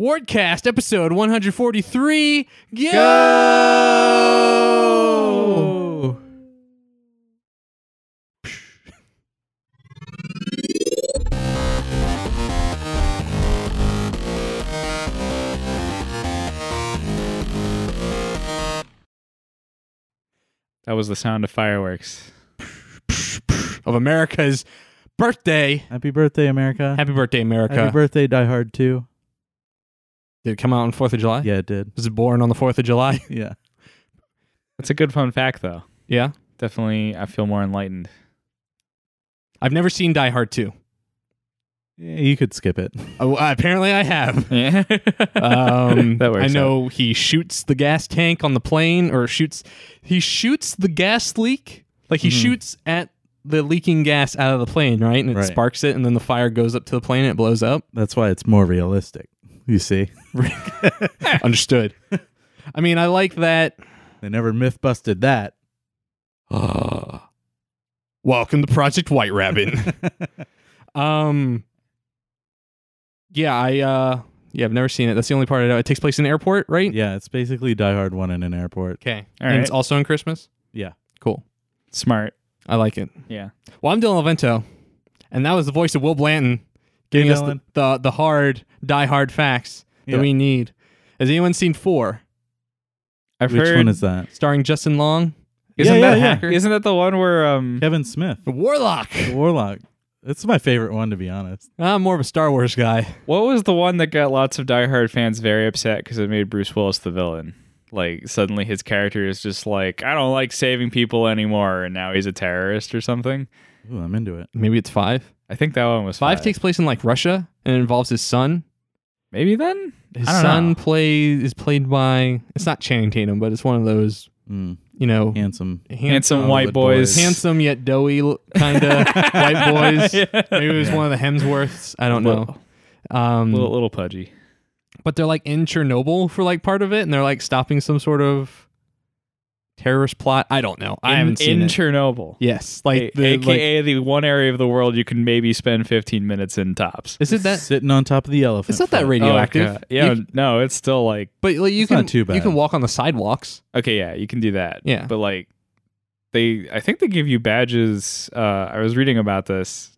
Wardcast episode 143. Go! That was the sound of fireworks. Of America's birthday. Happy birthday, America. Happy birthday, America. Happy birthday, Die Hard 2. Did it come out on 4th of July? Yeah, it did. Was it born on the 4th of July? Yeah. That's a good fun fact, though. yeah. Definitely, I feel more enlightened. I've never seen Die Hard 2. Yeah, You could skip it. Oh, apparently I have. Yeah, Um, that works. I know he shoots the gas tank on the plane, or shoots. He shoots the gas leak. Like he Mhm. shoots at the leaking gas out of the plane, right? And it Right. sparks it, and then the fire goes up to the plane and it blows up. That's why it's more realistic. You see, Understood. I mean, I like that. they never myth busted that. Uh, welcome to Project White Rabbit. um, yeah, I uh, yeah, I've never seen it. That's the only part I know. It takes place in an airport, right? yeah, it's basically Die Hard 1 in an airport. Okay, All and it's also in Christmas. Yeah. Cool. Smart. I like it. Yeah. Well, I'm Dylan Levento, and that was the voice of Will Blanton giving us the, the the hard, die hard facts that Yeah. we need. Has anyone seen Four, I've Which heard. one is that? starring Justin Long? Isn't Yeah, that yeah, yeah. hacker? Isn't that the one where um? Kevin Smith, Warlock. Warlock. It's my favorite one, to be honest. I'm more of a Star Wars guy. What was the one that got lots of Die Hard fans very upset because it made Bruce Willis the villain? Like suddenly his character is just like, I don't like saving people anymore, and now he's a terrorist or something. Ooh, I'm into it. Maybe it's five. I think that one was Five, five. takes place in like Russia and involves his son. Maybe then. His I don't son know. plays is played by it's not Channing Tatum, but it's one of those Mm, you know handsome. Handsome Oh, white boys. boys. handsome yet doughy kind of white boys. Yeah. Maybe it was one of the Hemsworths. I don't know. Little, Um, little, little pudgy. but they're like in Chernobyl for like part of it, and they're like stopping some sort of terrorist plot. I don't know. I in, haven't seen in it. Chernobyl. yes, like A- the like, AKA the one area of the world you can maybe spend 15 minutes in tops. is it that? Sitting on top of the elephant. It's not that radioactive. Oh, God. yeah, You- no, it's still like but like you It's can not too you can walk on the sidewalks. okay, yeah, you can do that. Yeah. but like they, I think they give you badges. Uh, I was reading about this.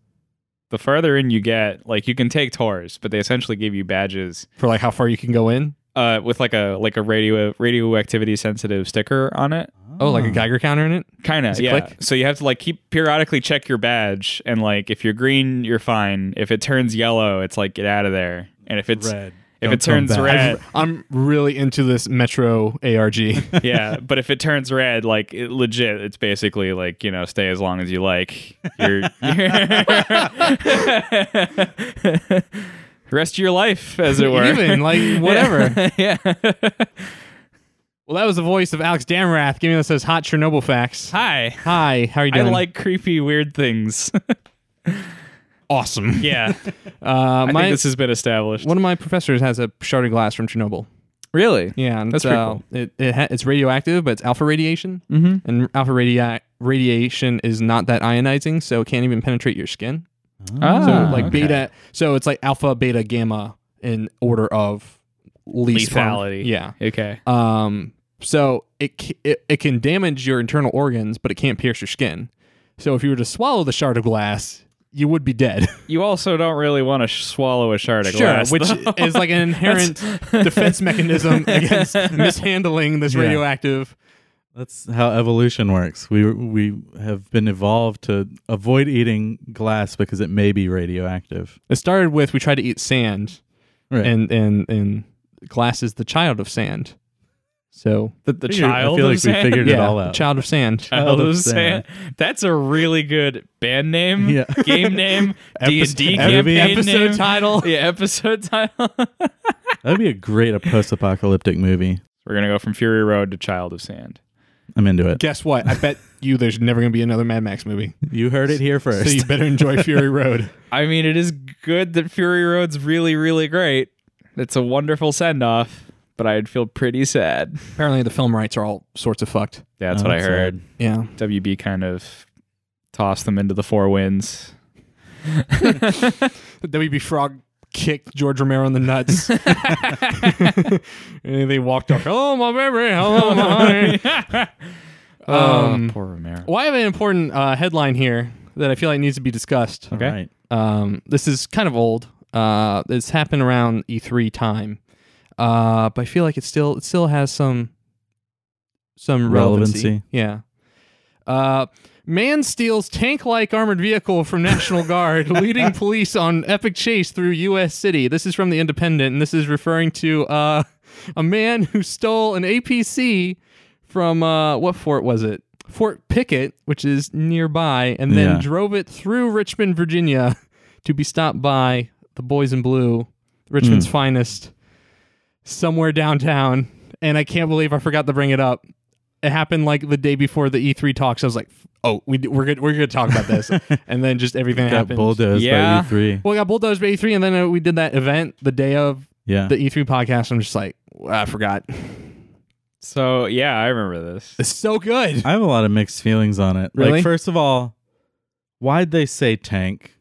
The farther in you get, like you can take tours, but they essentially give you badges for like how far you can go in. Uh, with like a like a radio radioactivity sensitive sticker on it. Oh, like a Ah. Geiger counter in it. Kind of, Does it yeah. click? So you have to like keep periodically check your badge, and like if you're green, you're fine. If it turns yellow, it's like get out of there. And if it's red. if it turns come back. red, I'm really into this Metro ARG. yeah. But if it turns red, like it, legit, it's basically like you know stay as long as you like. You're, rest of your life, as it were. Even, like, whatever. yeah. well, that was the voice of Alex Damrath giving us those hot Chernobyl facts. Hi. Hi, how are you doing? I doing? like creepy, weird things. awesome. yeah, Uh, I my think this has been established. one of my professors has a shard of glass from Chernobyl. Really? Yeah, and That's it's, pretty uh, cool. It, it ha- it's radioactive, but it's alpha radiation, Mm-hmm. and alpha radia- radiation is not that ionizing, so it can't even penetrate your skin. Ah, So like okay. beta, so it's like alpha, beta, gamma in order of least harm- Lethality. Yeah. Okay. Um. So it, it it can damage your internal organs, but it can't pierce your skin. So if you were to swallow the shard of glass, you would be dead. You also don't really want to sh- swallow a shard of sure, glass, which though. is like an inherent defense mechanism against mishandling this Yeah. radioactive. That's how evolution works. We we have been evolved to avoid eating glass because it may be radioactive. It started with we tried to eat sand, Right. and and and glass is the child of sand. So the, the Figured- I child feel of like we sand? figured it all out. child of sand. Child of of sand. That's a really good band name, Yeah. game name, D and D Epi- campaign episode name. title. Yeah, episode title. That'd be a great post-apocalyptic movie. We're gonna go from Fury Road to Child of Sand. I'm into it. Guess what? I bet you there's never going to be another Mad Max movie. You heard it here first. So first. you better enjoy Fury Road. I mean, it is good that Fury Road's really, really great. It's a wonderful send off, but I'd feel pretty sad. Apparently, the film rights are all sorts of fucked. Yeah, that's Oh, what I that's heard. Yeah. WB kind of tossed them into the four winds. The WB Frog kicked George Romero in the nuts. and they walked off. Hello, my baby. Hello, my honey. Um, oh, poor Romero. Well, I have an important uh, headline here that I feel like needs to be discussed. Okay. All right. Um, this is kind of old. Uh, this happened around E3 time, uh, but I feel like it still it still has some some relevancy. Relevancy. Yeah. Man steals tank-like armored vehicle from National Guard, leading police on epic chase through U.S. city. This is from the Independent, and this is referring to uh, a man who stole an APC from uh, what fort was it? Fort Pickett, which is nearby, and then Yeah. drove it through Richmond, Virginia, to be stopped by the boys in blue, Richmond's finest, somewhere downtown. And I can't believe I forgot to bring it up. It happened like the day before the E3 talks. I was like, "Oh, we we're good. We're going to talk about this," and then just everything Got happened. bulldozed Yeah. by E3. Well, we got bulldozed by E3, and then uh, we did that event the day of Yeah. the E3 podcast. I'm just like, I forgot. So yeah, I remember this. It's so good. I have a lot of mixed feelings on it. Really? Like, first of all, why'd they say tank?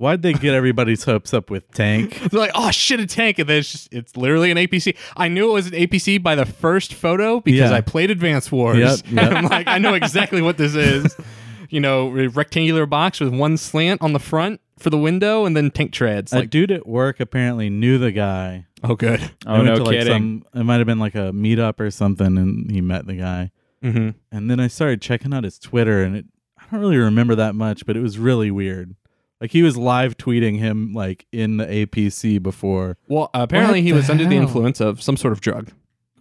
Why'd they get everybody's hopes up with tank? They're like, oh shit, a tank, and then it's just it's literally an APC. I knew it was an APC by the first photo because Yeah. I played Advance Wars. Yep, yep. I'm like, I know exactly what this is. you know, a rectangular box with one slant on the front for the window, and then tank treads. a Like, dude at work apparently knew the guy. oh, good. I Oh went no to, like, kidding. some- it might have been like a meetup or something, and he met the guy. Mm-hmm. And then I started checking out his Twitter, and it, I don't really remember that much, but it was really weird. Like he was live tweeting him like in the APC before. Well, apparently What he the was under the hell? influence of some sort of drug.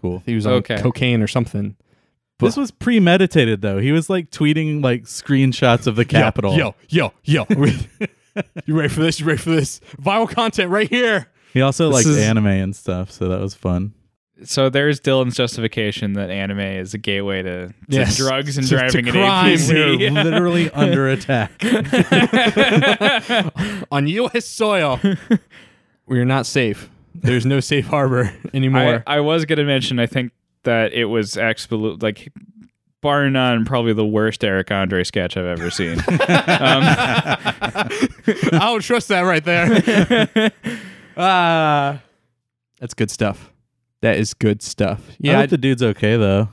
Cool. He was on Okay. cocaine or something. This was premeditated though. He was like tweeting like screenshots of the Capitol. Yo, yo, yo. yo. you ready for this? You ready for this? Viral content right here. He also This liked is- anime and stuff, so that was fun. So there's Dylan's justification that anime is a gateway to, to Yes. drugs and To- to driving an crime. We're literally under attack. on U.S. soil. we are not safe. There's no safe harbor anymore. I was gonna mention. I think that it was absolute like. Bar none, probably the worst Eric Andre sketch I've ever seen. um, I don't trust that right there. Ah, that's good stuff. That is good stuff. Yeah, I hope the dude's okay though.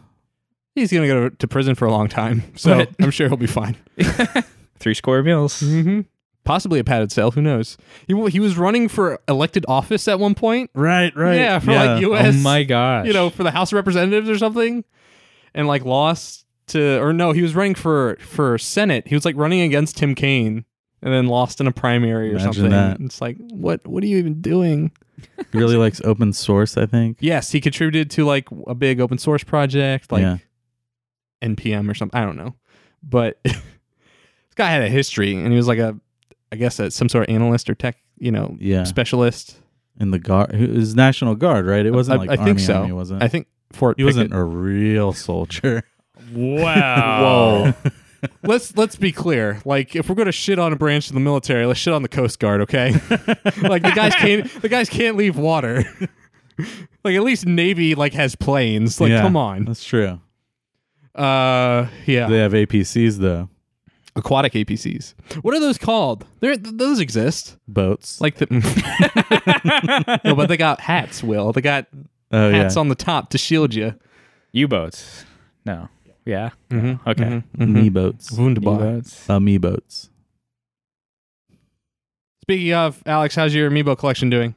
he's gonna go to prison for a long time, so But- I'm sure he'll be fine. three square meals. Mm-hmm. Possibly a padded cell. Who knows? He wa- he was running for elected office at one point. Right, right. Yeah, for like Oh U.S. my gosh! you know, for the House of Representatives or something, and like lost to, or no, he was running for for Senate. He was like running against Tim Kaine, and then lost in a primary or Imagine something. that. It's like, what what are you even doing? He really likes open source, I think. Yes, he contributed to like a big open source project, like yeah. NPM or something. I don't know, but this guy had a history, and he was like a, I guess a, some sort of analyst or tech, you know, Yeah. specialist. In the guard it was National Guard, right? It wasn't I, like I think Army, so. Army, was it? I think Fort he wasn't a real soldier. Wow. Whoa. let's let's be clear. Like, if we're gonna shit on a branch of the military, let's shit on the Coast Guard, okay? like the guys can't the guys can't leave water. like at least Navy like has planes. Like, Yeah, come on. That's true. Uh, yeah. They have APCs though. Aquatic APCs. What are those called? They're, th- those exist. Boats. Like the no, but they got hats. Will they got oh yeah. hats on the top to shield you? U-boats. No. Yeah. Mm-hmm. Okay. Me boats. Wunderbar. U-boats. Uh, me boats. Speaking of Alex, how's your amiibo collection doing?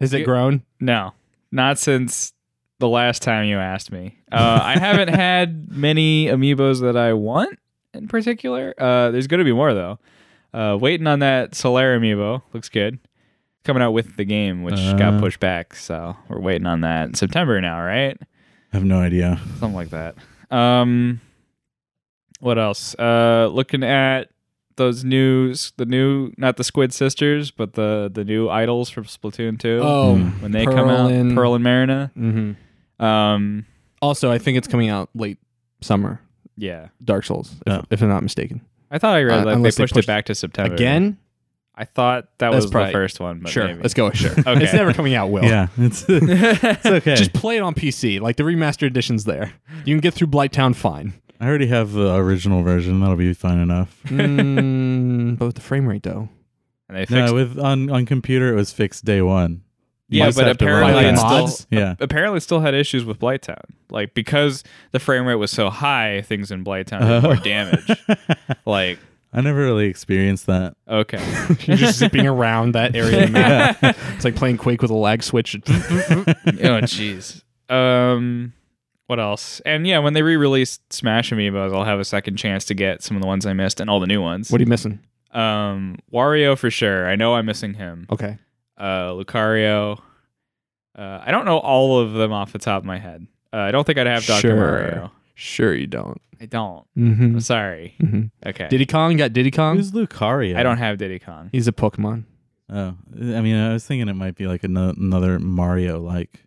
Has it It- grown? No, not since the last time you asked me. Uh, I haven't had many amiibos that I want in particular. Uh, there's going to be more though. Uh, waiting on that Solaire amiibo. Looks good. Coming out with the game, which got Uh. pushed back. So we're waiting on that in September now, right? I have no idea. Something like that. Um, what else? Uh, looking at those news, the new, not the Squid Sisters, but the the new idols from Splatoon two. Oh, Mm. when they Pearl come out, and- Pearl and Marina. Mm-hmm. Um, Also, I think it's coming out late summer. yeah. Dark Souls, if, Oh. if I'm not mistaken. I thought I read Uh, like they unless pushed, they pushed it back to September Again? I thought that That's was probably- the first one. But sure. maybe. Let's go with sure. Okay. It's never coming out, Will. Yeah, it's it's okay. Just play it on PC. Like the remastered edition's there. You can get through Blighttown fine. I already have the original version. That'll be fine enough. Mm, but with the frame rate, though. and they fixed. No, with on on computer it was fixed day one. Yeah, just but have to run apparently it that. still mods? Yeah. apparently still had issues with Blighttown. Like because the frame rate was so high, things in Blighttown did more damage. Like I never really experienced that. okay, You're just zipping around that area of the map. It's like playing Quake with a lag switch. oh jeez. Um, what else? And yeah, when they re-release Smash Amiibos, I'll have a second chance to get some of the ones I missed and all the new ones. what are you missing? Um, Wario for sure. I know I'm missing him. Okay. Uh, Lucario. Uh, I don't know all of them off the top of my head. Uh, I don't think I'd have Dr. Sure. Mario. Sure, you don't. I don't. Mm-hmm. I'm sorry. Mm-hmm. Okay. Diddy Kong? You got Diddy Kong? Who's Lucario? I don't have Diddy Kong. He's a Pokemon. Oh, I mean, I was thinking it might be like ano- another Mario, like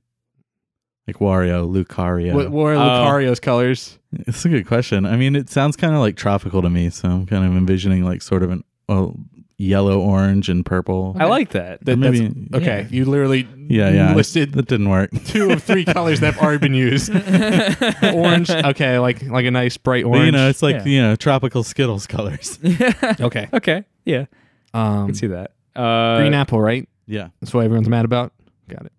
like Wario, Lucario. What, what are Oh. Lucario's colors? It's a good question. I mean, it sounds kind of like tropical to me, so I'm kind of envisioning like sort of an oh, yellow, orange, and purple. I like that. That- Maybe- that's- okay, you literally yeah, yeah. Listed that didn't work. two of three colors that have already been used. orange, okay, like like a nice bright But, orange. you know, it's like Yeah. you know tropical Skittles colors. okay. okay. Yeah. I Um, can see that. Uh, green apple, right? yeah, That's what everyone's mad about. Got it.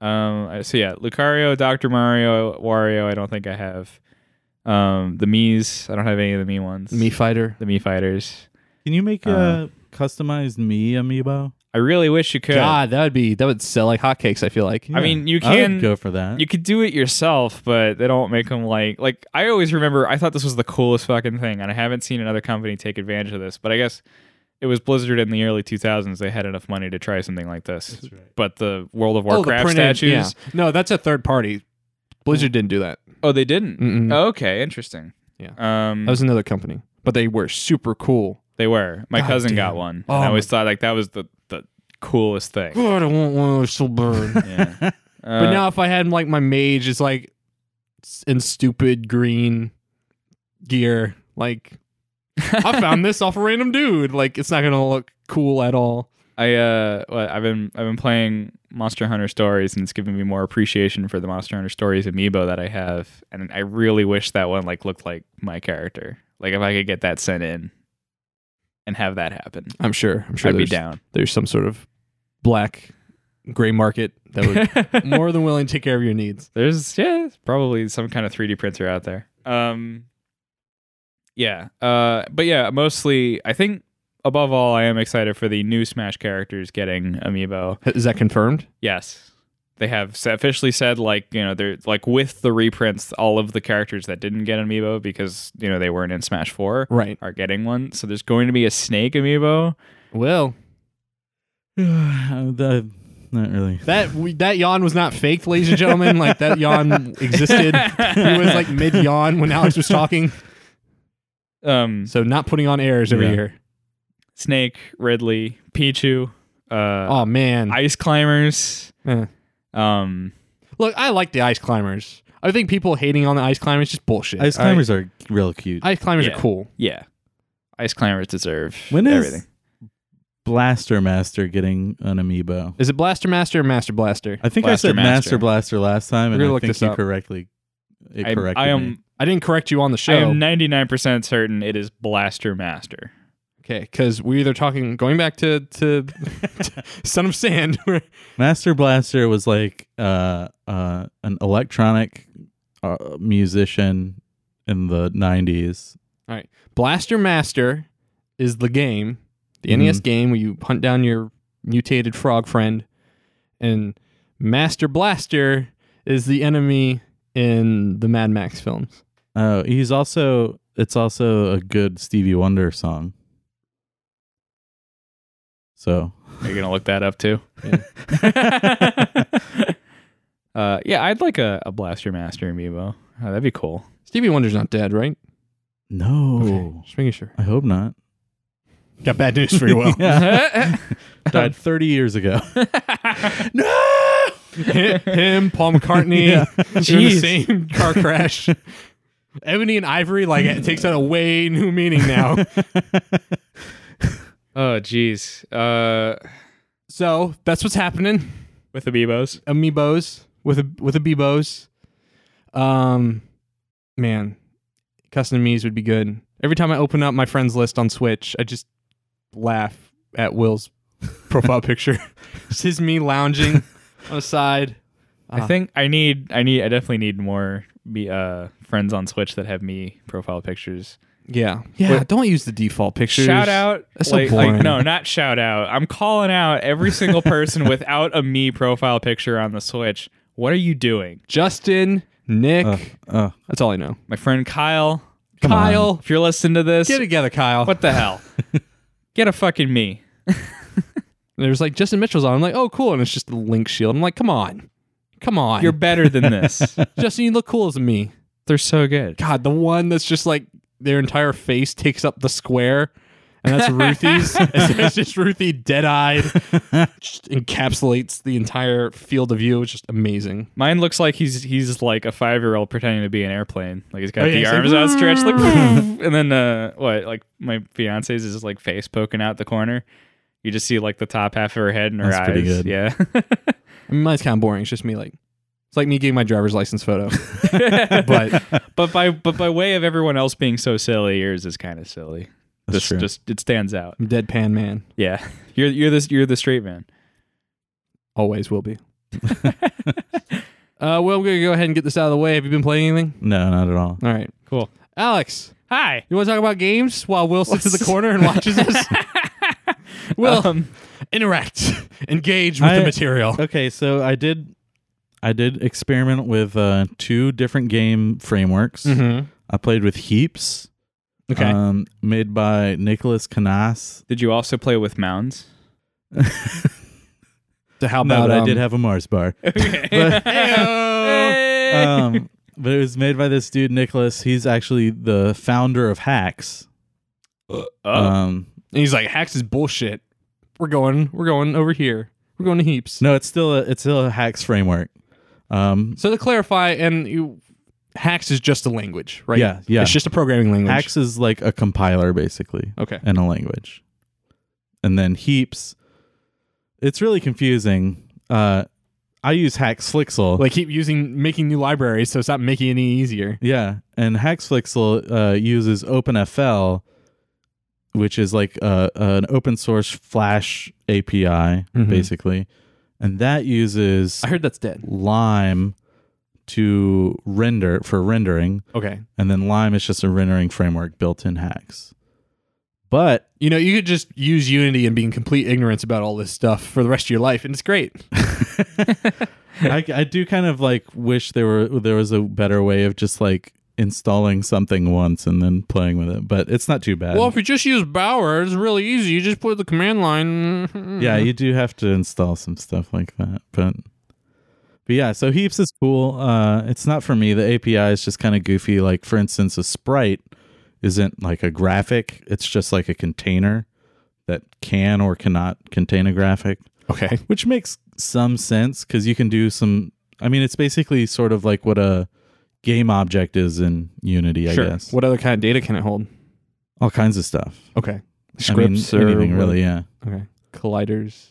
Um. So yeah, Lucario, Doctor Mario, Wario. I don't think I have. Um. The Mii's. I don't have any of the Mii ones. Mii fighter. The Mii fighters. Can you make Uh, a customized Mii amiibo? I really wish you could. God, that would be that would sell like hotcakes. I feel like. I mean, you I would can go for that. You could do it yourself, but they don't make them like like I always remember I thought this was the coolest fucking thing and I haven't seen another company take advantage of this, but I guess it was Blizzard in the early 2000s they had enough money to try something like this. That's right. But the World of Oh, Warcraft printed- statues yeah. No, that's a third party. Blizzard didn't do that. Oh, they didn't. Mm-mm. Oh, okay, interesting. Yeah. Um That was another company, but they were super cool. They were. My God cousin damn. got one. And Oh I always thought like that was the the coolest thing. God, I want one of those so bad. Yeah. but Uh, now, if I had like my mage, it's like in stupid green gear. Like I found this off a random dude. Like it's not gonna look cool at all. I uh what, I've been I've been playing Monster Hunter Stories and it's given me more appreciation for the Monster Hunter Stories amiibo that I have and I really wish that one like looked like my character. Like if I could get that sent in and have that happen. I'm sure. I'm sure I'd be there's down. there's some sort of black gray market that would more than willing to take care of your needs. There's yeah, probably some kind of 3D printer out there. Um yeah. Uh but yeah, mostly I think above all I am excited for the new Smash characters getting amiibo. Is that confirmed? Yes. They have officially said like, you know, they're like with the reprints all of the characters that didn't get amiibo because, you know, they weren't in Smash 4 Right. are getting one. So there's going to be a Snake amiibo. Well, the, not really. that we, that yawn was not faked, ladies and gentlemen. like that yawn existed. He was like mid yawn when Alex was talking. Um So not putting on airs over Yeah. here. Snake, Ridley, Pichu, uh Oh man. Ice Climbers. Eh. Um Look, I like the ice climbers. I think people hating on the ice climbers is just bullshit. Ice all right? climbers are real cute. Ice climbers Yeah. are cool. yeah. Ice Climbers deserve When is everything. Blaster Master getting an amiibo? Is it Blaster Master or Master Blaster? I think Blaster I said Master. Master Blaster last time, and We're gonna I look think this you up. correctly it I, corrected I me. am I didn't correct you on the show. I am 99% certain it is Blaster Master. Okay, because we're either talking going back to to, to Son of Sand. where- Master Blaster was like uh, uh, an electronic uh, musician in the '90s. All right, Blaster Master is the game, the Mhm. NES game where you hunt down your mutated frog friend, and Master Blaster is the enemy in the Mad Max films. Oh, he's also it's also a good Stevie Wonder song. So Are you going to look that up too? uh, yeah, I'd like a, a Blaster Master amiibo. Oh, that'd be cool. Stevie Wonder's not dead, right? no, Okay, just making sure. I hope not. Got bad news for you, Will. Died 30 years ago. no. Him, Paul McCartney, Yeah. in the same car crash. Ebony and Ivory, like it takes on a way new meaning now. Oh, jeez. Uh, so that's what's happening. with the amiibos. Amiibos with a with Amiibos. Um, man, custom Mii's would be good. Every time I open up my friends list on Switch, I just laugh at Will's profile picture. It's his Mii lounging on the side. I think I need I need I definitely need more be uh friends on Switch that have Mii profile pictures. Yeah, yeah. What- don't use the default pictures. Shout out That's so like, like boring. no, not shout out. I'm calling out every single person without a Mii profile picture on the Switch. What are you doing? Justin, Nick. Uh, uh, that's all I know. My friend Kyle. Come on. Kyle, If you're listening to this, get together, Kyle. what the hell? Get a fucking Mii. There's like Justin Mitchell's on. I'm like, oh, cool, and it's just the link shield. I'm like, come on, come on. You're better than this. Justin. You look cool as a Mii. They're so good. God, the one that's just like their entire face takes up the square, and that's Ruthie's. it's, it's just Ruthie dead-eyed, just encapsulates the entire field of view. It's just amazing. Mine looks like he's he's like a five year old pretending to be an airplane. Like he's got Oh, yeah, the arms like, outstretched, like, and then uh, what? Like my fiance's is just like face poking out the corner. You just see like the top half of her head and her That's eyes. pretty good. Yeah. I mean, mine's kind of boring. It's just me like. It's like me getting my driver's license photo. but but by but by way of everyone else being so silly, yours is kind of silly. That's just true. just it stands out. I'm deadpan man. Yeah. You're you're this you're the straight man. Always will be. uh, well, we're going to go ahead and get this out of the way. Have you been playing anything? no, not at all. All right. Cool. Alex, Hi. you want to talk about games while Will sits in the corner and watches us? Will, Um, interact, engage with the material. Okay, so I did, I did experiment with uh, two different game frameworks. Mm-hmm. I played with Heaps, Okay. um, made by Nicolas Cannasse. did you also play with mounds? so how no, about but I um, did have a Mars bar. Okay. But- Hey. um, but it was made by this dude Nicholas. He's actually the founder of Haxe. oh. Um, And he's like, Haxe is bullshit. We're going. We're going over here. We're going to heaps. no, it's still a, it's still a Haxe framework. Um, So to clarify, and you, Haxe is just a language, right? Yeah, yeah. It's just a programming language. Haxe is like a compiler basically. Okay. and a language. And then heaps. It's really confusing. Uh, I use HaxeFlixel. Like keep using making new libraries, so it's not making it any easier. yeah, and HaxeFlixel uh, uses OpenFL, which is like uh, an open source Flash API, Mhm. basically, and that uses I heard that's dead. Lime to render for rendering, Okay. and then Lime is just a rendering framework built in Haxe. But You know, you could just use Unity and be in complete ignorance about all this stuff for the rest of your life, and it's great. I, I do kind of like wish there were there was a better way of just like installing something once and then playing with it, but it's not too bad. Well, if you just use Bower, it's really easy. You just put the command line. yeah, you do have to install some stuff like that, but but yeah, so heaps is cool. Uh, it's not for me. The API is just kind of goofy. Like for instance, a sprite isn't like a graphic; it's just like a container that can or cannot contain a graphic. Okay. which makes some sense because you can do some. I mean, it's basically sort of like what a game object is in Unity, I sure. guess. What other kind of data can it hold? All kinds of stuff. Okay. I Scripts mean, or anything what- really. Yeah, Okay. Colliders.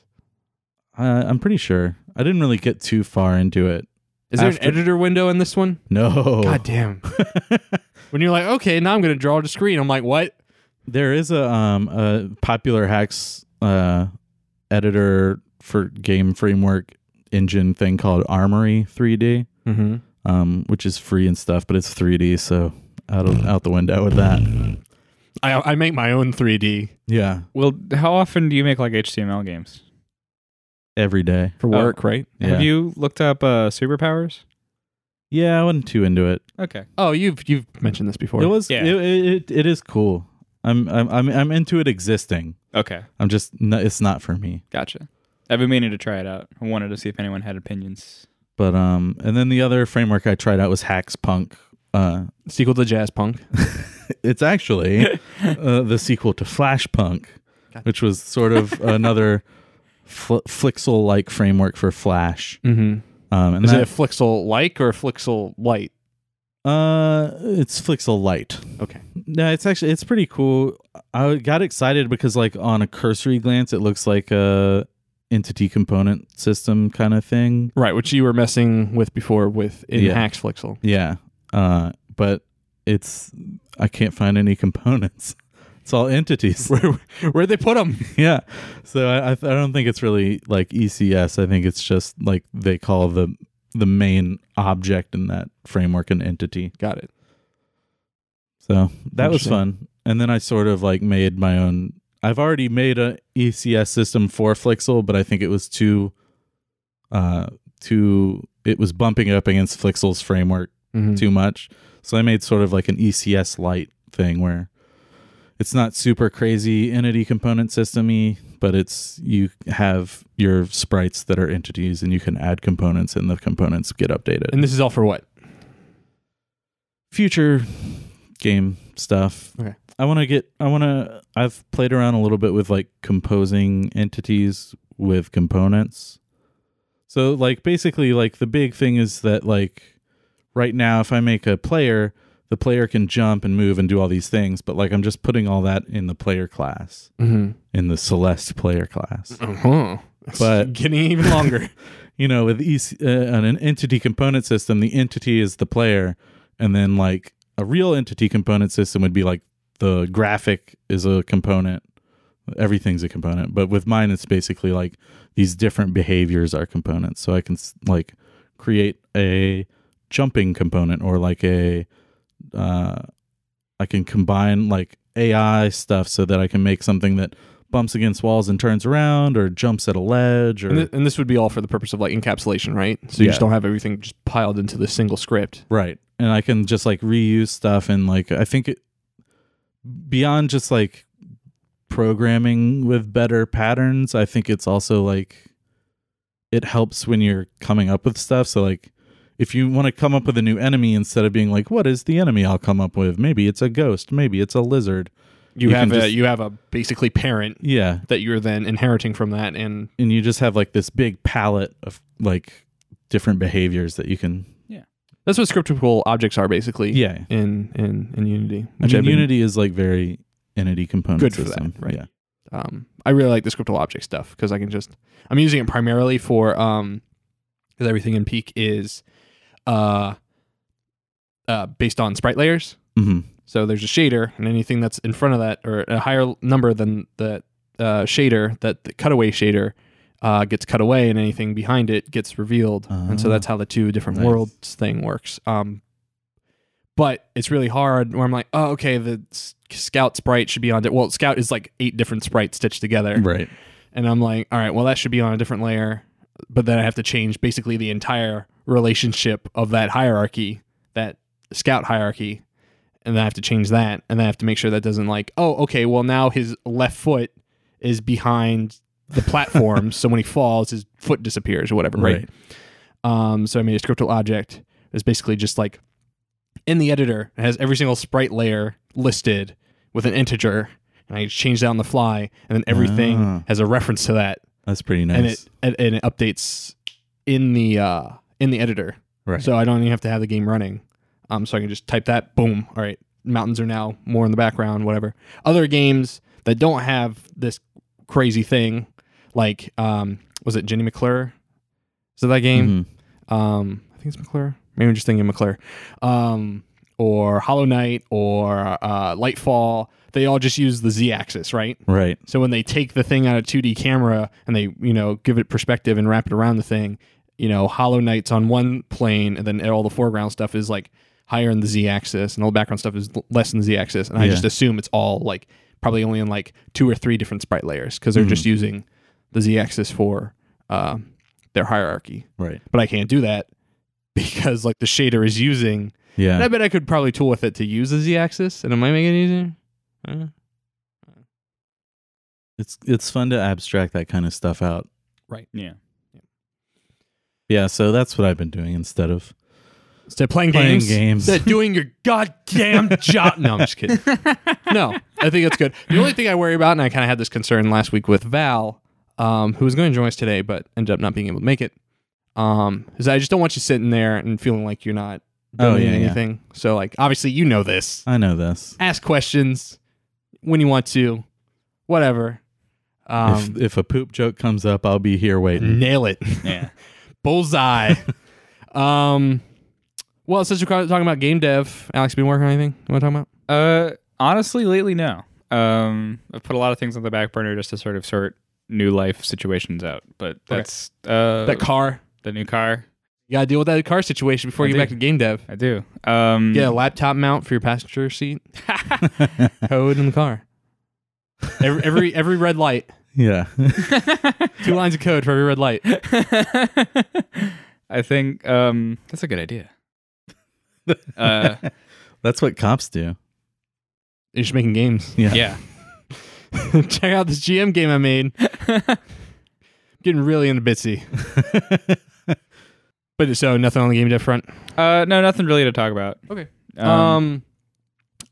uh, I'm pretty sure. I didn't really get too far into it. Is there an editor window in this one? No, God damn. when you're like, okay, now I'm going to draw the screen. I'm like, what? there is a um a popular Haxe uh editor for game framework engine thing called Armory 3D, Mm-hmm. Um, which is free and stuff, but it's 3D, so out of out the window with that. I, I make my own 3D Yeah, well, how often do you make like HTML games? every day. for Oh. work, right? Yeah. Have you looked up uh, superpowers? Yeah, I wasn't too into it. Okay. Oh, you've you've mentioned this before. It was Yeah. it, it, it is cool. I'm I'm I'm I'm into it existing. Okay. I'm just no, it's not for me. Gotcha. I've been meaning to try it out. I wanted to see if anyone had opinions. But um and then the other framework I tried out was HaxePunk. Uh sequel to Jazz Punk. it's actually uh, the sequel to Flash Punk, which was sort of another fl- Flixel like framework for Flash. Mm-hmm. Um and Is that, it a Flixel like or Flixel light? uh it's Flixel Light. Okay. No, it's actually it's pretty cool. I got excited because like on a cursory glance, it looks like a entity component system kind of thing. Right, which you were messing with before with in Yeah. HaxeFlixel. Yeah, uh, but it's I can't find any components. It's all entities. Where where'd they put them? yeah. So I I, I don't think it's really like ECS. I think it's just like they call the the main object in that framework an entity. Got it. So that was fun. And then I sort of like made my own. I've already made a ECS system for Flixel, but I think it was too, uh, too. It was bumping up against Flixel's framework Mhm. too much. So I made sort of like an ECS light thing where it's not super crazy entity component systemy, but it's you have your sprites that are entities and you can add components and the components get updated. And this is all for what? future game stuff. Okay. I want to get I want to I've played around a little bit with like composing entities with components. So like basically like the big thing is that like right now if I make a player, the player can jump and move and do all these things, but like I'm just putting all that in the player class, Mm-hmm. in the Celeste player class. Uh-huh. But- getting even longer. you know, with EC, uh, an entity component system, the entity is the player, and then like a real entity component system would be like the graphic is a component, everything's a component. But with mine, it's basically like these different behaviors are components. So I can like create a jumping component or like a, uh, I can combine like AI stuff so that I can make something that bumps against walls and turns around or jumps at a ledge or and, th- and this would be all for the purpose of like encapsulation, right? So you just don't have everything just piled into this single script. Right. And I can just like reuse stuff and like I think it beyond just like programming with better patterns, I think it's also like it helps when you're coming up with stuff. So like if you want to come up with a new enemy instead of being like what is the enemy I'll come up with? Maybe it's a ghost, maybe it's a lizard. You, You have a just- you have a basically parent Yeah. that you're then inheriting from that, and And you just have like this big palette of like different behaviors that you can that's what scriptable objects are basically. Yeah. In in in Unity, I mean Unity is like very entity component Good for that, system. right. Yeah. um, I really like the scriptable object stuff because I can just I'm using it primarily for um because everything in Peak is uh uh based on sprite layers. hmm So there's a shader, and anything that's in front of that or a higher number than that uh, shader, that the cutaway shader uh, gets cut away, and anything behind it gets revealed. and so Ah. that's how the two different Nice. worlds thing works. Um, but it's really hard where I'm like, oh, okay, the s- scout sprite should be on. Di- well, scout is like eight different sprites stitched together, Right. and I'm like, all right, well, that should be on a different layer. But then I have to change basically the entire relationship of that hierarchy, that scout hierarchy. And then I have to change that. And then I have to make sure that doesn't like, oh, okay, well, now his left foot is behind the platform. so when he falls, his foot disappears or whatever, right? Um, so I made a scriptal object. It's basically just like in the editor, it has every single sprite layer listed with an integer. And I change that on the fly. And then everything Ah. has a reference to that That's pretty nice. and it and, and it updates in the uh in the editor. right. So I don't even have to have the game running. Um, so I can just type that. Boom. All right, mountains are now more in the background. Whatever. Other games that don't have this crazy thing, like um, was it Jenny McClure? Is it that game? Mhm. Um, I think it's McClure. Maybe I'm just thinking McClure. Um, or Hollow Knight or uh, Lightfall. They all just use the z-axis, right? Right. So when they take the thing out of 2D camera and they, you know, give it perspective and wrap it around the thing, you know, Hollow Knight's on one plane and then all the foreground stuff is like higher in the Z axis and all the background stuff is less in the Z axis. And I just assume it's all like probably only in like two or three different sprite layers because they're Mhm. just using the Z axis for uh, their hierarchy. Right. But I can't do that because like the shader is using. Yeah. And I bet I could probably tool with it to use the Z axis and it might make it easier. Uh, It's it's fun to abstract that kind of stuff out. Right. Yeah. Yeah, so that's what I've been doing instead of Instead of playing, Playing games, games. instead of doing your goddamn job. No, I'm just kidding. No, I think it's good. The only thing I worry about, and I kind of had this concern last week with Val, um, who was going to join us today, but ended up not being able to make it, um, is I just don't want you sitting there and feeling like you're not Oh, doing yeah, yeah. anything. So, like, obviously, you know this. I know this. Ask questions when you want to, whatever. Um, if if a poop joke comes up, I'll be here waiting. nail it. Yeah. Bullseye. um, well, since we're talking about game dev, Alex, been working on anything? You want to talk about? Uh, honestly, lately, no. Um, I've put a lot of things on the back burner just to sort of sort new life situations out. But that's uh, that car. the new car. You gotta deal with that car situation before I you do. get back to game dev. I do. Um, Get a laptop mount for your passenger seat. Code in the car. Every every, every red light. Yeah. Two lines of code for every red light. I think um, that's a good idea. Uh, That's what cops do. You're just making games. Yeah. yeah. Check out this GM game I made. Getting really into Bitsy. But so nothing on the game dev front. Uh, no, nothing really to talk about. Okay. Um, Um,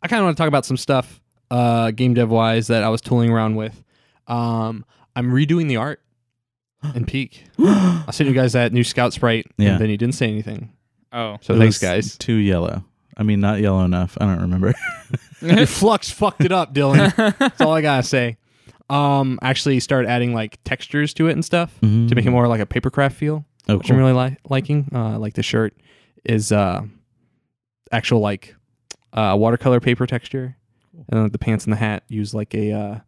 I kind of want to talk about some stuff, uh, game dev wise, that I was tooling around with. Um, I'm redoing the art in Peak. I sent you guys that new Scout sprite, Yeah. and then you didn't say anything. oh, So It thanks, guys. Too yellow. I mean, not yellow enough. I don't remember. Your flux fucked it up, Dylan. That's all I gotta say. Um, actually started adding like textures to it and stuff to make it more like a papercraft feel, Oh, which I'm really li- liking. Uh, like the shirt is uh actual like uh watercolor paper texture, and then the pants and the hat use like a uh,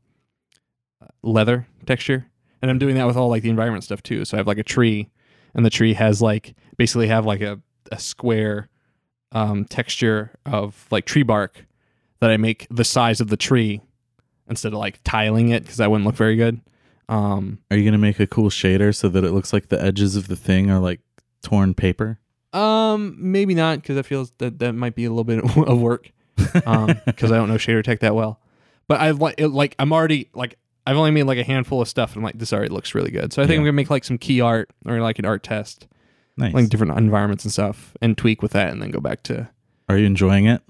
leather texture. And I'm doing that with all like the environment stuff too. So I have like a tree, and the tree has like basically have like a a square um, texture of like tree bark that I make the size of the tree instead of like tiling it because that wouldn't look very good. Um, Are you gonna make a cool shader so that it looks like the edges of the thing are like torn paper? um, maybe not because I feel that that might be a little bit of work because I don't know shader tech that well. But I like it, like I'm already like I've only made like a handful of stuff and I'm like this already looks really good. So I think Yeah. I'm gonna make like some key art or like an art test, Nice. like different environments and stuff, and tweak with that, and then go back to Are you enjoying it?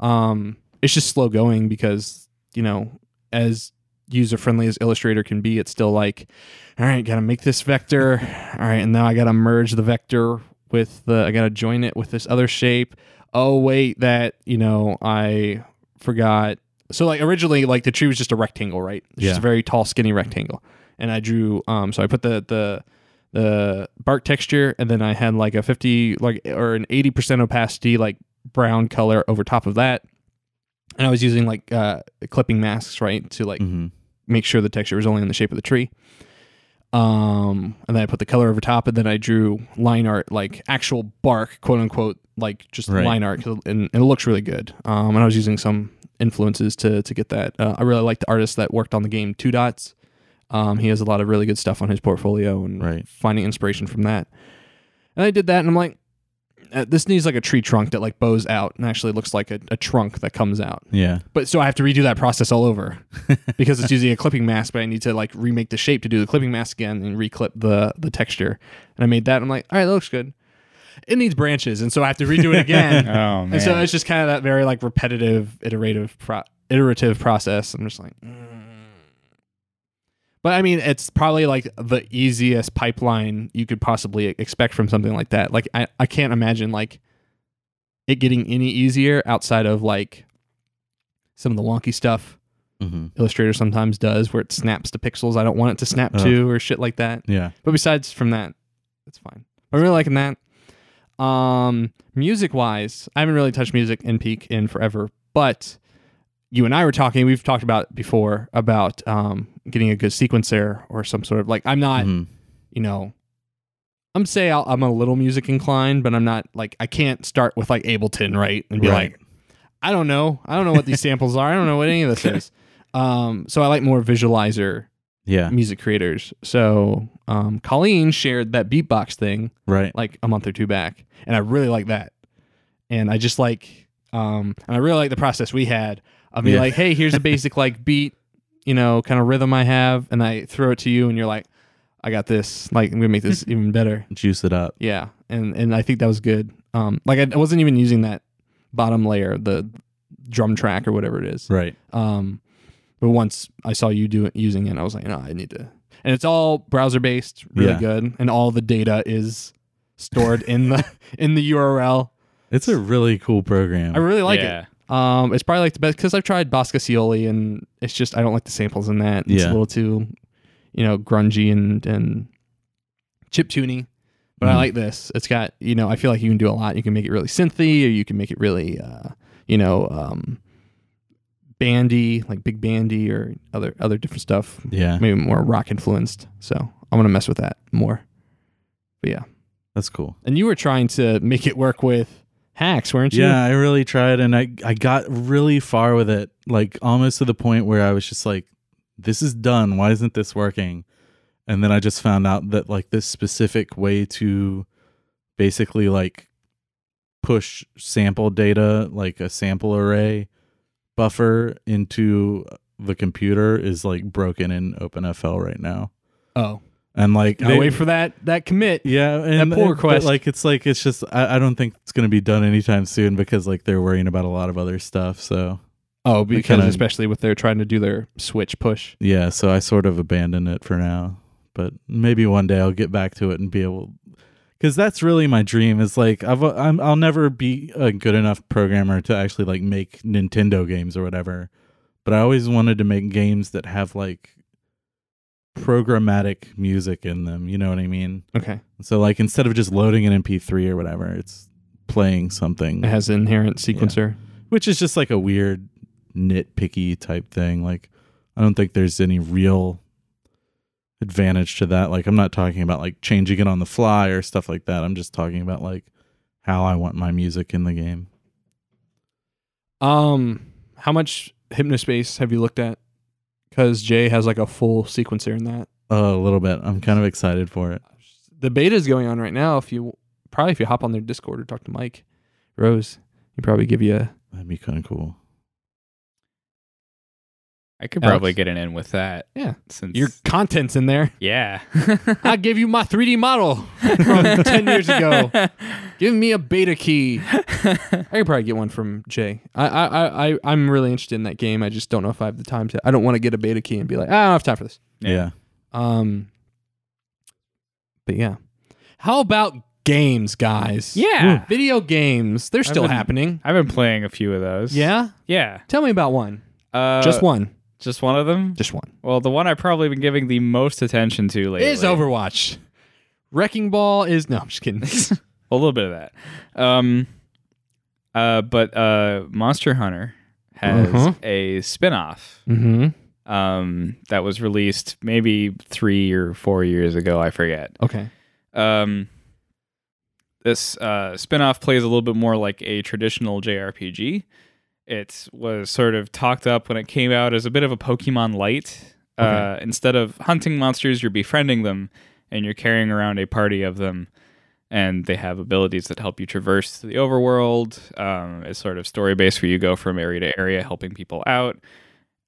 Um, it's just slow going because you know, as user friendly as Illustrator can be, it's still like, all right, gotta make this vector. All right, and now I gotta merge the vector with the. I gotta join it with this other shape. Oh wait, that you know I forgot. So like originally, like the tree was just a rectangle, right? It's just a very tall, skinny rectangle. And I drew. Um, so I put the the the bark texture, and then I had like a fifty, like or an eighty percent opacity, like brown color over top of that. And I was using like uh, clipping masks, right, to like Mm-hmm. make sure the texture was only in the shape of the tree. Um, and then I put the color over top, and then I drew line art, like actual bark, quote unquote, like just Right. line art, and, and it looks really good. Um, and I was using some influences to to get that. Uh, I really like the artist that worked on the game, Two Dots. Um, he has a lot of really good stuff on his portfolio, and Right. finding inspiration from that. And I did that, and I'm like, uh, this needs like a tree trunk that like bows out and actually looks like a, a trunk that comes out. Yeah. But so I have to redo that process all over because it's using a clipping mask, but I need to like remake the shape to do the clipping mask again and reclip the the texture. And I made that. And I'm like, all right, that looks good. It needs branches, and so I have to redo it again. Oh man. and so it's just kind of that very like repetitive, iterative, pro- iterative process. I'm just like, mm. But I mean, it's probably like the easiest pipeline you could possibly expect from something like that. Like I, I can't imagine like it getting any easier outside of like some of the wonky stuff Mm-hmm. Illustrator sometimes does where it snaps to pixels I don't want it to snap Ugh. to or shit like that. Yeah. But besides from that, it's fine. I'm really liking that. Um, music wise, I haven't really touched music in Peak in forever, but you and I were talking. We've talked about before about um, getting a good sequencer or some sort of like. I'm not, Mhm. you know, I'm say I'll, I'm a little music inclined, but I'm not like I can't start with like Ableton right and be Right. like, I don't know, I don't know what these samples are. I don't know what any of this is. Um, so I like more visualizer Yeah. music creators. So um, Colleen shared that BeepBox thing Right. like a month or two back, and I really like that. And I just like, um, and I really like the process we had of me Yeah. like, hey, here's a basic like beat, you know, kind of rhythm I have, and I throw it to you, and you're like, I got this. Like, I'm gonna make this even better. Juice it up. Yeah, and and I think that was good. Um, like I, I wasn't even using that bottom layer, the drum track or whatever it is. Right. Um, but once I saw you do it using it, I was like, no, I need to. And it's all browser based, really Yeah. good, and all the data is stored in the in the URL. It's a really cool program. I really like yeah. it. Um, it's probably like the best because I've tried Bosca Ceoil, and it's just I don't like the samples in that. It's Yeah. a little too, you know, grungy and and chip tuning. But I Mhm. like this. It's got you know I feel like you can do a lot. You can make it really synthy, or you can make it really uh, you know um, bandy, like big bandy or other other different stuff. Yeah, Maybe more rock influenced. So I'm gonna mess with that more. But yeah. that's cool. And you were trying to make it work with hacks, weren't you? Yeah, I really tried and I I got really far with it, like almost to the point where I was just like this is done. Why isn't this working? And then I just found out that like this specific way to basically like push sample data like a sample array buffer into the computer is like broken in OpenFL right now. Oh. And like they- wait for that that commit. yeah, and pull but, request. like it's like it's just I, I don't think it's gonna be done anytime soon because like they're worrying about a lot of other stuff. So Oh, because kinda- especially with their trying to do their switch push. yeah, so I sort of abandoned it for now. But maybe one day I'll get back to it and be able because that's really my dream. Is like I've I'm, I'll never be a good enough programmer to actually like make Nintendo games or whatever. But I always wanted to make games that have like programmatic music in them. You know what I mean? Okay. So like instead of just loading an MP3 or whatever, it's playing something, It has an inherent sequencer. which is just like a weird nitpicky type thing. Like I don't think there's any real advantage to that. Like I'm not talking about like changing it on the fly or stuff like that. I'm just talking about like how I want my music in the game. Um, how much Hypnospace have you looked at? Because Jay has like a full sequencer in that. Uh, a little bit. I'm kind of excited for it. The beta is going on right now. If you probably if you hop on their Discord or talk to Mike Rose, he probably give you a That'd be kind of cool. I could Alex? probably get an in with that. Yeah. Since your contents in there. yeah. I gave you my 3D model from 10 years ago. Give me a beta key. I could probably get one from Jay. I, I, I, I- I'm really interested in that game. I just don't know if I have the time to. I don't want to get a beta key and be like, ah, I don't have time for this. Yeah. Um, but yeah. How about games, guys? Yeah. Video games. They're still been- happening. I've been playing a few of those. Yeah? Yeah. Tell me about one. Uh, just one. Just one of them. Just one. Well, the one I've probably been giving the most attention to lately Is Overwatch. Wrecking Ball is. No, I'm just kidding. a little bit of that. Um, uh, but uh, Monster Hunter has Uh-huh. a spin-off mm-hmm. um, that was released maybe three or four years ago. I forget. Okay. Um, this uh, spin-off plays a little bit more like a traditional JRPG. It was sort of talked up when it came out as a bit of a Pokemon light. Uh, instead of hunting monsters, you're befriending them, and you're carrying around a party of them, and they have abilities that help you traverse the overworld. Um, it's sort of story based where you go from area to area, helping people out.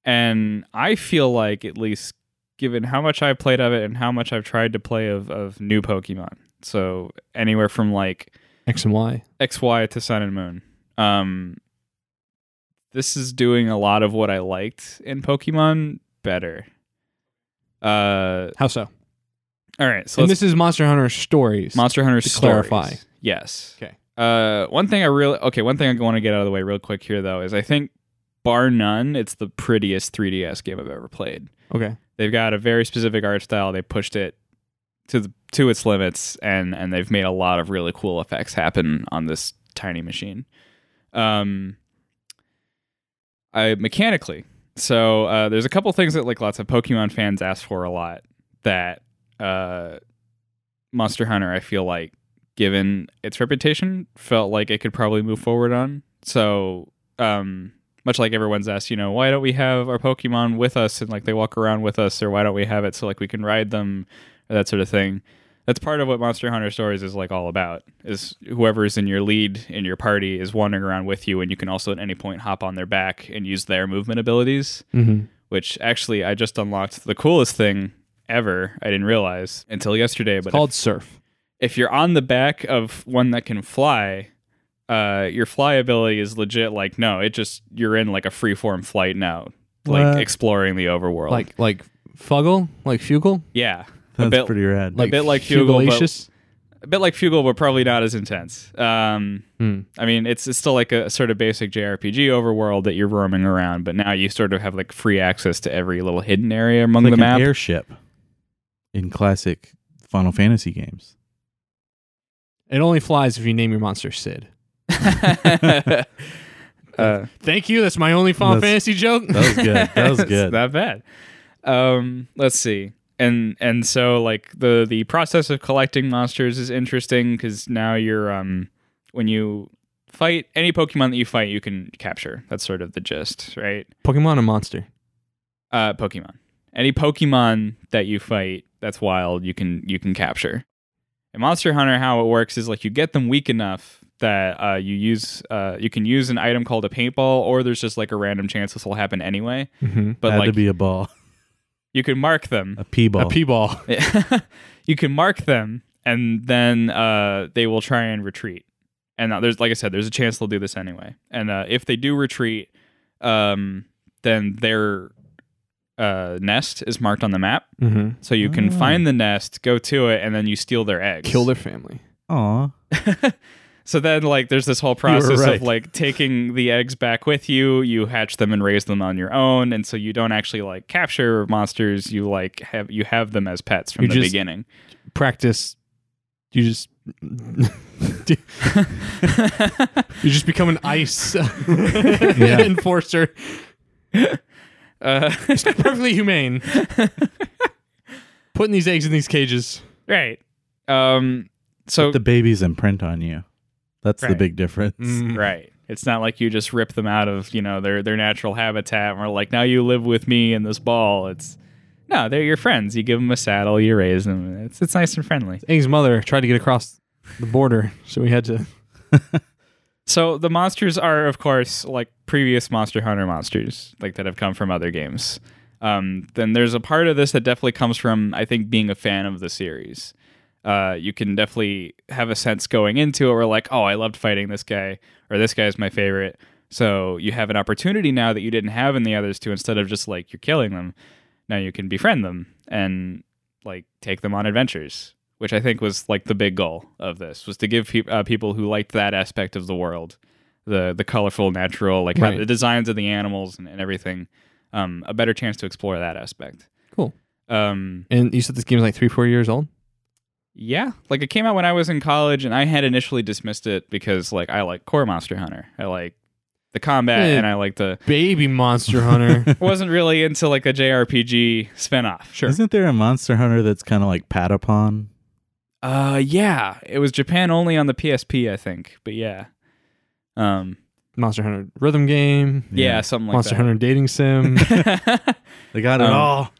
And I feel like, at least given how much I've played of it and how much I've tried to play of, of new Pokemon, so anywhere from like X and Y. XY to Sun and Moon. Um, this is doing a lot of what I liked in Pokemon better. Uh, How so? all right, so and this is Monster Hunter Stories. Monster Hunter to Stories. clarify. Yes. Okay. Uh, one thing I really okay. One thing I want to get out of the way real quick here though is I think bar none, it's the prettiest 3DS game I've ever played. okay. They've got a very specific art style. They pushed it to the, to its limits, and and they've made a lot of really cool effects happen on this tiny machine. Um, I mechanically. So uh, there's a couple things that like lots of Pokemon fans ask for a lot that uh, Monster Hunter I feel like given its reputation felt like it could probably move forward on. So um, much like everyone's asked, you know, why don't we have our Pokemon with us and like they walk around with us, or why don't we have it so like we can ride them, or that sort of thing. That's part of what Monster Hunter Stories is like all about. Is whoever's in your lead in your party is wandering around with you, and you can also at any point hop on their back and use their movement abilities. Mm-hmm. Which actually, I just unlocked the coolest thing ever. I didn't realize until yesterday, but Called Surf. if you're on the back of one that can fly, uh, your fly ability is legit. Like, no, it just you're in like a free form flight now, like What? exploring the overworld. Like like Fuggle? Like Fugle? yeah, That's a bit pretty rad. Like- bit like Fugle, but- a bit like Fugle, but probably not as intense. Um, Hmm. I mean, it's, it's still like a sort of basic JRPG overworld that you're roaming around, but now you sort of have like free access to every little hidden area among like the an map. airship in classic Final Fantasy games. It only flies if you name your monster Sid. Uh, Thank you. That's my only Final That's- Fantasy joke. That was good. That was good. Not bad. Um, let's see. And and so like the the process of collecting monsters is interesting because now you're um when you fight any Pokemon that you fight you can capture. That's sort of the gist, right? Pokemon or monster? Uh, Pokemon. Any Pokemon that you fight that's wild, you can you can capture. In Monster Hunter, how it works is like you get them weak enough that uh, you use uh, you can use an item called a paintball, or there's just like a random chance this will happen anyway. Mm-hmm. But Had like to be a ball, you can mark them a p ball. A P-ball. you can mark them and then uh, they will try and retreat and uh, there's like i said there's a chance they'll do this anyway and uh, if they do retreat um, then their uh, nest is marked on the map Mm-hmm. so you can Oh. find the nest go to it and then you steal their eggs Kill their family. Aw, so then like there's this whole process right. of like taking the eggs back with you you hatch them and raise them on your own and so you don't actually like capture monsters you like have you have them as pets from You the just- beginning Practice. You just. you just become an ice enforcer. uh, It's perfectly humane. Putting these eggs in these cages. right um so the babies imprint on you. That's the big difference. Mm. right it's not like you just rip them out of you know their their natural habitat and we're like now you live with me in this ball it's no they're your friends you give them a saddle you raise them it's it's nice and friendly Egg's mother tried to get across the border, so we had to. So the monsters are, of course, like previous Monster Hunter monsters, like that have come from other games. Um, then there's a part of this that definitely comes from, I think, being a fan of the series. Uh, you can definitely have a sense going into it where, like, oh, I loved fighting this guy, or this guy is my favorite. So you have an opportunity now that you didn't have in the others to, instead of just like you're killing them, now you can befriend them and like take them on adventures which I think was like the big goal of this was to give pe- uh, people who liked that aspect of the world, the the colorful, natural, like Right. the designs of the animals and, and everything, um, a better chance to explore that aspect. Cool. Um, And you said this game's like three, four years old? Yeah, like it came out when I was in college, and I had initially dismissed it because like I like core Monster Hunter, I like the combat, Yeah. and I like the. Baby Monster Hunter. Wasn't really into like a JRPG spinoff. sure. Isn't there a Monster Hunter that's kind of like Patapon? Uh, yeah, it was Japan only on the PSP, I think, but yeah. Um, Monster Hunter rhythm game. yeah, something like that. Monster that. Hunter dating sim. They got it Um, all.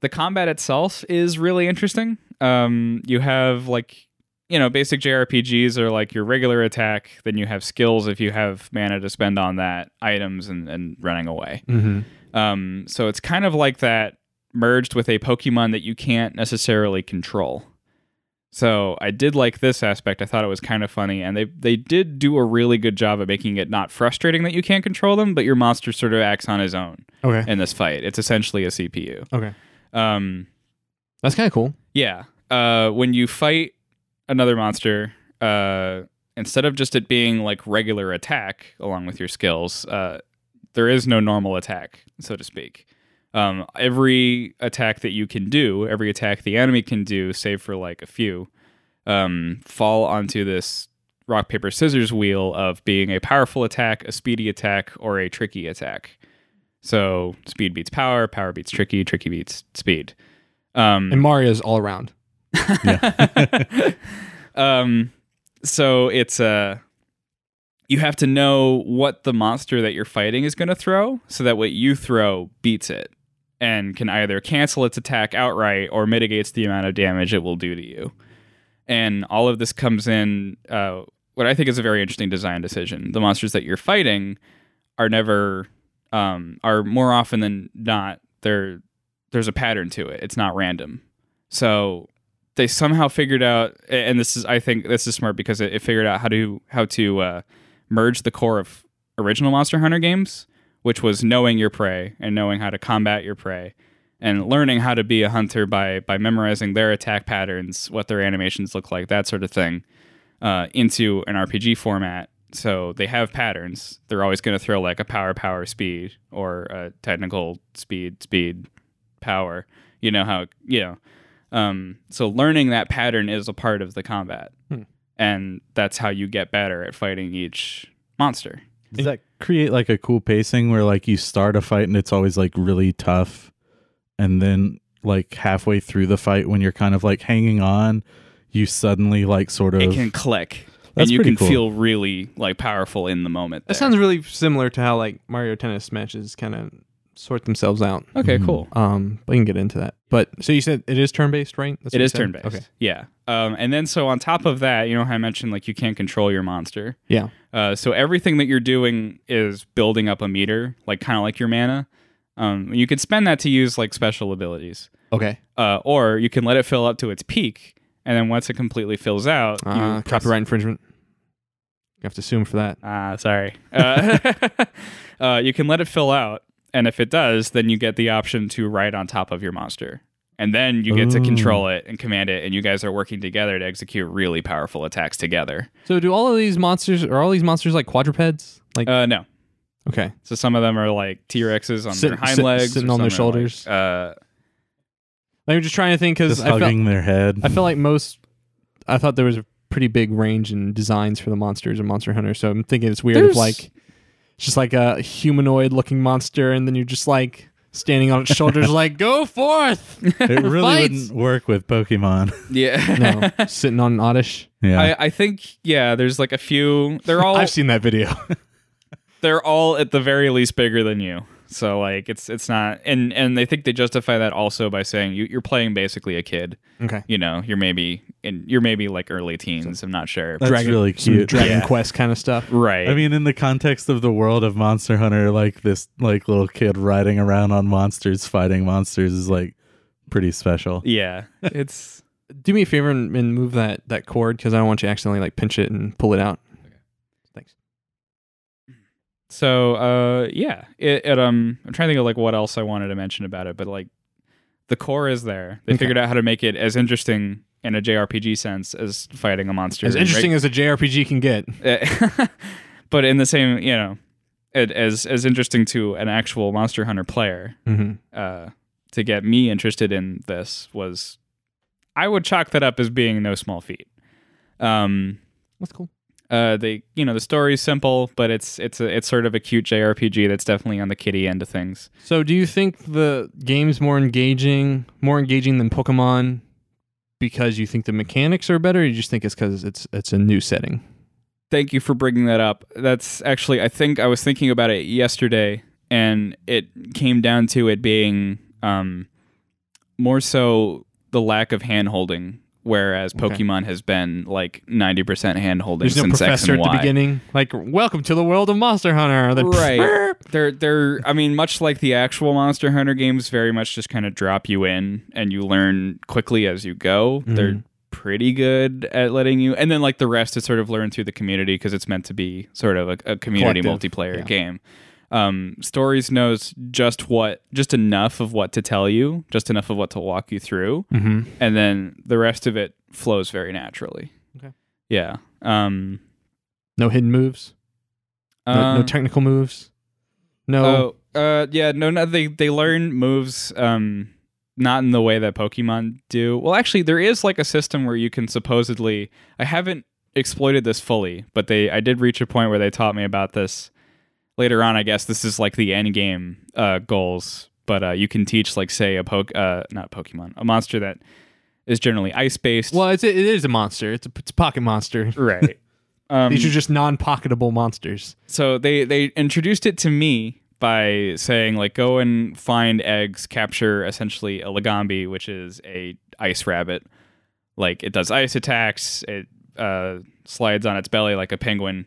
the combat itself is really interesting. Um, you have like you know basic JRPGs are like your regular attack. Then you have skills if you have mana to spend on that, items and, and running away. mm-hmm. Um, so it's kind of like that merged with a Pokemon that you can't necessarily control. So I did like this aspect. I thought it was kind of funny, and they they did do a really good job at making it not frustrating that you can't control them, but your monster sort of acts on his own Okay. in this fight. It's essentially a CPU. Okay. Um, That's kind of cool. Yeah. Uh, when you fight another monster, uh, instead of just it being like regular attack along with your skills, uh, there is no normal attack, so to speak. Um, every attack that you can do, every attack the enemy can do, save for like a few, um, fall onto this rock paper scissors wheel of being a powerful attack, a speedy attack, or a tricky attack. So speed beats power, power beats tricky, tricky beats speed. Um, And Mario's all around. um, so it's uh, you have to know what the monster that you're fighting is going to throw, so that what you throw beats it and can either cancel its attack outright or mitigates the amount of damage it will do to you. And all of this comes in uh, what I think is a very interesting design decision. The monsters that you're fighting are never um, are more often than not there. There's a pattern to it. It's not random. So they somehow figured out, and this is I think this is smart because it, it figured out how to how to uh, merge the core of original Monster Hunter games, which was knowing your prey and knowing how to combat your prey, and learning how to be a hunter by by memorizing their attack patterns, what their animations look like, that sort of thing, uh, into an RPG format. So they have patterns. They're always going to throw like a power, power, speed, or a technical speed, speed, power. You know how you know. Um, so learning that pattern is a part of the combat, Hmm. and that's how you get better at fighting each monster. Does that create like a cool pacing where like you start a fight and it's always like really tough, and then like halfway through the fight when you're kind of like hanging on, you suddenly like sort of It can click. That's and you can cool. feel really like powerful in the moment. That sounds really similar to how like Mario Tennis matches kind of sort themselves out. okay. Mhm. Cool. Um, but we can get into that. But so you said it is turn based, right? That's It what you is said? turn based. Okay. Yeah. Um, and then so on top of that, you know how I mentioned like you can't control your monster. Yeah. Uh, so everything that you're doing is building up a meter, like kind of like your mana. Um, you can spend that to use like special abilities, Okay. uh, or you can let it fill up to its peak, and then once it completely fills out, you Uh, press- copyright infringement. You have to assume for that. Ah, sorry. Uh, uh, you can let it fill out, and if it does, then you get the option to ride on top of your monster. And then you get to control it and command it, and you guys are working together to execute really powerful attacks together. So do all of these monsters are all these monsters like quadrupeds? Like Uh, no. okay. So some of them are like T Rexes on Sit- their hind sit- legs, sitting on their some are like, shoulders. uh, Like, I'm just trying to think because just I felt hugging their head. I feel like most I thought there was a pretty big range in designs for the monsters and Monster Hunter. So I'm thinking it's weird if like it's just like a humanoid looking monster and then you're just like standing on its shoulders like go forth. it really fights. wouldn't work with Pokemon. yeah. No, sitting on an oddish. yeah. I, I think yeah. There's like a few. They're all I've seen that video. they're all at the very least bigger than you. So like it's it's not and and they think they justify that also by saying you, you're playing basically a kid. okay. You know, you're maybe in you're maybe like early teens. I'm not sure. That's Dragon- really Some cute. Dragon Yeah. Quest kind of stuff. right. I mean, in the context of the world of Monster Hunter, like this, like little kid riding around on monsters, fighting monsters, is like pretty special. yeah. It's Do me a favor and, and move that that cord because I don't want you to accidentally like pinch it and pull it out. So uh yeah. It, it um I'm trying to think of like what else I wanted to mention about it, but like the core is there. They Okay. figured out how to make it as interesting in a JRPG sense as fighting a monster. As in interesting as a JRPG can get. Uh, but in the same, you know, it, as as interesting to an actual Monster Hunter player Mm-hmm. uh, to get me interested in this was, I would chalk that up as being no small feat. Um, That's cool. Uh, they, you know, the story's simple, but it's it's a it's sort of a cute JRPG that's definitely on the kiddie end of things. So, do you think the game's more engaging, more engaging than Pokemon, because you think the mechanics are better, or you just think it's because it's it's a new setting? Thank you for bringing that up. That's actually, I think I was thinking about it yesterday, and it came down to it being um, more so the lack of hand holding, whereas. Pokemon has been like 90% hand holding There's no since X professor and at the Y. beginning, like "Welcome to the world of Monster Hunter." Then, Right. They're they're I mean, much like the actual Monster Hunter games, very much just kind of drop you in and you learn quickly as you go. They're Mhm. pretty good at letting you and then like the rest is sort of learned through the community because it's meant to be sort of a, a community Collective, multiplayer game. Um, stories knows just what just enough of what to tell you, just enough of what to walk you through, hmm and then the rest of it flows very naturally. Okay. Yeah. Um No hidden moves. No, no um, technical moves. No. Oh, uh, yeah, no, no, they they learn moves, um, not in the way that Pokemon do. Well, actually, there is like a system where you can supposedly. I haven't exploited this fully, but they, I did reach a point where they taught me about this. Later on, I guess this is like the end game uh, goals, but uh, you can teach, like, say, a poke, uh, not Pokemon, a monster that is generally ice based. well, it's, it is a monster. It's a, it's a pocket monster. right? Um, These are just non-pocketable monsters. so they they introduced it to me by saying like go and find eggs capture essentially a lagombi which is a ice rabbit like it does ice attacks it uh, slides on its belly like a penguin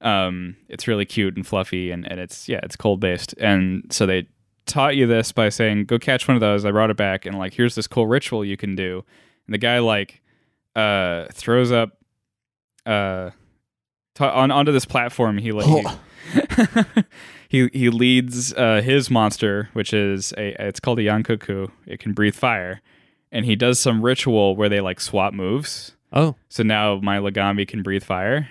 um, it's really cute and fluffy and, and it's yeah it's cold based and so they taught you this by saying go catch one of those. I brought it back and like here's this cool ritual you can do. And the guy like uh throws up uh t- on onto this platform he like he, he he leads uh, his monster, which is a it's called a Yian Kut-Ku. It can breathe fire, and he does some ritual where they like swap moves. Oh, So now my Lagombi can breathe fire,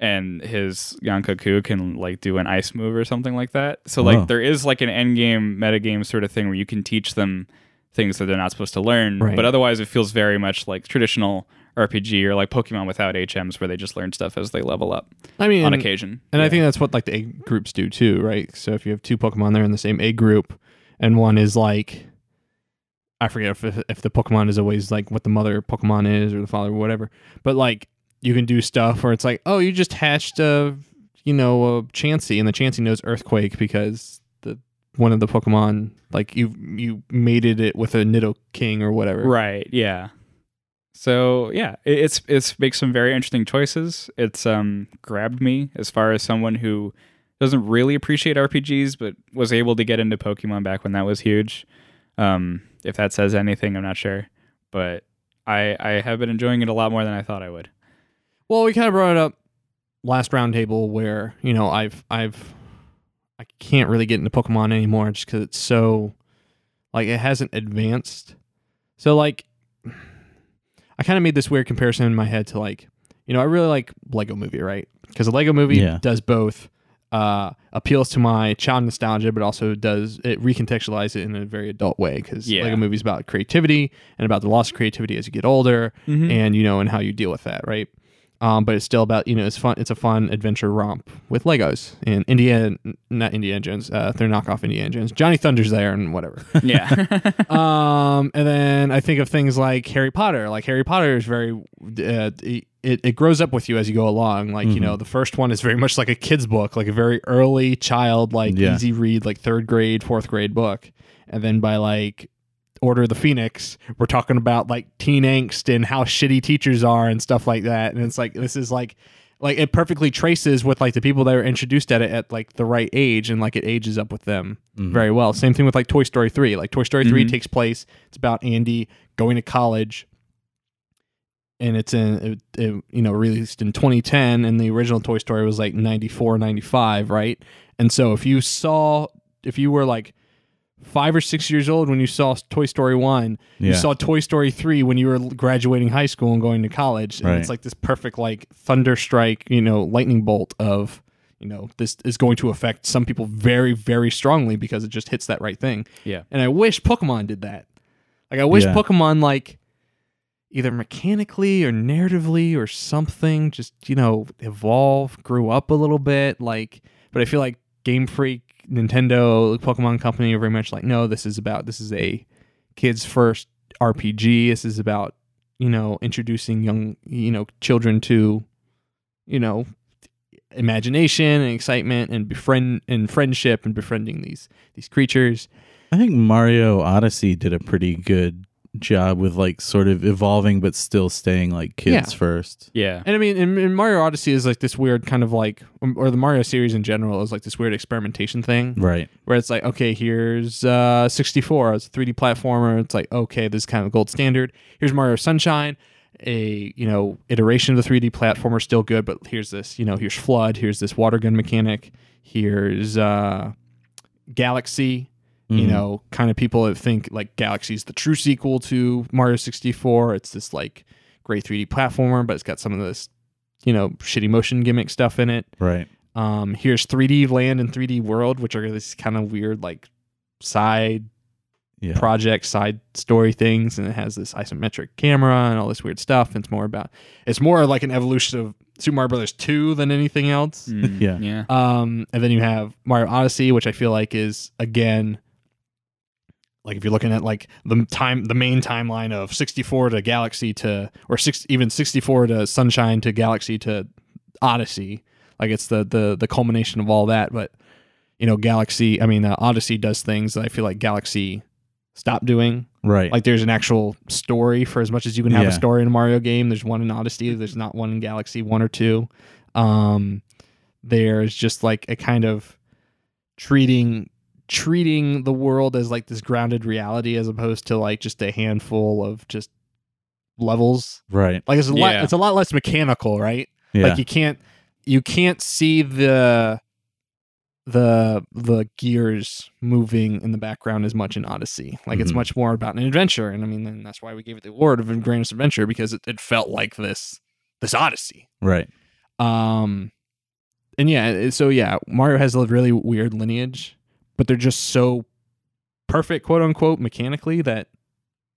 and his Yian Kut-Ku can like do an ice move or something like that. So like Wow. there is like an end game metagame sort of thing where you can teach them things that they're not supposed to learn, Right. but otherwise it feels very much like traditional RPG or like Pokemon without HMs where they just learn stuff as they level up I mean, on occasion. And I think that's what like the egg groups do too, right? So if you have two Pokemon there in the same egg group, and one is like, I forget if if the Pokemon is always like what the mother Pokemon is or the father or whatever, but like you can do stuff where it's like, oh, you just hatched a, you know, a Chansey, and the Chansey knows Earthquake because the one of the Pokemon like you you mated it with a Nido King or whatever. Right. Yeah. So yeah, it, it's it's makes some very interesting choices. It's um grabbed me as far as someone who doesn't really appreciate RPGs, but was able to get into Pokemon back when that was huge. Um, if that says anything, I'm not sure, but I I have been enjoying it a lot more than I thought I would. Well, we kind of brought it up last roundtable where you know I've I've I can't really get into Pokemon anymore just because it's so like it hasn't advanced. So like I kind of made this weird comparison in my head to like you know I really like Lego Movie right because the Lego Movie Yeah. does both uh, appeals to my child nostalgia, but also does it recontextualize it in a very adult way because Yeah. Lego Movie is about creativity and about the loss of creativity as you get older and you know and how you deal with that right um, but it's still about you know it's fun it's a fun adventure romp with legos and indiana not indiana jones uh, they're knockoff indiana jones. Johnny thunder's there and whatever. Yeah. um, and then i think of things like harry potter. Like harry potter is very uh, it, it grows up with you as you go along. Like you know the first one is very much like a kid's book like a very early child like Yeah. easy read like third grade fourth grade book. And then by like Order of the Phoenix, we're talking about like teen angst and how shitty teachers are and stuff like that. And it's like this is like like it perfectly traces with like the people that are introduced at it at like the right age and like it ages up with them very well. Same thing with like Toy Story 3. Like Toy Story 3 Mhm. takes place it's about Andy going to college and it's in it, it, you know released in 2010 and the original Toy Story was like 94 95, right? And so if you saw if you were like five or six years old when you saw Toy Story One. You saw Toy Story Three when you were graduating high school and going to college. And Right. it's like this perfect like thunder strike, you know, lightning bolt of you know this is going to affect some people very very strongly because it just hits that right thing. Yeah. And I wish Pokemon did that. Like I wish Yeah. Pokemon like either mechanically or narratively or something just you know evolve grew up a little bit like but i feel like game freak nintendo pokemon company are very much like no this is about this is a kids first rpg this is about you know introducing young you know children to you know imagination and excitement and befriend and friendship and befriending these these creatures. I think Mario Odyssey did a pretty good job with like sort of evolving but still staying like kids Yeah. first. Yeah. And I mean, in, in Mario Odyssey is like this weird kind of like, um, or the Mario series in general is like this weird experimentation thing Right. where it's like, okay, here's uh, 64, it's a 3D platformer. It's like, okay, this is kind of gold standard. Here's Mario Sunshine, a you know iteration of the 3D platformer, still good, but here's this, you know, here's FLUDD, here's this water gun mechanic, here's uh, Galaxy. You Mhm. know, kind of people that think like Galaxy's the true sequel to Mario 64. It's this like great 3D platformer, but it's got some of this, you know, shitty motion gimmick stuff in it. Right. Um, here's 3D Land and 3D World, which are this kind of weird like side Yeah. project, side story things, and it has this isometric camera and all this weird stuff. And it's more about it's more like an evolution of Super Mario Brothers 2 than anything else. Mm, Yeah. Yeah. Um, and then you have Mario Odyssey, which I feel like is again, like if you're looking at like the time, the main timeline of 64 to Galaxy to, or six, even 64 to Sunshine to Galaxy to Odyssey, like it's the the the culmination of all that. But you know, Galaxy, I mean, uh, Odyssey does things that I feel like Galaxy stopped doing. Right. Like there's an actual story for as much as you can have Yeah. a story in a Mario game. There's one in Odyssey. There's not one in Galaxy, one or two. Um, there's just like a kind of treating treating the world as like this grounded reality as opposed to like just a handful of just levels. right. Like it's a lot it's a lot less mechanical, right? Yeah. Like you can't you can't see the the the gears moving in the background as much in Odyssey. Like it's Mhm. much more about an adventure, and I mean, and that's why we gave it the award of greatest adventure because it, it felt like this this Odyssey. right. Um, and yeah, so yeah, Mario has a really weird lineage, but they're just so perfect, quote unquote, mechanically that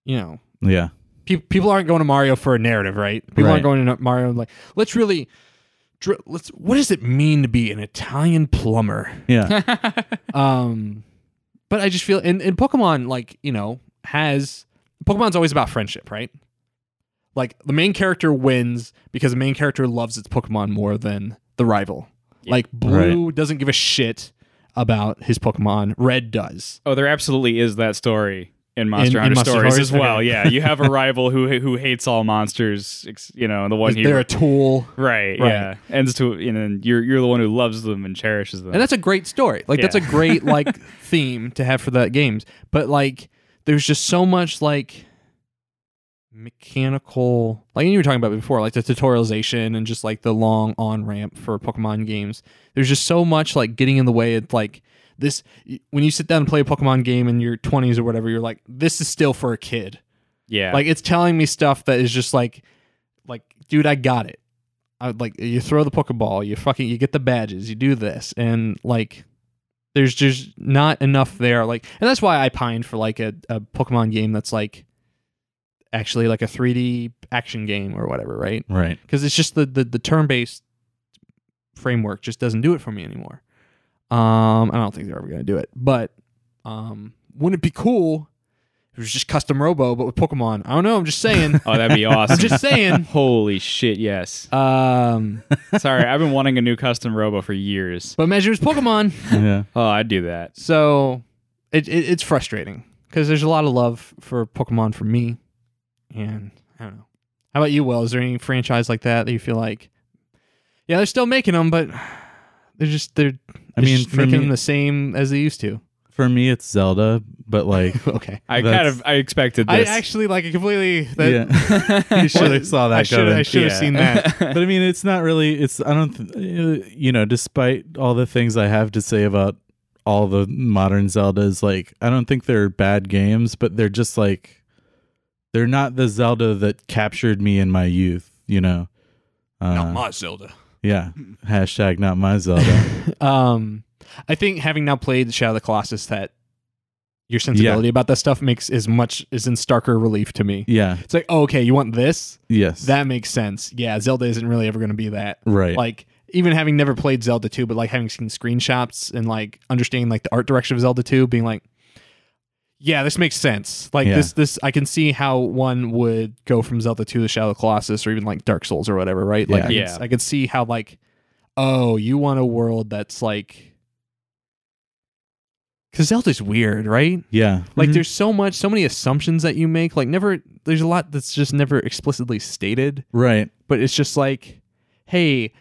you know Yeah. pe- people aren't going to Mario for a narrative, right? People Right. aren't going to Mario like let's really. dr- Let's. What does it mean to be an Italian plumber? Yeah. Um, but I just feel and, and Pokemon like you know has Pokemon's always about friendship, right? Like the main character wins because the main character loves its Pokemon more than the rival. Like Blue doesn't give a shit about his Pokemon. Red does. Oh, there absolutely is that story in Monster In- in Hunter Monster stories as well. Okay. Yeah, you have a rival who who hates all monsters. You know, the one he They're a tool, right, Right. yeah, ends to you know you're you're the one who loves them and cherishes them. and that's a great story. Like that's a great like theme to have for that games. But like, there's just so much like mechanical like you were talking about before like the tutorialization and just like the long on ramp for pokemon games. There's just so much like getting in the way of like this when you sit down and play a pokemon game in your 20s or whatever you're like this is still for a kid. Yeah, like it's telling me stuff that is just like like dude i got it. I, like you throw the pokeball you fucking you get the badges you do this and like there's just not enough there like and that's why i pined for like a, a pokemon game that's like actually like a 3d action game or whatever right Right. because it's just the, the the turn-based framework just doesn't do it for me anymore um i don't think they're ever going to do it but um wouldn't it be cool if it was just custom robo but with pokemon i don't know i'm just saying oh, that'd be awesome. i'm just saying Holy shit! Yes. um Sorry, I've been wanting a new custom robo for years. but imagine it was pokemon Yeah. Oh, I'd do that. so it, it it's frustrating because there's a lot of love for pokemon for me and i don't know how about you will is there any franchise like that that you feel like yeah they're still making them but they're just they're I mean, just for making me, them the same as they used to. for me, it's Zelda, but like, okay. I That's- kind of I expected I this. actually like it completely. That, yeah, you should have saw that I should coming. I should have Yeah. seen that. but I mean, it's not really. It's I don't. Th- uh, you know, despite all the things I have to say about all the modern Zeldas, like I don't think they're bad games, but they're just like they're not the Zelda that captured me in my youth. You know. Uh, Not my Zelda. Yeah. Hashtag not my Zelda. Um, I think having now played Shadow of the Colossus, that your sensibility about that stuff makes as much is in starker relief to me. yeah. It's like, oh, okay, you want this? Yes. That makes sense. Yeah, Zelda isn't really ever going to be that. right. Like even having never played Zelda 2, but like having seen screenshots and like understanding like the art direction of Zelda 2, being like, yeah, this makes sense. Like Yeah. this, this I can see how one would go from Zelda 2 to Shadow of the Colossus or even like Dark Souls or whatever, right? Like Yeah. I, Yeah. Could, I could see how like, oh, you want a world that's like, because Zelda's weird, right? yeah. Like Mhm. there's so much, so many assumptions that you make. Like never, there's a lot that's just never explicitly stated Right. but it's just like, hey,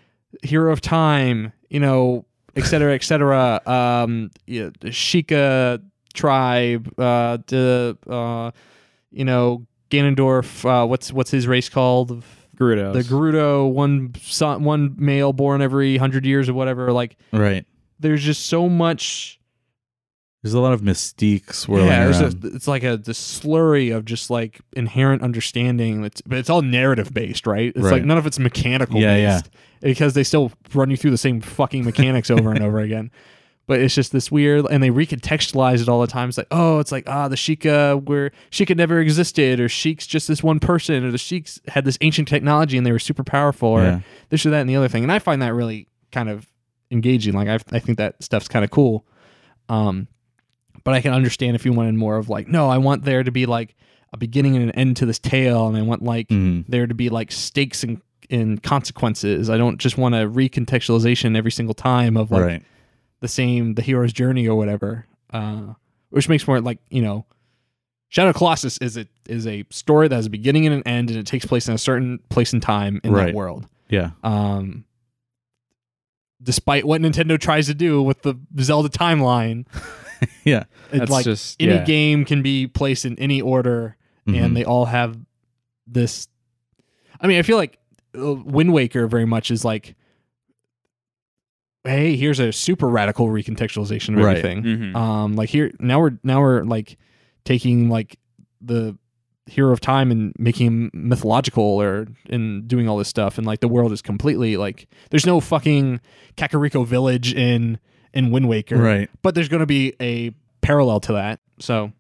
hero of time, you know, et cetera, et cetera. Um, yeah, the Sheikah tribe, uh, the, uh, you know, Ganondorf. Uh, what's what's his race called? Gerudo. The Gerudo, one son, one male born every hundred years or whatever. Like, Right. there's just so much. There's a lot of mystique swirling yeah, around. a, it's like a the slurry of just like inherent understanding. It's, but it's all narrative based, right? It's like none of it's mechanical Yeah, yeah. based because they still run you through the same fucking mechanics over and over again. But it's just this weird, and they recontextualize it all the time. It's like, oh, it's like ah, the Sheikah where Sheikah never existed, or Sheik's just this one person, or the Sheiks had this ancient technology and they were super powerful, or Yeah. this or that and the other thing. And I find that really kind of engaging. Like I, I think that stuff's kind of cool. Um, but I can understand if you wanted more of like, no, I want there to be like a beginning and an end to this tale, and I want like Mhm. there to be like stakes and, and consequences. I don't just want a recontextualization every single time of like right. The same the hero's journey or whatever. Uh, which makes more like you know, Shadow Colossus is a is a story that has a beginning and an end, and it takes place in a certain place and time in that world. Yeah. Um, despite what Nintendo tries to do with the Zelda timeline, Yeah. it's like just any yeah. game can be placed in any order, Mhm. and they all have this. I mean, I feel like uh, Wind Waker very much is like, hey, here's a super radical recontextualization of Right. everything. Mhm. Um, like here now we're now we're like taking like the hero of time and making him mythological or and doing all this stuff and like the world is completely like there's no fucking Kakariko village in in Wind Waker Right. but there's going to be a parallel to that. So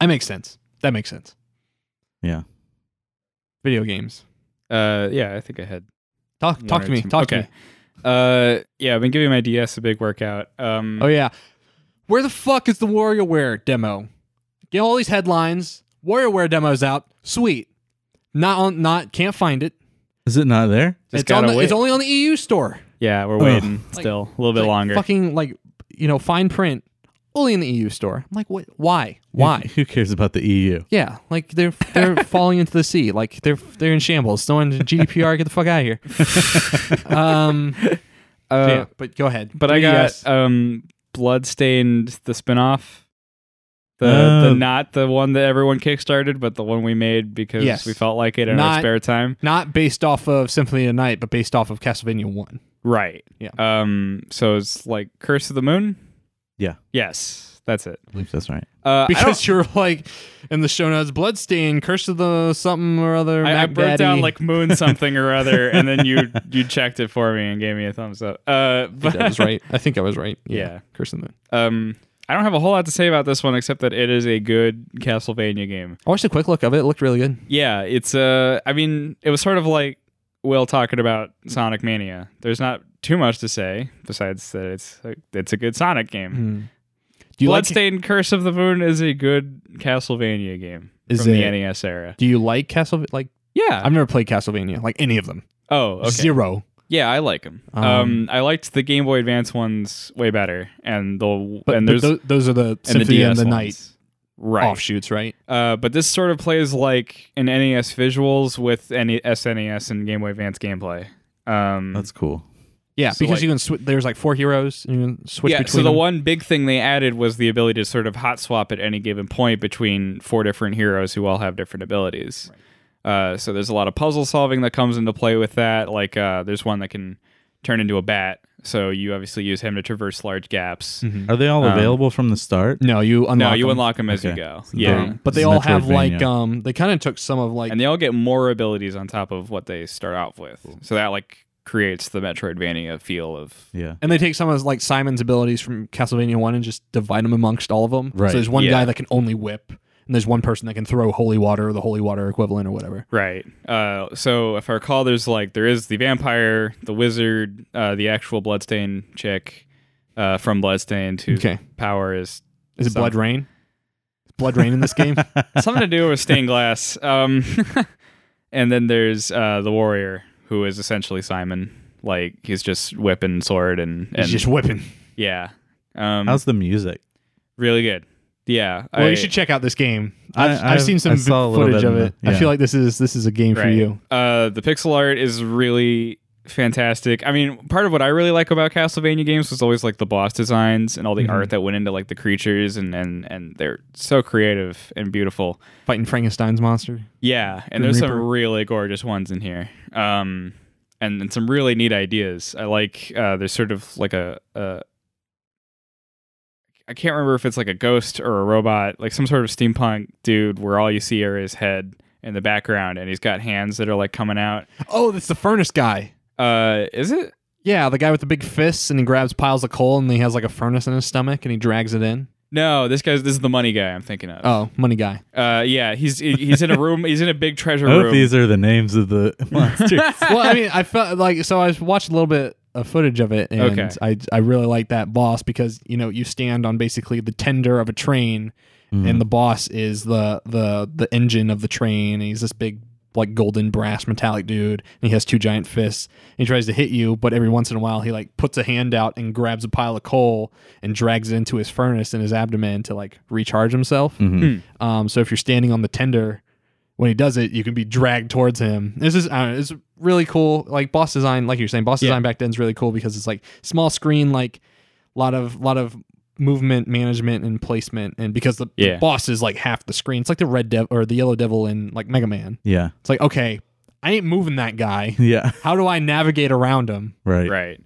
that makes sense. That makes sense. Yeah. Video games. Uh, yeah, I think I had. Talk one talk or to me. two- Talk okay. to me. Uh, yeah, I've been giving my DS a big workout. Um, Oh yeah. Where the fuck is the WarioWare demo? Get all these headlines. WarioWare demo's out. Sweet. Not on. Not can't find it. Is it not there? just it's on. The, it's only on the EU store. yeah, we're Ugh. waiting Like- still a little bit Like, longer. Fucking like you know fine print. Only in the EU store. I'm like, what? Why? Why? Who, who cares about the EU? Yeah, like they're they're falling into the sea. Like they're they're in shambles. No one GDPR. Get the fuck out of here. Um. uh, yeah, but go ahead. But I got 3DS. um Bloodstained the spin-off. The Oh. the not the one that everyone kickstarted, but the one we made because Yes. we felt like it in our spare time. not based off of Symphony of the Night, but based off of Castlevania One. Right. Yeah. Um so it's like Curse of the Moon? Yeah. Yes, that's it. I believe that's right. Uh Because you're like in the show notes, Bloodstain, Curse of the something or other. I, I Mac broke Daddy. down like moon something or other, and then you you checked it for me and gave me a thumbs up. Uh, I but think I was right. I think I was right. Yeah. Curse of the Moon. um, I don't have a whole lot to say about this one except that it is a good Castlevania game. I watched a quick look of it. It looked really good. Yeah, it's uh, I mean, it was sort of like Will talking about Sonic Mania. There's not too much to say besides that it's a, it's a good Sonic game. Hmm. Do you like? Bloodstained Curse of the Moon is a good Castlevania game Is from it- the NES era. Do you like Castlevania? Like Yeah. I've never played Castlevania. Like any of them. oh, okay. Zero. Yeah, I like them. Um, Um, I liked the Game Boy Advance ones way better, and the But, and but there's tho- those are the and the Symphony DS and the ones. Night right? offshoots, right? Uh, but this sort of plays like an NES visuals with any SNES and Game Boy Advance gameplay. Um, That's cool. Yeah, So, because like- you can switch. There's like four heroes. And you can switch yeah. between. So the them. one big thing they added was the ability to sort of hot swap at any given point between four different heroes who all have different abilities. Uh, so there's a lot of puzzle solving that comes into play with that. Like uh, there's one that can turn into a bat, so you obviously use him to traverse large gaps. Mhm. Are they all Um, available from the start? No, you unlock. No, you them. unlock them as you go. So Yeah. they're- but they all have like um. They kind of took some of like and they all get more abilities on top of what they start off with. So that like creates the Metroidvania feel of Yeah. And they take some of like Simon's abilities from Castlevania One and just divide them amongst all of them. Right. So there's one Yeah. guy that can only whip, and there's one person that can throw holy water or the holy water equivalent or whatever. right. Uh, so if I recall, there's like there is the vampire, the wizard, uh, the actual bloodstain chick uh, from Bloodstained whose Okay. power is Is it Some- Blood Rain? Is Blood Rain in this game? something to do with stained glass. Um, and then there's uh, the warrior who is essentially Simon. Like he's just whipping sword and, and He's just whipping. yeah. Um, How's the music? really good. Yeah. Well, I- you should check out this game. I- I've, I've, I've- seen some I saw a little footage bit of in it. the- I yeah. feel like this is this is a game for Right. you. Uh, the pixel art is really fantastic. I mean, part of what I really like about Castlevania games was always like the boss designs and all the Mhm. art that went into like the creatures and and and they're so creative and beautiful. Fighting Frankenstein's monster. Yeah, and Grim there's Reaper. some really gorgeous ones in here. Um, and, and some really neat ideas. I like. Uh, there's sort of like a, a. I can't remember if it's like a ghost or a robot, like some sort of steampunk dude, where all you see are his head in the background, and he's got hands that are like coming out. Oh, that's the furnace guy. Uh, is it? Yeah, the guy with the big fists, and he grabs piles of coal, and he has like a furnace in his stomach, and he drags it in. No, this guy's. This is the money guy I'm thinking of. Oh, money guy. Uh, yeah, he's he's in a room. He's in a big treasure I hope room. these are the names of the monsters. well, I mean, I felt like so. I watched a little bit of footage of it, and Okay. I I really like that boss because you know you stand on basically the tender of a train, Mhm. and the boss is the the the engine of the train. And he's this big like golden brass metallic dude, and he has two giant fists. And he tries to hit you, but every once in a while he like puts a hand out and grabs a pile of coal and drags it into his furnace in his abdomen to like recharge himself. Mhm. Um, so if you're standing on the tender, when he does it, you can be dragged towards him. This is I know, it's really cool. Like boss design, like you're saying, boss Yeah. design back then is really cool because it's like small screen, like a lot of lot of movement management and placement, and because the, the Yeah. boss is like half the screen. It's like the red devil or the yellow devil in like Mega Man. Yeah. It's like okay, I ain't moving that guy. Yeah. How do I navigate around him? Right. Right.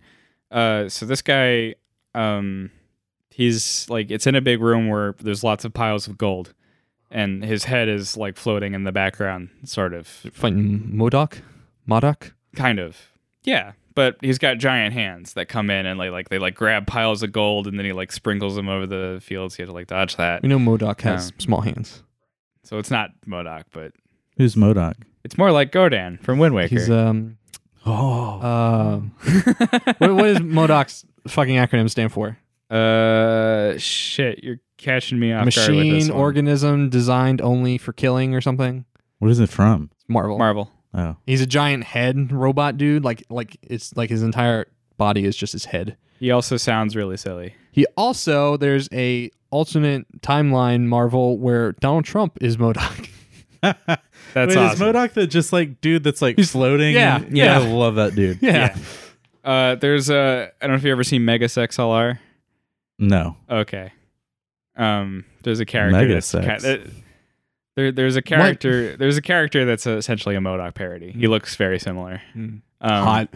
Uh, so this guy, um, he's like, it's in a big room where there's lots of piles of gold, and his head is like floating in the background, sort of, Fighting MODOK, MODOK. kind of. Yeah, but he's got giant hands that come in and like, like they like grab piles of gold, and then he like sprinkles them over the fields. You have to like dodge that. We know MODOK has Um, small hands. So it's not MODOK, but Who's MODOK? It's more like Gohdan from Wind Waker. He's um Oh, uh, what, what does MODOK's fucking acronym stand for? uh, shit, you're catching me off guard with this Machine one. organism designed only for killing or something. what is it from? Marvel. Marvel. Oh, He's a giant head robot dude. Like like it's like his entire body is just his head. He also sounds really silly. He also there's a alternate timeline Marvel where Donald Trump is MODOK. That's Wait, awesome. is MODOK the just like dude that's like floating? yeah, and- yeah. I love that dude. yeah. Uh, there's a. I don't know if you ever seen Megas XLR. No, Okay. Um, there's a character. Megas that's X. ki- uh, there, there's a character. There's a character that's essentially a MODOK parody. He looks very similar. Mm. Um, Hot.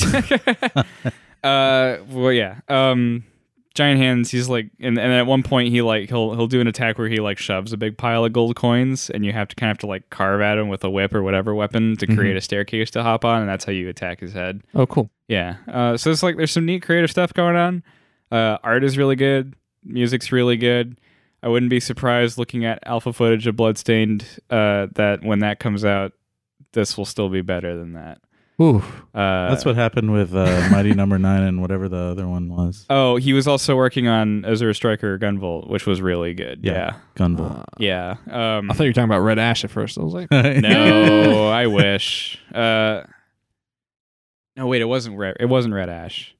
uh, well, yeah. Um, giant hands. He's like, and, and at one point he like he'll he'll do an attack where he like shoves a big pile of gold coins, and you have to kind of have to like carve at him with a whip or whatever weapon to create a staircase to hop on, and that's how you attack his head. Oh, cool. Yeah. Uh, so it's like there's some neat creative stuff going on. Uh, art is really good. Music's really good. I wouldn't be surprised looking at alpha footage of Bloodstained uh, that when that comes out, this will still be better than that. Ooh. Uh, that's what happened with uh, Mighty Number Nine and whatever the other one was. Oh, he was also working on Azure Striker Gunvolt, which was really good. Yeah. Yeah. Gunvolt. Yeah. Um, I thought you were talking about Red Ash at first. I was like, no, I wish. Uh, no, wait, it wasn't Red. It wasn't Red Ash.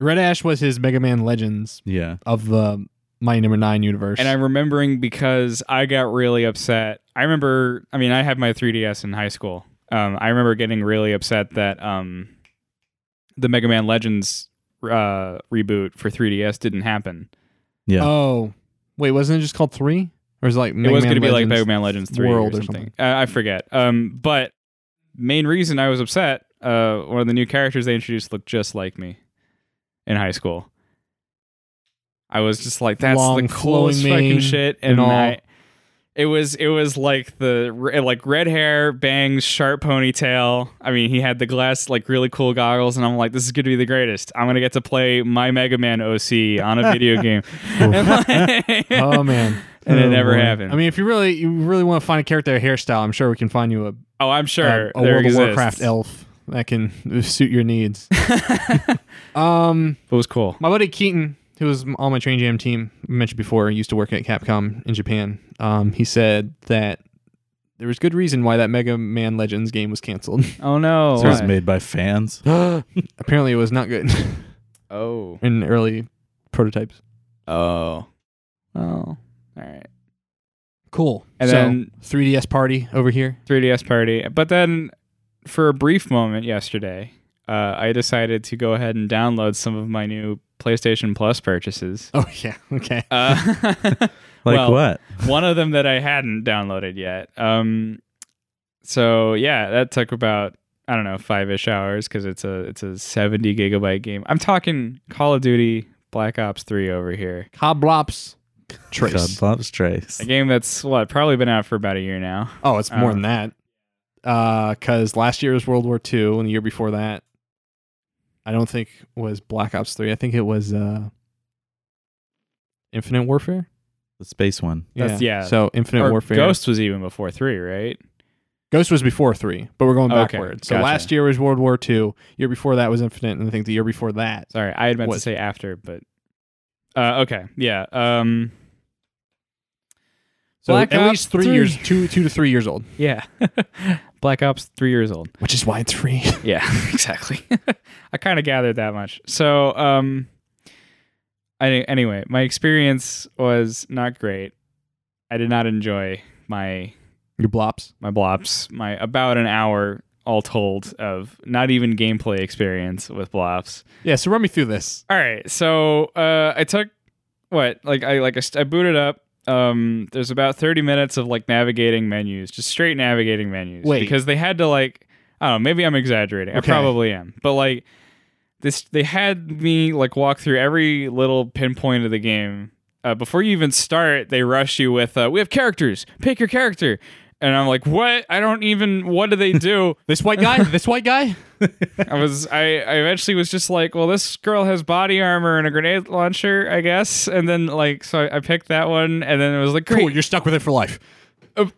Red Ash was his Mega Man Legends yeah. of the Mighty Number Nine universe. And I'm remembering because I got really upset. I remember, I mean, I had my 3DS in high school. Um, I remember getting really upset that um, the Mega Man Legends uh, reboot for 3DS didn't happen. Yeah. oh, wait, wasn't it just called three? Or is it like Mega it was going to be like Mega Man Legends 3 World or or something. Uh, I forget. Um, but main reason I was upset, uh, one of the new characters they introduced looked just like me in high school. I was just like, that's Long, the coolest fucking shit, and and all. I, it was it was like the like red hair, bangs, sharp ponytail. I mean, he had the glass like really cool goggles, and I'm like, this is going to be the greatest. I'm gonna get to play my Mega Man OC on a video game. Like- Oh man. And it Oh, never boy. happened. I mean, if you really you really want to find a character hairstyle, I'm sure we can find you a, oh, I'm sure a, a World exists. of Warcraft elf that can suit your needs. um, It was cool. my buddy Keaton, who was on my Train Jam team, I mentioned before, used to work at Capcom in Japan. Um, he said that there was good reason why that Mega Man Legends game was canceled. Oh no! So it was Why? made by fans. Apparently, it was not good Oh. in early prototypes. Oh. Oh. All right. Cool. And so, then 3DS party over here. 3DS party. But then, for a brief moment yesterday, uh, I decided to go ahead and download some of my new PlayStation Plus purchases. Oh yeah. Okay. Uh, Like well, what? one of them that I hadn't downloaded yet. Um, so yeah, that took about I don't know five ish hours because it's a it's a seventy gigabyte game. I'm talking Call of Duty Black Ops Three over here. Coblops. Trace. God, Bob's Trace. A game that's what probably been out for about a year now. Oh, it's more Uh, than that. Because last year was World War II, and the year before that, I don't think was Black Ops Three. I think it was uh, Infinite Warfare. The space one. That's- yeah. So Infinite Or Warfare. Ghost was even before three, right? Ghost was before three, but we're going Okay, backwards. So gotcha. last year was World War II. Year before that was Infinite, and I think the year before that. Sorry, I had meant to say after, but uh, okay, yeah. Um, So Black at Ops least three 3. years, two two to three years old, yeah. Black Ops, three years old. which is why it's free. Yeah, exactly. I kind of gathered that much. So, um, I, anyway, my experience was not great. I did not enjoy my Your blops. my blops, my about an hour all told of not even gameplay experience with blops. Yeah. So run me through this. All right, so uh, I took what like I like I, I booted up. Um, there's about 30 minutes of like navigating menus, just straight navigating menus. Wait. because they had to like I don't know, maybe I'm exaggerating. Okay. I probably am, but like this, they had me like walk through every little pinpoint of the game. Uh, before you even start, they rush you with, uh, "We have characters. Pick your character." And I'm like, "What? I don't even. What do they do?" This white guy. this white guy. I was I, I eventually was just like, well, this girl has body armor and a grenade launcher, I guess. And then like so I, I picked that one and then it was like, great. Cool. You're stuck with it for life.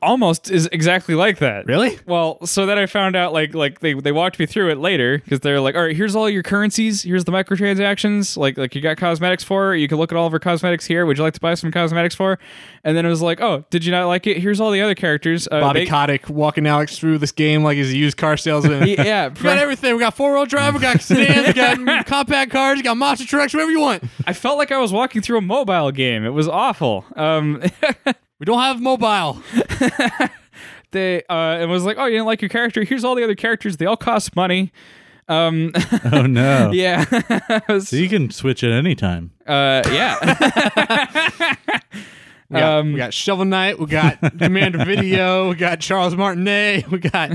Almost is exactly like that. Really? Well, so then I found out like like they, they walked me through it later because they're like, all right, here's all your currencies, here's the microtransactions, like like you got cosmetics for, you can look at all of our cosmetics here. Would you like to buy some cosmetics for? And then it was like, oh, did you not like it? Here's all the other characters. Uh, Bobby they- Kotick walking Alex through this game like he's a used car salesman. yeah, We got everything. We got four wheel drive. We got sedans. We got compact cars. We got monster trucks. Whatever you want. I felt like I was walking through a mobile game. It was awful. Um, We don't have mobile. they uh, it was like, oh, you didn't like your character? Here's all the other characters. They all cost money. Um, Oh no. yeah, was- So you can switch at any time. uh, yeah. We got, Um, we got Shovel Knight. We got Commander Video. We got Charles Martinet. We got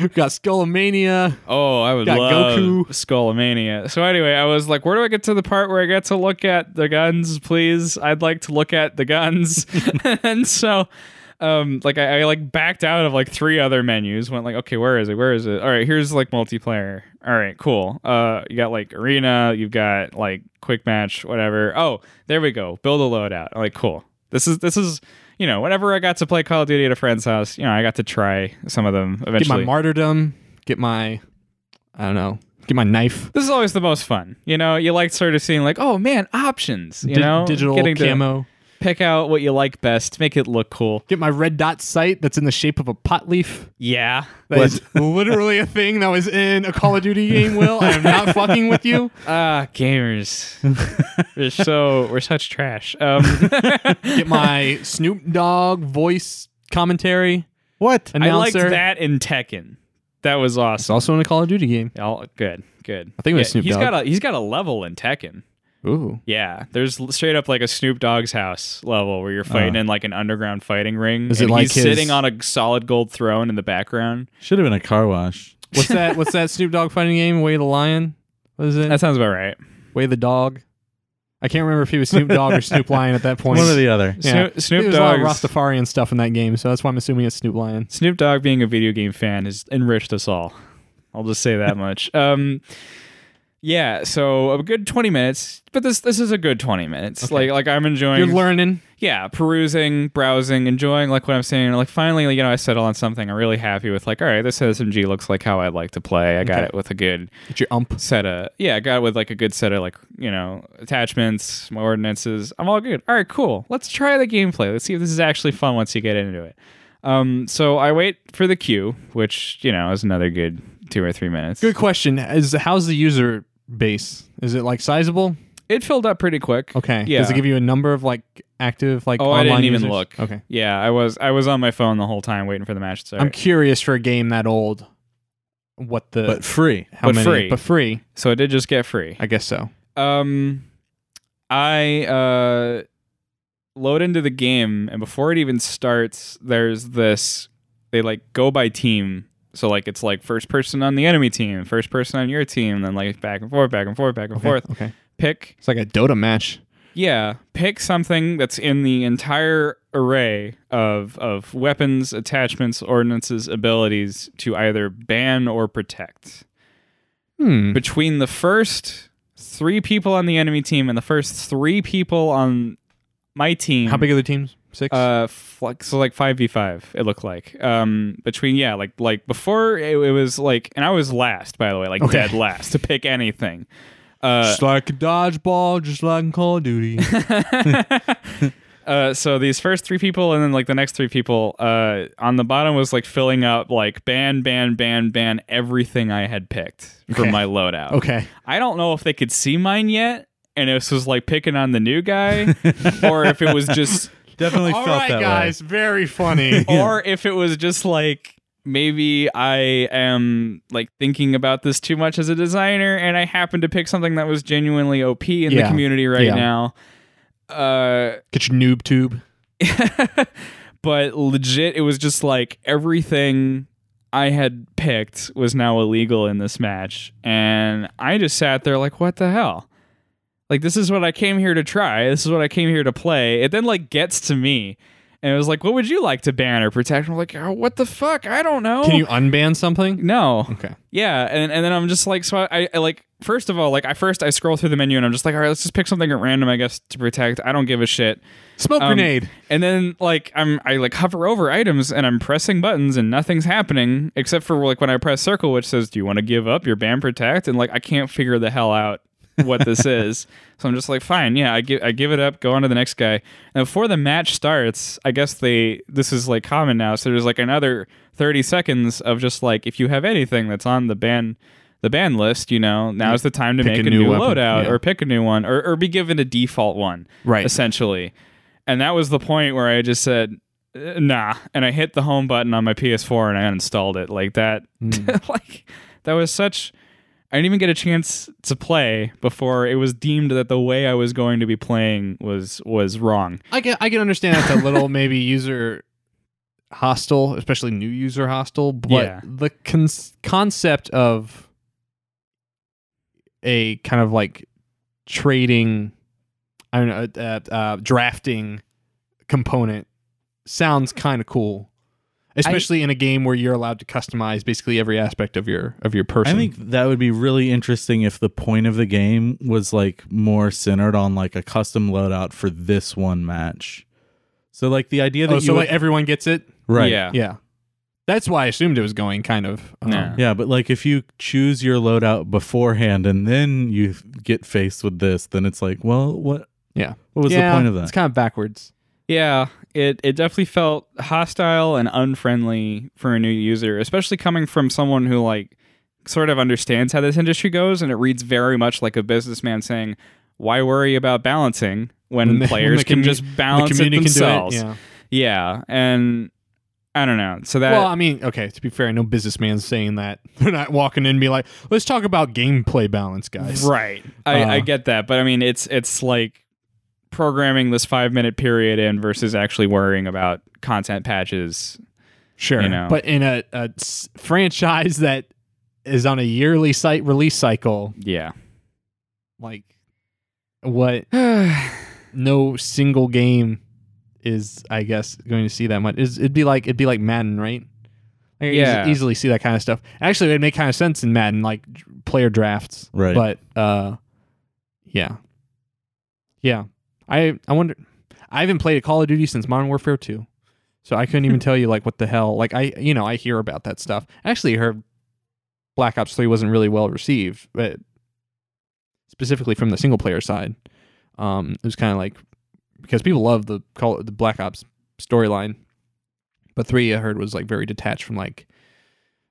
we got Skullomania. Oh, I would Got love Goku. Skullomania. So anyway, I was like, where do I get to the part where I get to look at the guns, please? I'd like to look at the guns. and so um like I, I like backed out of like three other menus, went like, okay, where is it? Where is it? All right, here's like multiplayer. All right, cool. Uh you got like arena, you've got like quick match, whatever. Oh, there we go. Build a loadout. I'm like, cool. This is this is you know, whenever I got to play Call of Duty at a friend's house, you know, I got to try some of them eventually. Get my martyrdom. Get my I don't know. Get my knife. this is always the most fun. You know, you like sort of seeing like, oh man, options. You Di- know, digital getting to camo. Pick out what you like best, make it look cool. Get my red dot sight that's in the shape of a pot leaf. Yeah, That is literally a thing that was in a Call of Duty game. Will I am not fucking with you. ah, gamers. we're so we're such trash. Um, Get my Snoop Dogg voice commentary What? I liked announcer. that in Tekken. That was It's awesome. also in a Call of Duty game. Oh, good, good. I think it was Snoop he's Dogg. got a he's got a level in Tekken. Ooh. Yeah, there's straight up like a Snoop Dogg's house level where you're fighting in like an underground fighting ring. Is it like he's his- sitting on a solid gold throne in the background? Should have been a car wash. What's that? What's that Snoop Dogg fighting game? Way the lion? What is it? That sounds about right. Way the dog. I can't remember if he was Snoop Dogg or Snoop Lion at that point. One or the other. Yeah. Snoop, Snoop There's a lot of Rastafarian stuff in that game, so that's why I'm assuming it's Snoop Lion. Snoop Dogg being a video game fan has enriched us all. I'll just say that much. Um, yeah, so a good twenty minutes, but this this is a good twenty minutes. Okay. Like like I'm enjoying. You're learning. yeah, perusing, browsing, enjoying like what I'm saying. Like finally, you know, I settle on something I'm really happy with. Like, all right, this SMG looks like how I'd like to play. I got Okay. it with a good Get your ump. set of yeah, I got it with like a good set of like you know attachments, my ordinances. I'm all good. All right, cool. Let's try the gameplay. Let's see if this is actually fun once you get into it. Um, so I wait for the queue, which you know is another good two or three minutes. Good question. Is how's the user base? Is it like sizable? It filled up pretty quick. Okay. Yeah. Does it give you a number of like active like Oh, I online didn't even users? look. Okay. Yeah, I was I was on my phone the whole time waiting for the match to start. I'm curious for a game that old. What the But free. how but many free. but free? so I did just get free. I guess so. Um, I uh load into the game, and before it even starts, there's this. They like go by team, so like it's like first person on the enemy team, first person on your team, then like back and forth, back and forth, back and Okay. forth. Okay. Pick, It's like a Dota match. yeah, pick something that's in the entire array of of weapons, attachments, ordinances, abilities to either ban or protect Hmm. between the first three people on the enemy team and the first three people on my team. How big are the teams? Six. Uh, like so, like five v five. It looked like um between yeah, like like before it, it was like, and I was last by the way, like Okay. dead last to pick anything. Uh, just like a dodgeball, just like in Call of Duty. uh, so these first three people and then like the next three people uh, on the bottom was like filling up like ban ban ban ban everything i had picked for Okay. my loadout okay. i don't know if they could see mine yet and this was like picking on the new guy or if it was just Definitely All felt right, that guys. Very funny. or if it was just like maybe I am like thinking about this too much as a designer and I happen to pick something that was genuinely OP in the Yeah. community right Yeah. now. Uh Get your noob tube. but legit it was just like everything I had picked was now illegal in this match and I just sat there like what the hell? Like this is what I came here to try. This is what I came here to play. It then like gets to me And it was like, what would you like to ban or protect? And I'm like, oh, what the fuck? I don't know. Can you unban something? No. Okay. Yeah, and and then I'm just like, so I, I like first of all, like I first I scroll through the menu and I'm just like, all right, let's just pick something at random, I guess, to protect. I don't give a shit. Smoke Um, grenade. And then like I'm I like hover over items and I'm pressing buttons and nothing's happening except for like when I press circle, which says, do you want to give up your ban protect? And like I can't figure the hell out what this is. So I'm just like, fine, yeah, I give I give it up, go on to the next guy. And before the match starts, I guess they this is like common now. So there's like another 30 seconds of just like if you have anything that's on the ban the ban list, you know, now's the time to Pick make a a, new new, loadout yeah. or pick a new one or, or be given a default one Right. essentially. And that was the point where I just said, "Uh, nah. And I hit the home button on my PS4 and I uninstalled it. Like that, like, that was such. I didn't even get a chance to play before it was deemed that the way I was going to be playing was was wrong. I can I can understand that's a little maybe user hostile, especially new user hostile, but Yeah. the con- concept of a kind of like trading, I don't know, uh, uh, drafting component sounds kind of cool. Especially in a game where you're allowed to customize basically every aspect of your of your person. I think that would be really interesting if the point of the game was like more centered on like a custom loadout for this one match. So like the idea that oh, you so would- like everyone gets it. right, Yeah. Yeah, that's why I assumed it was going kind of. um, Yeah. yeah, but like if you choose your loadout beforehand and then you get faced with this, then it's like, well, what? Yeah. What was Yeah, the point of that? It's kind of backwards. Yeah, it it definitely felt hostile and unfriendly for a new user, especially coming from someone who like sort of understands how this industry goes and it reads very much like a businessman saying, "Why worry about balancing when, When the- players when can commu- just balance the it themselves?" it. Yeah. Yeah, and I don't know. So that well, I mean, okay. To be fair, no businessman's saying that. They're not walking in and be like, "Let's talk about gameplay balance, guys." Right. I, I Uh, get that, but I mean, it's it's like programming this five minute period in versus actually worrying about content patches. Sure. You know. But in a, a s- franchise that is on a yearly site release cycle, Yeah. like what? No single game is, I guess, going to see that much. Is it'd be like it'd be like Madden, right? I can eas- Yeah. easily see that kind of stuff. Actually, it'd make kind of sense in Madden, like player drafts. Right. But uh, yeah, yeah. I I wonder. I haven't played a Call of Duty since Modern Warfare Two, so I couldn't even tell you like what the hell. Like I, you know, I hear about that stuff. Actually, heard Black Ops Three wasn't really well received, but specifically from the single player side, um, it was kind of like because people love the Call the Black Ops storyline, but three I heard was like very detached from like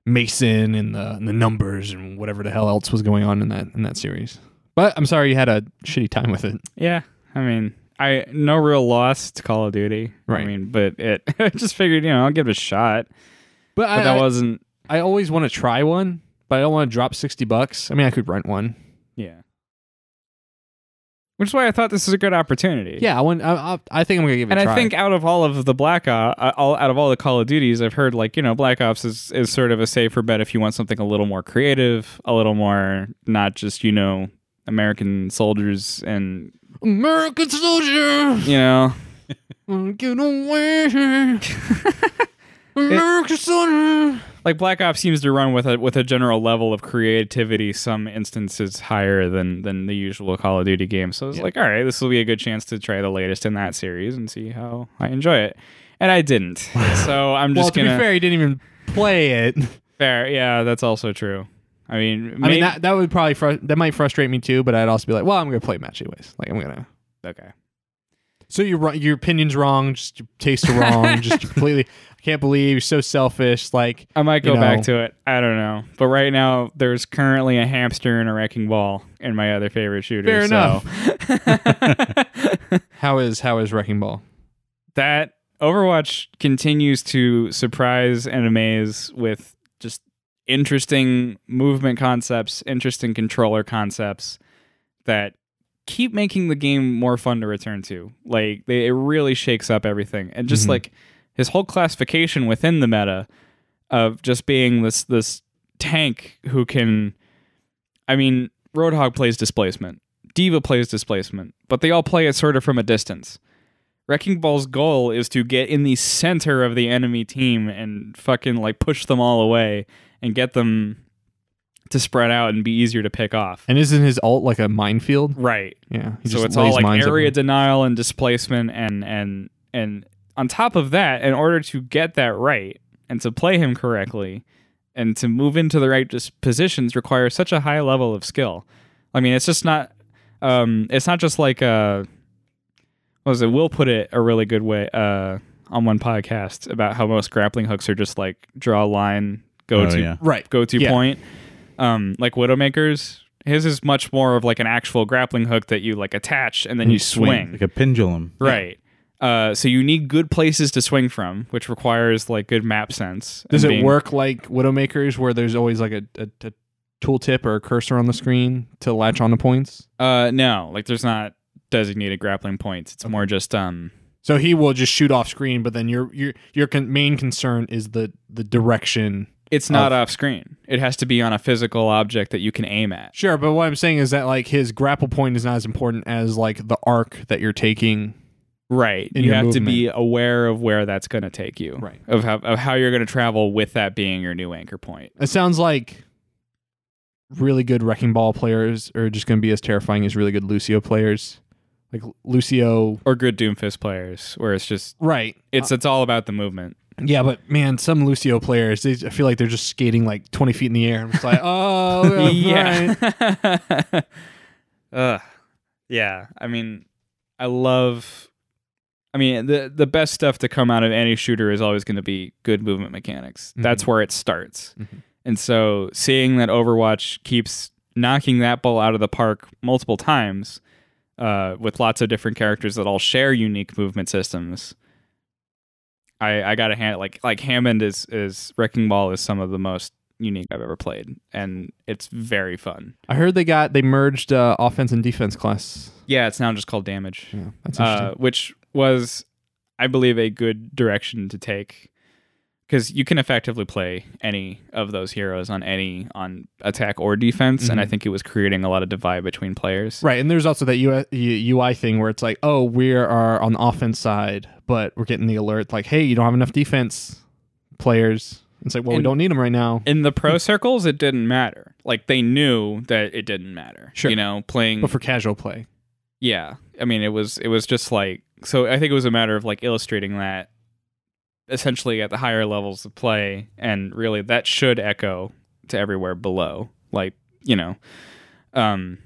Mason and the and the numbers and whatever the hell else was going on in that in that series. But I'm sorry you had a shitty time with it. Yeah, I mean, I no real loss to Call of Duty. Right. I mean, but it I just figured, you know, I'll give it a shot. But, But I, that I- wasn't. I always want to try one, but I don't want to drop sixty bucks. I mean, I could rent one. Yeah. Which is why I thought this was a good opportunity. Yeah, I want. I, I, think I'm gonna give it. And I think out of all of the Black Ops, uh, all, out of all the Call of Duties, I've heard like you know Black Ops is is sort of a safer bet if you want something a little more creative, a little more not just you know American soldiers and American soldier, you know get away. American soldier. like Black Ops seems to run with a with a general level of creativity, some instances higher than than the usual Call of Duty game. So it's Yeah. like, all right, this will be a good chance to try the latest in that series and see how I enjoy it. And I didn't. so I'm Well, just to gonna be fair, you didn't even play it. fair. Yeah, that's also true. I mean, I mean, that that would probably fru- that might frustrate me too. But I'd also be like, well, I'm gonna play a match anyways. Like I'm gonna. okay. So your your opinion's wrong. Just your tastes are wrong. just completely. I can't believe you're so selfish. Like I might go you back to it. I don't know. But right now, there's currently a hamster and a wrecking ball in my other favorite shooter. Fair so- how is how is Wrecking Ball? that Overwatch continues to surprise and amaze with interesting movement concepts, interesting controller concepts that keep making the game more fun to return to. Like they, it really shakes up everything. And just Mhm. like his whole classification within the meta of just being this this tank who can I mean, Roadhog plays displacement. D.Va plays displacement, but they all play it sort of from a distance Wrecking Ball's goal is to get in the center of the enemy team and fucking like push them all away and get them to spread out and be easier to pick off. And isn't his alt like a minefield? Right. Yeah. so it's all like area denial and displacement and and and on top of that in order to get that right and to play him correctly and to move into the right positions requires such a high level of skill i mean it's just not um it's not just like uh what was it will put it a really good way uh on one podcast about how most grappling hooks are just like draw a line go Oh, to yeah. Right. go to Yeah. point. Um, like Widowmakers, his is much more of like an actual grappling hook that you like attach and then you swing. like a pendulum. right. Uh, so you need good places to swing from, which requires like good map sense. Does it being- work like Widowmakers where there's always like a, a, a tooltip or a cursor on the screen to latch on to points? Uh, no, like there's not designated grappling points. It's more just um. So he will just shoot off screen, but then your your your con- main concern is the the direction. It's not Of- off screen. It has to be on a physical object that you can aim at. Sure, but what I'm saying is that like his grapple point is not as important as like the arc that you're taking. Right. In you your have to be aware of where that's going to take you. Right. Of how of how you're going to travel with that being your new anchor point. It sounds like really good wrecking ball players are just going to be as terrifying as really good Lucio players. Like Lucio, Or good Doomfist players, where it's just right? it's uh, it's all about the movement. Yeah, but man, some Lucio players, they, I feel like they're just skating like 20 feet in the air. I'm just like, oh, yeah. Ugh. Yeah. I mean, I love. I mean, the the best stuff to come out of any shooter is always going to be good movement mechanics. That's where it starts. Mhm. And so, seeing that Overwatch keeps knocking that ball out of the park multiple times, uh, with lots of different characters that all share unique movement systems. I I gotta hand like like Hammond is is Wrecking Ball is some of the most unique I've ever played, and it's very fun. I heard they got they merged uh, offense and defense class. Yeah, it's now just called Damage, Yeah, that's interesting. uh, which was, I believe, a good direction to take because you can effectively play any of those heroes on any on attack or defense, and I Mhm. think it was creating a lot of divide between players. right, and there's also that UI, UI thing where it's like, oh, we are on the offense side, but we're getting the alert like, hey, you don't have enough defense players. It's like, well, we don't need them right now. In the pro circles, it didn't matter. Like they knew that it didn't matter. Sure. you know, playing But for casual play, Yeah, I mean, it was it was just like so. I think it was a matter of like illustrating that essentially at the higher levels of play, and really that should echo to everywhere below. Like you know, um,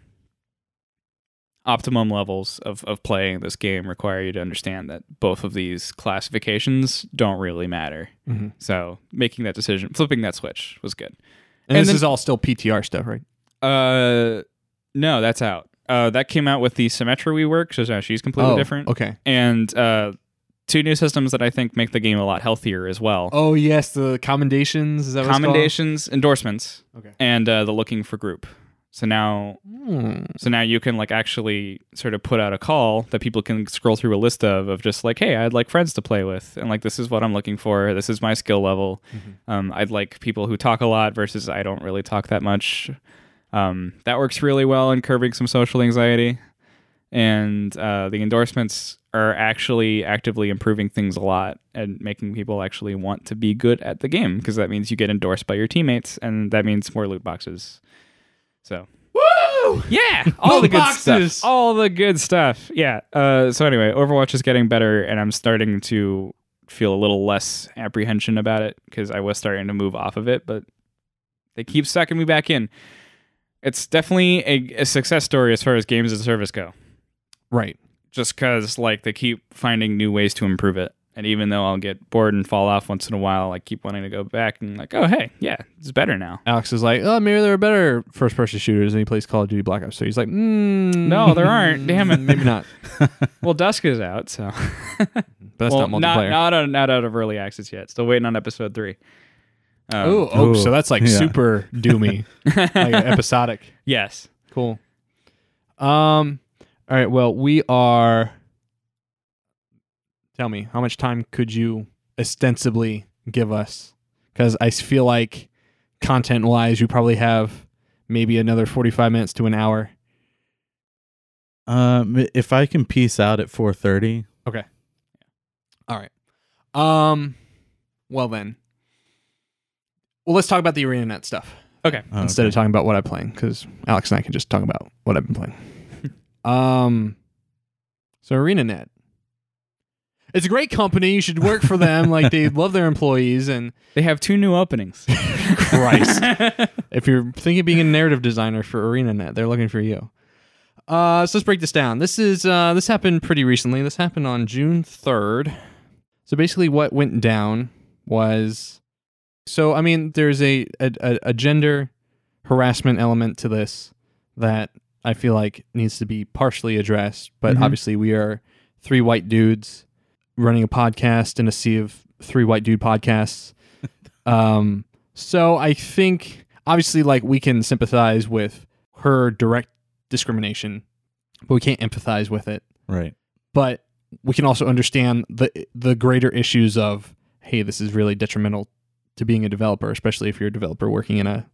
optimum levels of of playing this game require you to understand that both of these classifications don't really matter. Mhm. So making that decision, flipping that switch, was good. and, And this then- is all still PTR stuff, right? Uh, no, that's out. Uh, that came out with the Symmetra we work, so now she's completely oh, different. Okay. And uh, two new systems that I think make the game a lot healthier as well. Oh yes, the commendations. Is that what it's called? Commendations, endorsements, Okay. and uh, the looking for group. So now, Hmm. so now you can like actually sort of put out a call that people can scroll through a list of of just like, hey, I'd like friends to play with, and like this is what I'm looking for. This is my skill level. Mhm. Um, I'd like people who talk a lot versus I don't really talk that much. Um, that works really well in curbing some social anxiety. And uh, the endorsements are actually actively improving things a lot and making people actually want to be good at the game because that means you get endorsed by your teammates and that means more loot boxes. So Woo! yeah, all the good boxes! stuff. All the good stuff. Yeah. Uh, so anyway, Overwatch is getting better, and I'm starting to feel a little less apprehension about it because I was starting to move off of it, but they keep sucking me back in. It's definitely a, a success story as far as games as a service go. Right. Just because like they keep finding new ways to improve it. And even though I'll get bored and fall off once in a while, I keep wanting to go back and like, oh hey, yeah, it's better now. Alex is like, oh, maybe there are better first-person shooters, and he plays Call of Duty Black Ops. So he's like, mm, No, there aren't. Damn it. Maybe not. Well, Dusk is out, so But that's well, not multiplayer. Not, out, not out of early access yet. Still waiting on episode three. Um, oh, oh, so that's like Yeah. super doomy, like episodic. yes. Cool. Um. All right. Well, we are. Tell me, how much time could you ostensibly give us? Because I feel like, content-wise, you probably have maybe another forty-five minutes to an hour. Um, if I can piece out at 4:30. Okay. All right. Um. Well then. Well, let's talk about the ArenaNet stuff Okay. Oh, instead okay. of talking about what I'm playing, because Alex and I can just talk about what I've been playing. Um. So ArenaNet. It's a great company. You should work for them. like they love their employees, and They have two new openings. Christ. if you're thinking of being a narrative designer for ArenaNet, they're looking for you. Uh, so let's break this down. This is uh, this happened pretty recently. This happened on June third. So basically, what went down was, so I mean, there's a a, a a gender harassment element to this that I feel like needs to be partially addressed. But Mhm. obviously, we are three white dudes running a podcast in a sea of three white dude podcasts. um, so I think obviously, like we can sympathize with her direct discrimination, but we can't empathize with it. Right. But we can also understand the the greater issues of hey, this is really detrimental to being a developer, especially if you're a developer working in a,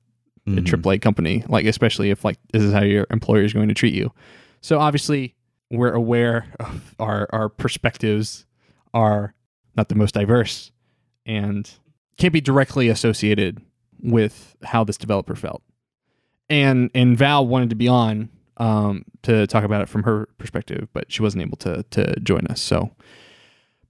a Mhm. AAA company, like especially if like this is how your employer is going to treat you. So obviously, we're aware of our our perspectives are not the most diverse and can't be directly associated with how this developer felt. And and Val wanted to be on um, to talk about it from her perspective, but she wasn't able to to join us. So,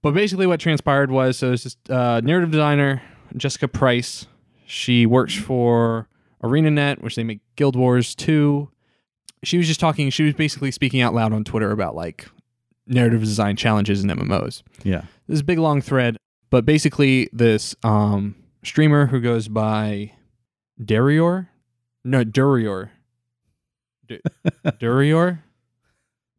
but basically, what transpired was so it's just uh, narrative designer Jessica Price. She works for ArenaNet, which they make Guild Wars 2. She was just talking, she was basically speaking out loud on Twitter about like narrative design challenges in MMOs. Yeah. This is a big long thread, but basically this um streamer who goes by Darior? No, Durior. D- Durior?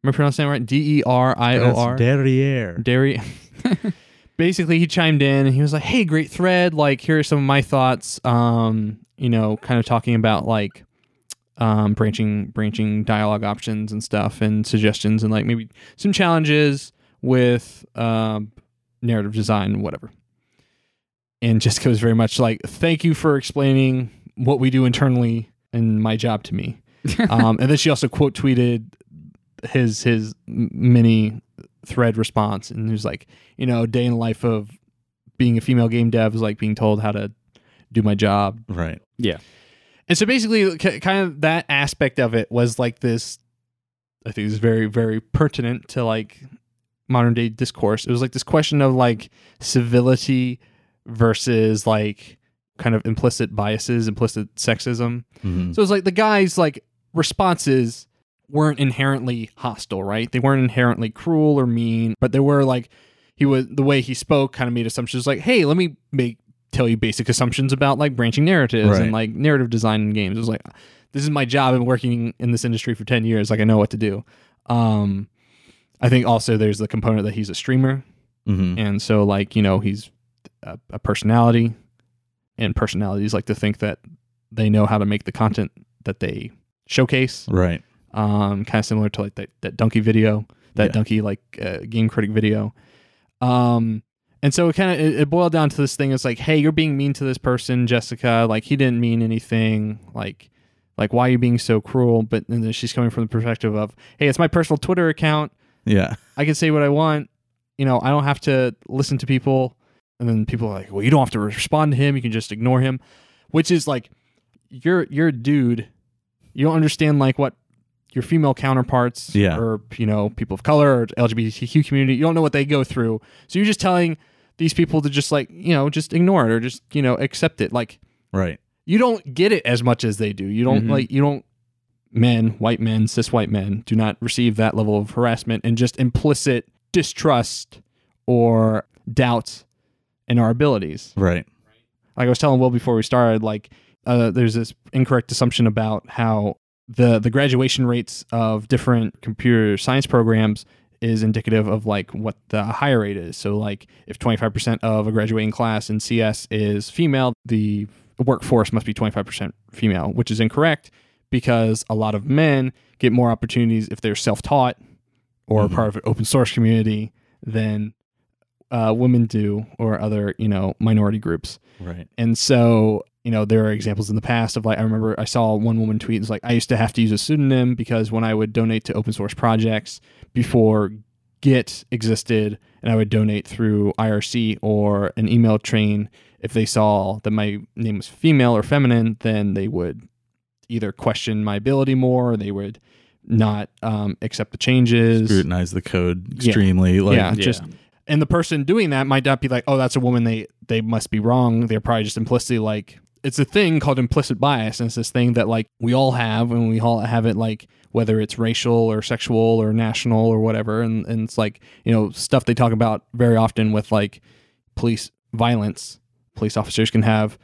Am I pronouncing that right? D E R I O R. That's derriere. Basically, he chimed in and he was like, "Hey, great thread. Like, here are some of my thoughts. Um, you know, kind of talking about like um branching branching dialogue options and stuff and suggestions and like maybe some challenges with um narrative design whatever." And Jessica was very much like, "Thank you for explaining what we do internally in my job to me." um, and then she also quote tweeted his his mini thread response, and he was like, you know, day in the life of being a female game dev is like being told how to do my job. Right. Yeah. And so basically, k- kind of that aspect of it was like this. I think is very very pertinent to like modern day discourse. It was like this question of like civility versus like kind of implicit biases, implicit sexism. Mhm. So it's like the guy's like responses weren't inherently hostile, right? They weren't inherently cruel or mean, but they were like he was the way he spoke kind of made assumptions like, hey, let me make tell you basic assumptions about like branching narratives Right. and like narrative design in games. It was like this is my job. Been working in this industry for ten years. Like I know what to do. Um, I think also there's the component that he's a streamer, Mhm. and so like you know he's a, a personality, and personalities like to think that they know how to make the content that they showcase. Right. Um, kind of similar to like that that Donkey video, that Yeah. Donkey like uh, game critic video. Um, and so it kind of it, it boiled down to this thing. It's like, hey, you're being mean to this person, Jessica. Like he didn't mean anything. Like, like why are you being so cruel? But and then she's coming from the perspective of, hey, it's my personal Twitter account. Yeah. I can say what I want. You know, I don't have to listen to people. And then people are like, well, you don't have to respond to him. You can just ignore him, which is like, you're you're a dude. You don't understand like what your female counterparts Yeah. or you know people of color or LGBTQ community. You don't know what they go through. So you're just telling these people to just like you know just ignore it or just you know accept it. Like Right. you don't get it as much as they do. You don't Mhm. like you don't men, white men, cis white men do not receive that level of harassment and just implicit distrust or doubt in our abilities. Right. Like I was telling Will before we started, like uh, there's this incorrect assumption about how the the graduation rates of different computer science programs is indicative of like what the higher rate is. So like if 25% of a graduating class in CS is female, the workforce must be 25% female, which is incorrect because a lot of men get more opportunities if they're self-taught or Mhm. part of an open source community than uh, women do or other, you know, minority groups. Right. And so, you know, there are examples in the past of like, I remember I saw one woman tweet, it's like, I used to have to use a pseudonym because when I would donate to open source projects before Git existed and I would donate through IRC or an email train. If they saw that my name was female or feminine, then they would either question my ability more, or they would not um, accept the changes. Scrutinize the code Yeah. extremely. Like, yeah, Yeah. just and the person doing that might not be like, oh, that's a woman. They they must be wrong. They're probably just implicitly like it's a thing called implicit bias, and it's this thing that like we all have, and we all have it like whether it's racial or sexual or national or whatever, and and it's like you know stuff they talk about very often with like police violence. Police officers can have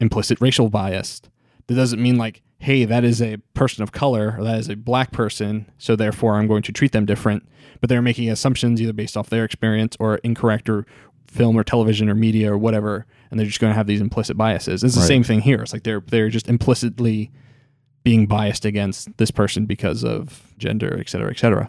implicit racial bias. That doesn't mean like, hey, that is a person of color or that is a black person, so therefore I'm going to treat them different. But they're making assumptions either based off their experience or incorrect or film or television or media or whatever, and they're just going to have these implicit biases. It's the Right. same thing here. It's like they're they're just implicitly being biased against this person because of gender, et cetera, et cetera.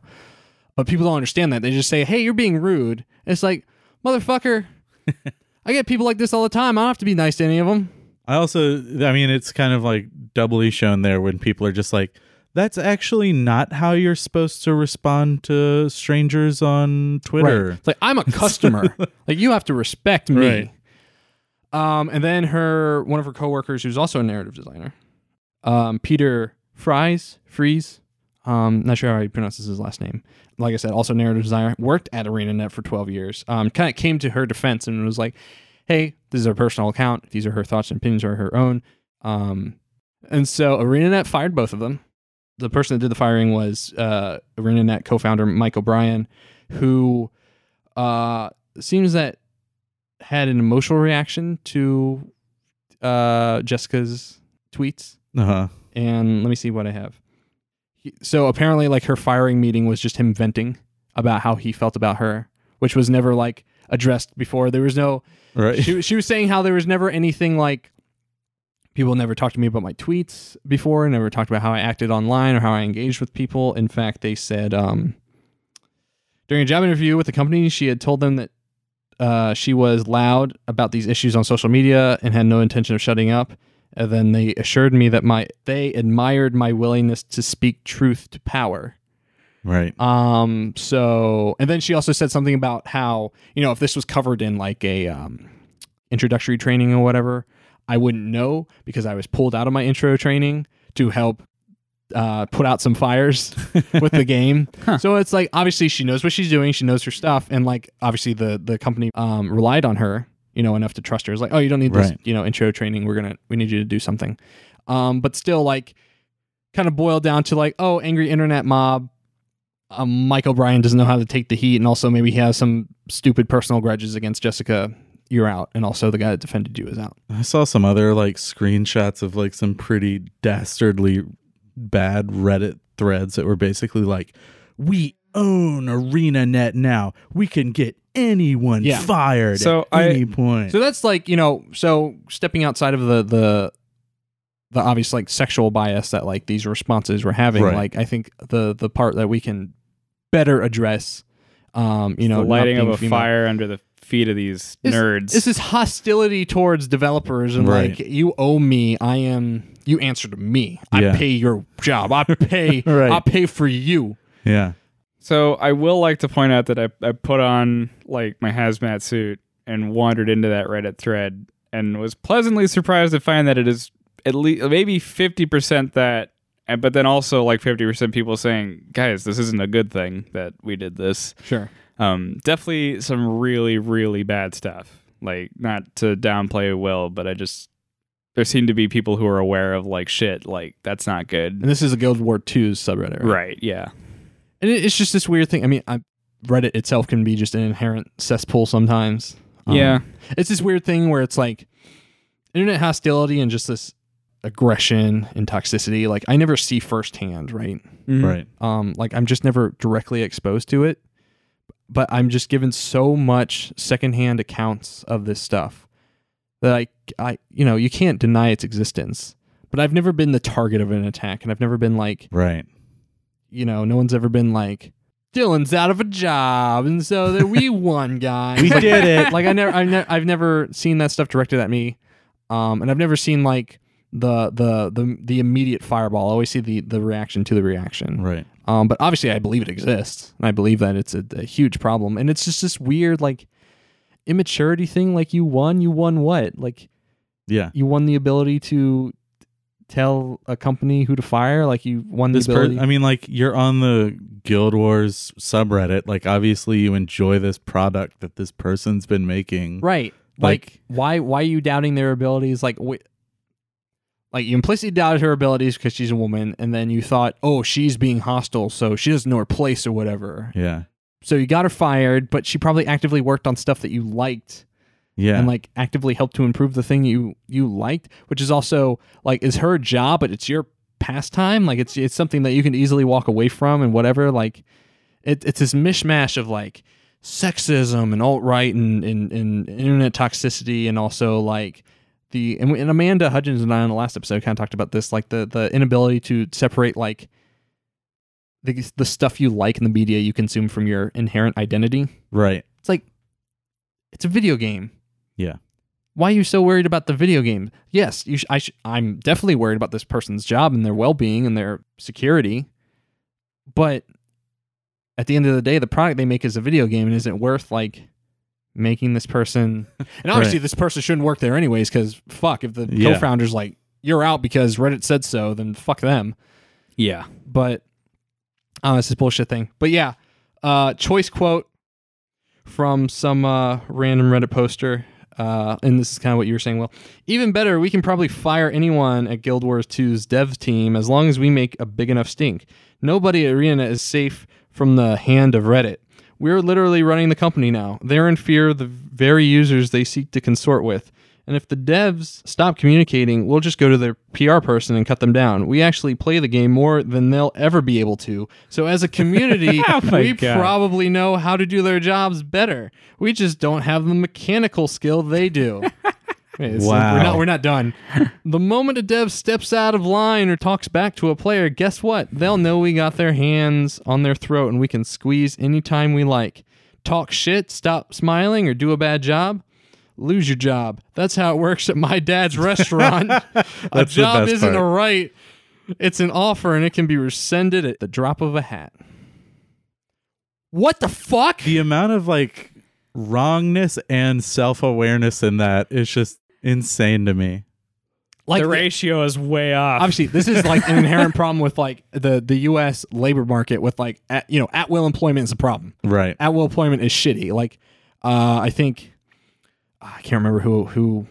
But people don't understand that. They just say, "Hey, you're being rude." It's like, motherfucker. I get people like this all the time. I don't have to be nice to any of them. I also, I mean, it's kind of like doubly shown there when people are just like, that's actually not how you're supposed to respond to strangers on Twitter. It's like I'm a customer. like you have to respect me. Right. Um, and then her one of her coworkers, who's also a narrative designer, um, Peter Fries, Fries, um, not sure how he pronounces his last name. Like I said, also narrative designer, worked at ArenaNet for 12 years. Um, kind of came to her defense and was like, "Hey, this is her personal account. These are her thoughts and opinions are her own." Um, and so ArenaNet fired both of them. The person that did the firing was uh, ArenaNet co-founder Mike O'Brien, who uh, seems that had an emotional reaction to uh, Jessica's tweets. Uh-huh. And let me see what I have. He- So apparently, like her firing meeting was just him venting about how he felt about her, which was never like addressed before. There was no. Right. She she was saying how there was never anything like. People never talked to me about my tweets before. Never talked about how I acted online or how I engaged with people. In fact, they said um, during a job interview with the company, she had told them that uh, she was loud about these issues on social media and had no intention of shutting up. And then they assured me that my they admired my willingness to speak truth to power. right. Um. So, and then she also said something about how you know if this was covered in like a um, introductory training or whatever, I wouldn't know because I was pulled out of my intro training to help uh, put out some fires with the game. So it's like obviously she knows what she's doing, she knows her stuff, and like obviously the the company um, relied on her, you know, enough to trust her. It's like, oh, you don't need this, Right. you know, intro training. We're gonna we need you to do something. Um, but still, like, kind of boiled down to like, oh, angry internet mob. Um, Mike O'Brien doesn't know how to take the heat, and also maybe he has some stupid personal grudges against Jessica. You're out, and also the guy that defended you is out. I saw some other like screenshots of like some pretty dastardly bad Reddit threads that were basically like, "We own ArenaNet now. We can get anyone Yeah. fired So at I- any point." So that's like you know, so stepping outside of the the the obvious like sexual bias that like these responses were having, Right. like I think the the part that we can better address, um, you know, the not lighting of being a female- fire under the feet of these Is- nerds. This is hostility towards developers and Right. like you owe me? I am. You answer to me. I Yeah. pay your job. I pay. Right. I pay for you. yeah. So I will like to point out that I, I put on like my hazmat suit and wandered into that Reddit thread and was pleasantly surprised to find that it is at least maybe fifty percent that, and but then also like fifty percent people saying, "Guys, this isn't a good thing that we did this." Sure. Um, definitely some really really bad stuff. Like not to downplay Will, but I just there seem to be people who are aware of like shit. Like that's not good. And this is a Guild War 2's subreddit, right? Right? Yeah. And it's just this weird thing. I mean, I, Reddit itself can be just an inherent cesspool sometimes. Um, Yeah. it's this weird thing where it's like internet hostility and just this aggression and toxicity. Like I never see firsthand, right? Mhm. Right. Um, like I'm just never directly exposed to it, but I'm just given so much secondhand accounts of this stuff that I, I, you know, you can't deny its existence. But I've never been the target of an attack, and I've never been like, Right. you know, no one's ever been like, Dylan's out of a job, and so that we won, guys. We did it. like I never, I've, ne- I've never seen that stuff directed at me, um, and I've never seen like the the the the immediate fireball. I always see the the reaction to the reaction. Right. Um, but obviously, I believe it exists, and I believe that it's a, a huge problem. And it's just this weird, like, immaturity thing. Like, you won, you won what? Like, Yeah. you won the ability to tell a company who to fire. Like, you won the This per- ability. I mean, like you're on the Guild Wars subreddit. Like, obviously, you enjoy this product that this person's been making. right? Like, Like- why? Why are you doubting their abilities? Like, wait. Like you implicitly doubted her abilities because she's a woman, and then you thought, "Oh, she's being hostile, so she doesn't know her place or whatever." Yeah. So you got her fired, but she probably actively worked on stuff that you liked Yeah. and like actively helped to improve the thing you you liked, which is also like is her job, but it's your pastime. Like it's it's something that you can easily walk away from and whatever. Like it, it's this mishmash of like sexism and alt right and, and and internet toxicity and also like the and, and Amanda Hudgens and I on the last episode kind of talked about this like the the inability to separate like the the stuff you like in the media you consume from your inherent identity. right. It's like it's a video game. Yeah. Why are you so worried about the video game? Yes, you sh- I sh- I'm definitely worried about this person's job and their well-being and their security. But at the end of the day, the product they make is a video game and isn't worth like making this person. And obviously, Right. this person shouldn't work there anyways because fuck, if the Yeah. co-founder's like you're out because Reddit said so, then fuck them Yeah. but oh, this bullshit thing. But yeah, uh, choice quote from some uh, random Reddit poster. Uh, and this is kind of what you were saying. Well, even better, we can probably fire anyone at Guild Wars 2's dev team as long as we make a big enough stink. Nobody at Arena is safe from the hand of Reddit. We're literally running the company now. They're in fear of the very users they seek to consort with. And if the devs stop communicating, we'll just go to their PR person and cut them down. We actually play the game more than they'll ever be able to. So as a community, Oh we God. probably know how to do their jobs better. We just don't have the mechanical skill they do. It's- Wow. We're not, we're not done. the moment a dev steps out of line or talks back to a player, guess what? They'll know we got their hands on their throat and we can squeeze anytime we like. Talk shit, stop smiling, or do a bad job. Lose your job. That's how it works at my dad's restaurant. a job isn't part. a right. It's an offer and it can be rescinded at the drop of a hat. What the fuck? The amount of like wrongness and self awareness in that is just insane to me. Like the ratio is way off. obviously this is like an inherent problem with like the the US labor market with like at, you know at will employment is a problem. Right. At will employment is shitty. Like uh I think I can't remember who who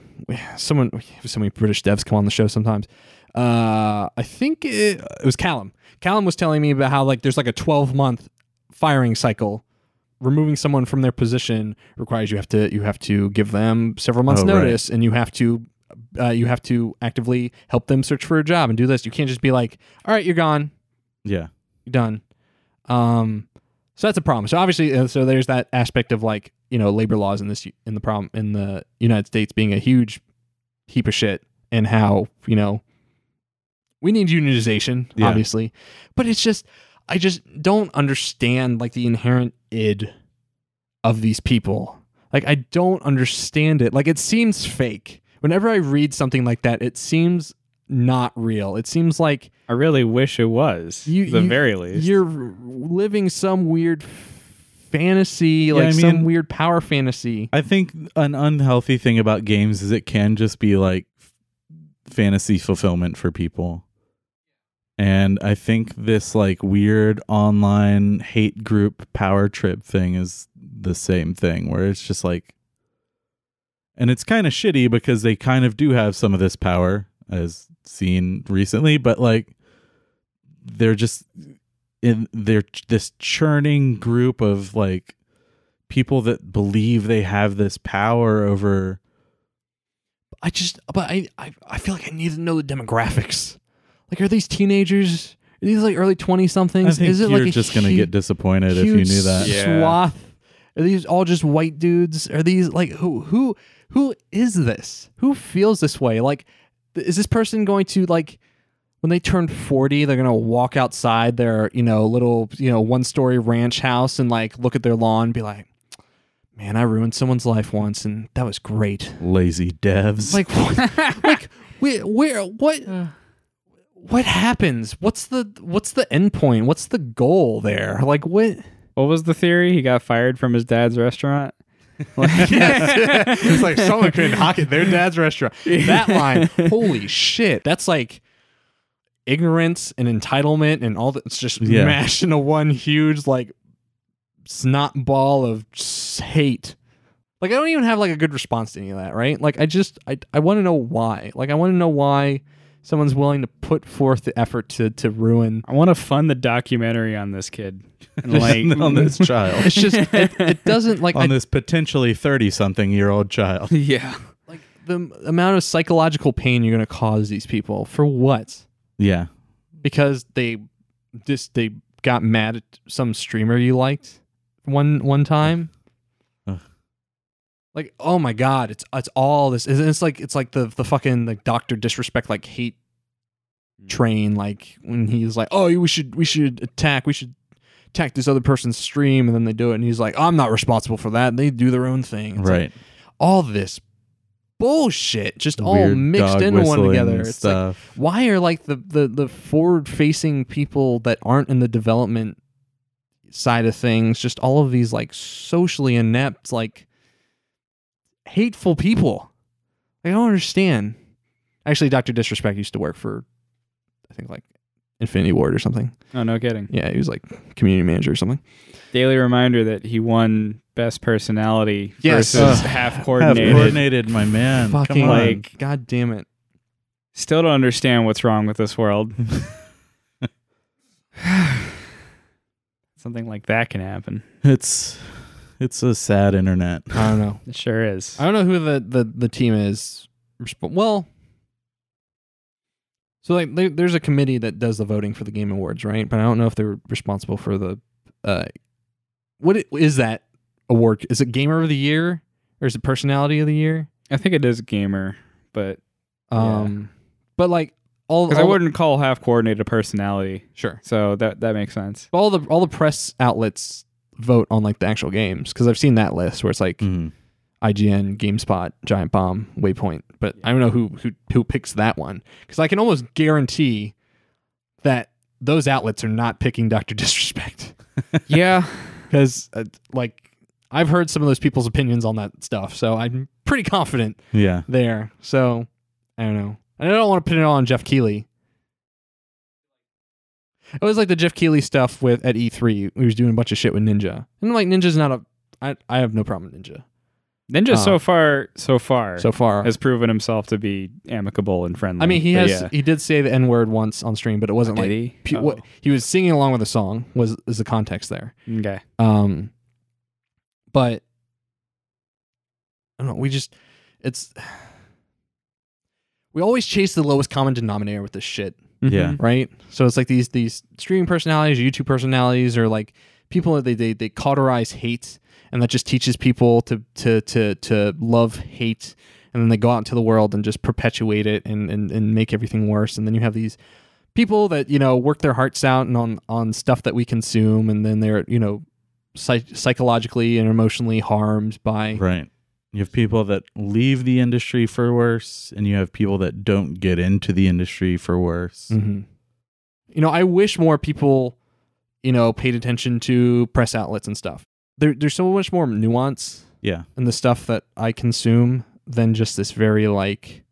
someone so many British devs come on the show sometimes. Uh I think it, it was Callum. Callum was telling me about how like there's like a 12 month firing cycle. Removing someone from their position requires you have to you have to give them several months Oh, right. notice and you have to uh, you have to actively help them search for a job and do this. You can't just be like, "All right, you're gone, Yeah. you're done." Um, so that's a problem. So obviously, uh, so there's that aspect of like you know labor laws in this in the problem in the United States being a huge heap of shit, and how you know we need unionization, Yeah. obviously, but it's just I just don't understand like the inherent id of these people. Like I don't understand it. Like it seems fake. Whenever I read something like that, it seems not real. It seems like I really wish it was. You- the you- very least. you're living some weird fantasy, like I some weird power fantasy. I think an unhealthy thing about games is it can just be like fantasy fulfillment for people. And I think this like weird online hate group power trip thing is the same thing where it's just like and it's kind of shitty because they kind of do have some of this power as seen recently, but like they're just in they're this churning group of like people that believe they have this power over I just, but I, I, I feel like I need to know the demographics. Like, are these teenagers? Are these like early twenty somethings? Is it you're like just gonna hu- get disappointed if you knew that. Yeah. Swath. Are these all just white dudes? Are these like who who who is this? Who feels this way? Like, is this person going to like when they turn forty? They're gonna walk outside their you know little you know one story ranch house and like look at their lawn and be like, "Man, I ruined someone's life once, and that was great." Lazy devs. Like, like, where, where, what? What happens? What's the what's the end point? What's the goal there? Like what? What was the theory? He got fired from his dad's restaurant. yes. it's like someone couldn't hock it. Their dad's restaurant. That line, holy shit. That's like ignorance and entitlement and all that. It's just Yeah. mashed into one huge like snot ball of hate. Like I don't even have like a good response to any of that, right? Like I just I I want to know why. Like I want to know why someone's willing to put forth the effort to to ruin I want to fund the documentary on this kid. And like on this child, it's just it, it doesn't like I on this potentially thirty-something-year-old child. yeah. like the amount of psychological pain you're going to cause these people for what Yeah, because they just they got mad at some streamer you liked one one time Ugh. Like oh my god it's it's all this it's it's like it's like the the fucking like doctor disrespect like hate train like when he's like oh we should we should attack we should attack this other person's stream and then they do it and he's like i'm not responsible for that they do their own thing It's like, right. all this bullshit just all mixed into one together. It's like, why are like the the the forward facing people that aren't in the development side of things just all of these like socially inept like hateful people? I don't understand. Actually, Doctor Disrespect used to work for, I think like Infinity Ward or something. Oh, no kidding. Yeah, he was like community manager or something. Daily reminder that he won best personality Yes. versus Ugh. half Half coordinated. coordinated, my man. Fucking Come on. like- God damn it. Still don't understand what's wrong with this world. Something like that can happen. it's it's a sad internet. I don't know. It sure is. I don't know who the the, the team is. Well, so like there, there's a committee that does the voting for the Game Awards, right? But I don't know if they're responsible for the uh, what it, is that award? Is it Gamer of the Year or is it Personality of the Year? I think it is gamer, but Yeah. Um, but like all, because I wouldn't call half coordinated a personality, sure, so that that makes sense. all the all the press outlets vote on like the actual games because I've seen that list where it's like Mhm. IGN, GameSpot, Giant Bomb, Waypoint, but I don't know who who who picks that one because I can almost guarantee that those outlets are not picking Doctor Disrespect yeah, because uh, like I've heard some of those people's opinions on that stuff, so I'm pretty confident Yeah. there. So I don't know. I don't want to put it all on Jeff Keighley. It was like the Jeff Keighley stuff with at E3. He was doing a bunch of shit with Ninja, and like Ninja's not a. I I have no problem with Ninja Ninja Oh. so far so far so far. has proven himself to be amicable and friendly. I mean, he has yeah. he did say the n word once on stream, but it wasn't Did like he? Oh. what he was singing along with a song was is the context there. Okay. Um, but I don't know. We just it's we always chase the lowest common denominator with this shit, Yeah. Mhm. right? So it's like these these streaming personalities, YouTube personalities, or like people that they they they cauterize hate, and that just teaches people to to to to love hate, and then they go out into the world and just perpetuate it and and and make everything worse, and then you have these people that you know work their hearts out and on on stuff that we consume, and then they're you know psych- psychologically and emotionally harmed by Right. You have people that leave the industry for worse, and you have people that don't get into the industry for worse. hmm You know, I wish more people, you know, paid attention to press outlets and stuff. There, there's so much more nuance Yeah. in the stuff that I consume than just this very like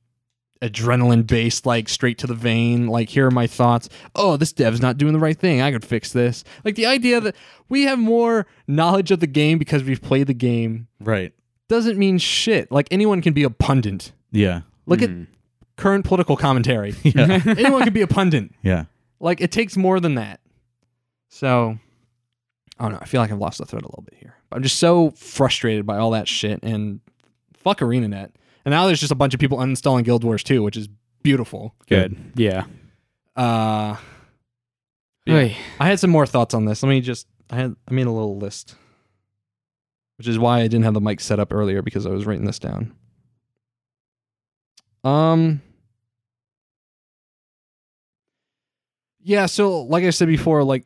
adrenaline based, like straight to the vein. Like, here are my thoughts. Oh, this dev's not doing the right thing. I could fix this. Like the idea that we have more knowledge of the game because we've played the game Right. Doesn't mean shit. Like anyone can be a pundit. Yeah. Look at current political commentary. Yeah. anyone can be a pundit. yeah. Like it takes more than that. So I don't know. I feel like I've lost the thread a little bit here. I'm just so frustrated by all that shit and fuck ArenaNet. And now there's just a bunch of people uninstalling Guild Wars 2, which is beautiful. Good. Yeah. Uh Yeah. Oy. I had some more thoughts on this. Let me just I had I made a little list. Which is why I didn't have the mic set up earlier because I was writing this down. Um Yeah, so like I said before, like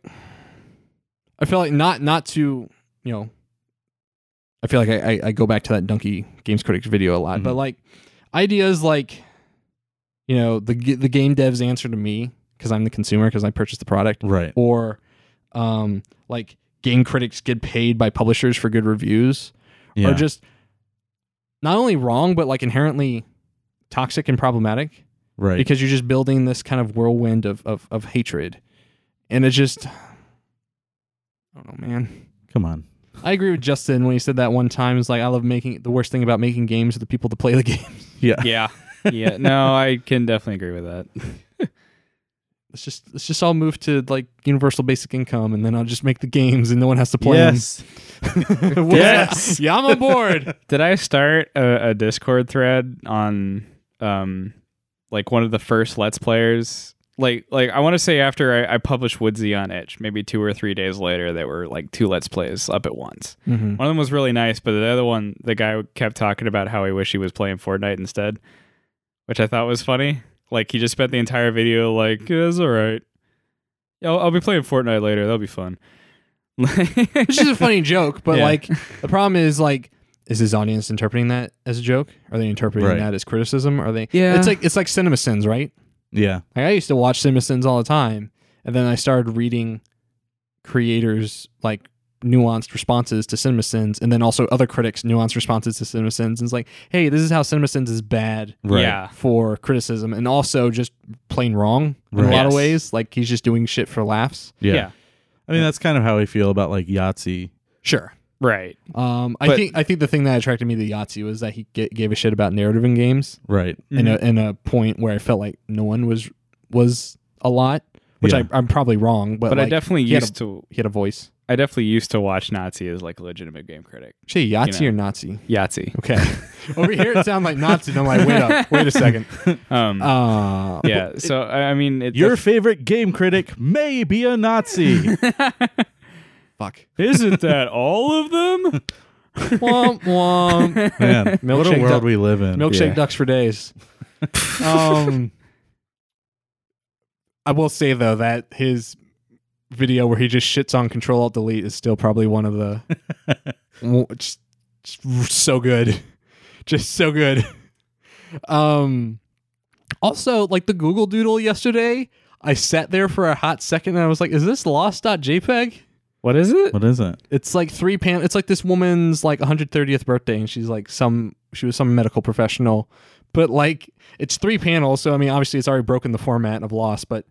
I feel like not not to, you know, I feel like I, I, I go back to that Dunkey Games Critics video a lot, but Mhm. like ideas like, you know, the the game dev's answer to me because I'm the consumer because I purchased the product, Right. or um, like game critics get paid by publishers for good reviews, Yeah. are just not only wrong but like inherently toxic and problematic right. because you're just building this kind of whirlwind of of, of hatred, and it's just I don't know, man. Come on. I agree with Justin when he said that one time. Is like I love making the worst thing about making games are the people that play the games. Yeah. Yeah. Yeah. No, I can definitely agree with that. Let's just let's just all move to like universal basic income, and then I'll just make the games, and no one has to play Yes. them. Yes. yeah, I'm on board. Did I start a, a Discord thread on um like one of the first Let's Players? Like like I want to say after I, I published Woodsy on Itch, maybe two or three days later, there were like two Let's Plays up at once. Mm-hmm. One of them was really nice, but the other one, the guy kept talking about how he wished he was playing Fortnite instead, which I thought was funny. Like he just spent the entire video like, yeah, it's all right. Yeah, I'll, I'll be playing Fortnite later. That'll be fun. Which is a funny joke, but Yeah. like the problem is like, is his audience interpreting that as a joke? Are they interpreting Right. that as criticism? Are they? Yeah. It's like it's like Cinema Sins, right? Yeah. Like I used to watch Cinema Sins all the time, and then I started reading creators like nuanced responses to Cinema Sins, and then also other critics nuanced responses to Cinema Sins. And it's like, hey, this is how Cinema Sins is bad Right. Yeah. for criticism, and also just plain wrong in a Right. lot of ways. Like he's just doing shit for laughs. Yeah. yeah. I mean, that's kind of how I feel about like Yahtzee. Sure. Right. Um, I But- think I think the thing that attracted me to Yahtzee was that he g- gave a shit about narrative in games, Right. in a in a point where I felt like no one was was a lot, which Yeah. I, I'm probably wrong, but, But I definitely he had used to he had a voice. I definitely used to watch Nazi as like a legitimate game critic. Actually, Yahtzee know. or Nazi? Yahtzee. Okay. Over here it sounds like Nazi. and I'm like, wait up, wait a second. Um Uh, yeah, so I I mean it Your def- favorite game critic may be a Nazi. fuck. Isn't that all of them? Womp womp. Man, what a Milkshake world duck- we live in. Milkshake Yeah. ducks for days. um, I will say though that his video where he just shits on Control Alt Delete is still probably one of the just, just so good, just so good. Um, also like the Google Doodle yesterday, I sat there for a hot second and I was like, "Is this lost.jpg?" What is it? What is it? It's like three pan. It's like this woman's like 130th birthday, and she's like some. She was some medical professional, but like it's three panels. So I mean, obviously, it's already broken the format of Lost, but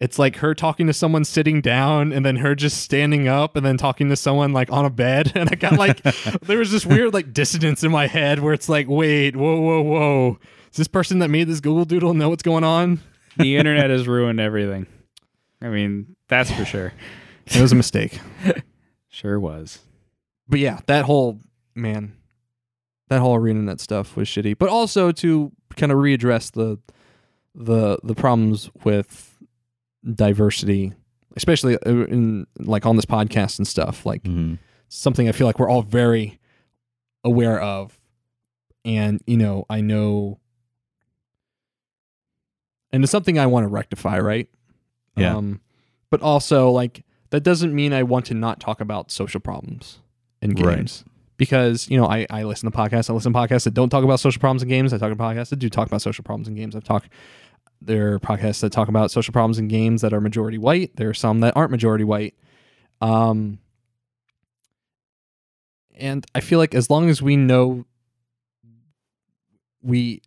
it's like her talking to someone sitting down, and then her just standing up, and then talking to someone like on a bed. And I got like there was this weird like dissonance in my head where it's like, wait, whoa, whoa, whoa. Does this person that made this Google Doodle know what's going on? The internet has ruined everything. I mean, that's for sure. It was a mistake. Sure was. but yeah, that whole man, that whole ArenaNet stuff was shitty. But also to kind of readdress the the the problems with diversity, especially uh, in like on this podcast and stuff, like Mhm. something I feel like we're all very aware of, and you know, I know, and it's something I want to rectify, right? Yeah. Um, but also like that doesn't mean I want to not talk about social problems in Right. games. Because, you know, I, I listen to podcasts. I listen to podcasts that don't talk about social problems in games. I talk to podcasts that do talk about social problems in games. I've talked there are podcasts that talk about social problems in games that are majority white. There are some that aren't majority white. Um and I feel like as long as we know we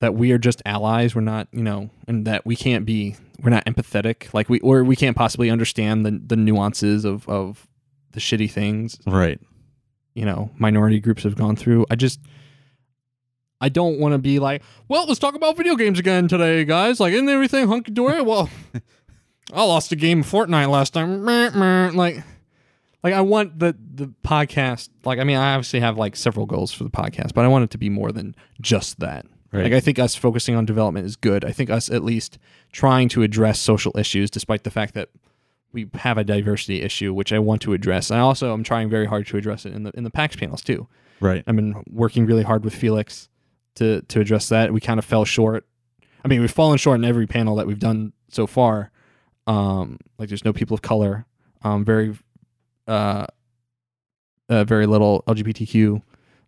that we are just allies, we're not, you know, and that we can't be we're not empathetic. Like we or we can't possibly understand the the nuances of of the shitty things Right. you know minority groups have gone through i just i don't want to be like well let's talk about video games again today guys like isn't everything hunky-dory well i lost a game of fortnite last time like like i want the the podcast like i mean i obviously have like several goals for the podcast but i want it to be more than just that Right. like i think us focusing on development is good i think us at least trying to address social issues despite the fact that we have a diversity issue, which I want to address. I also am trying very hard to address it in the in the PAX panels too. Right. I've been working really hard with Felix to to address that. We kind of fell short. I mean, we've fallen short in every panel that we've done so far. Um, like there's no people of color. Um, very, uh, uh very little LGBTQ.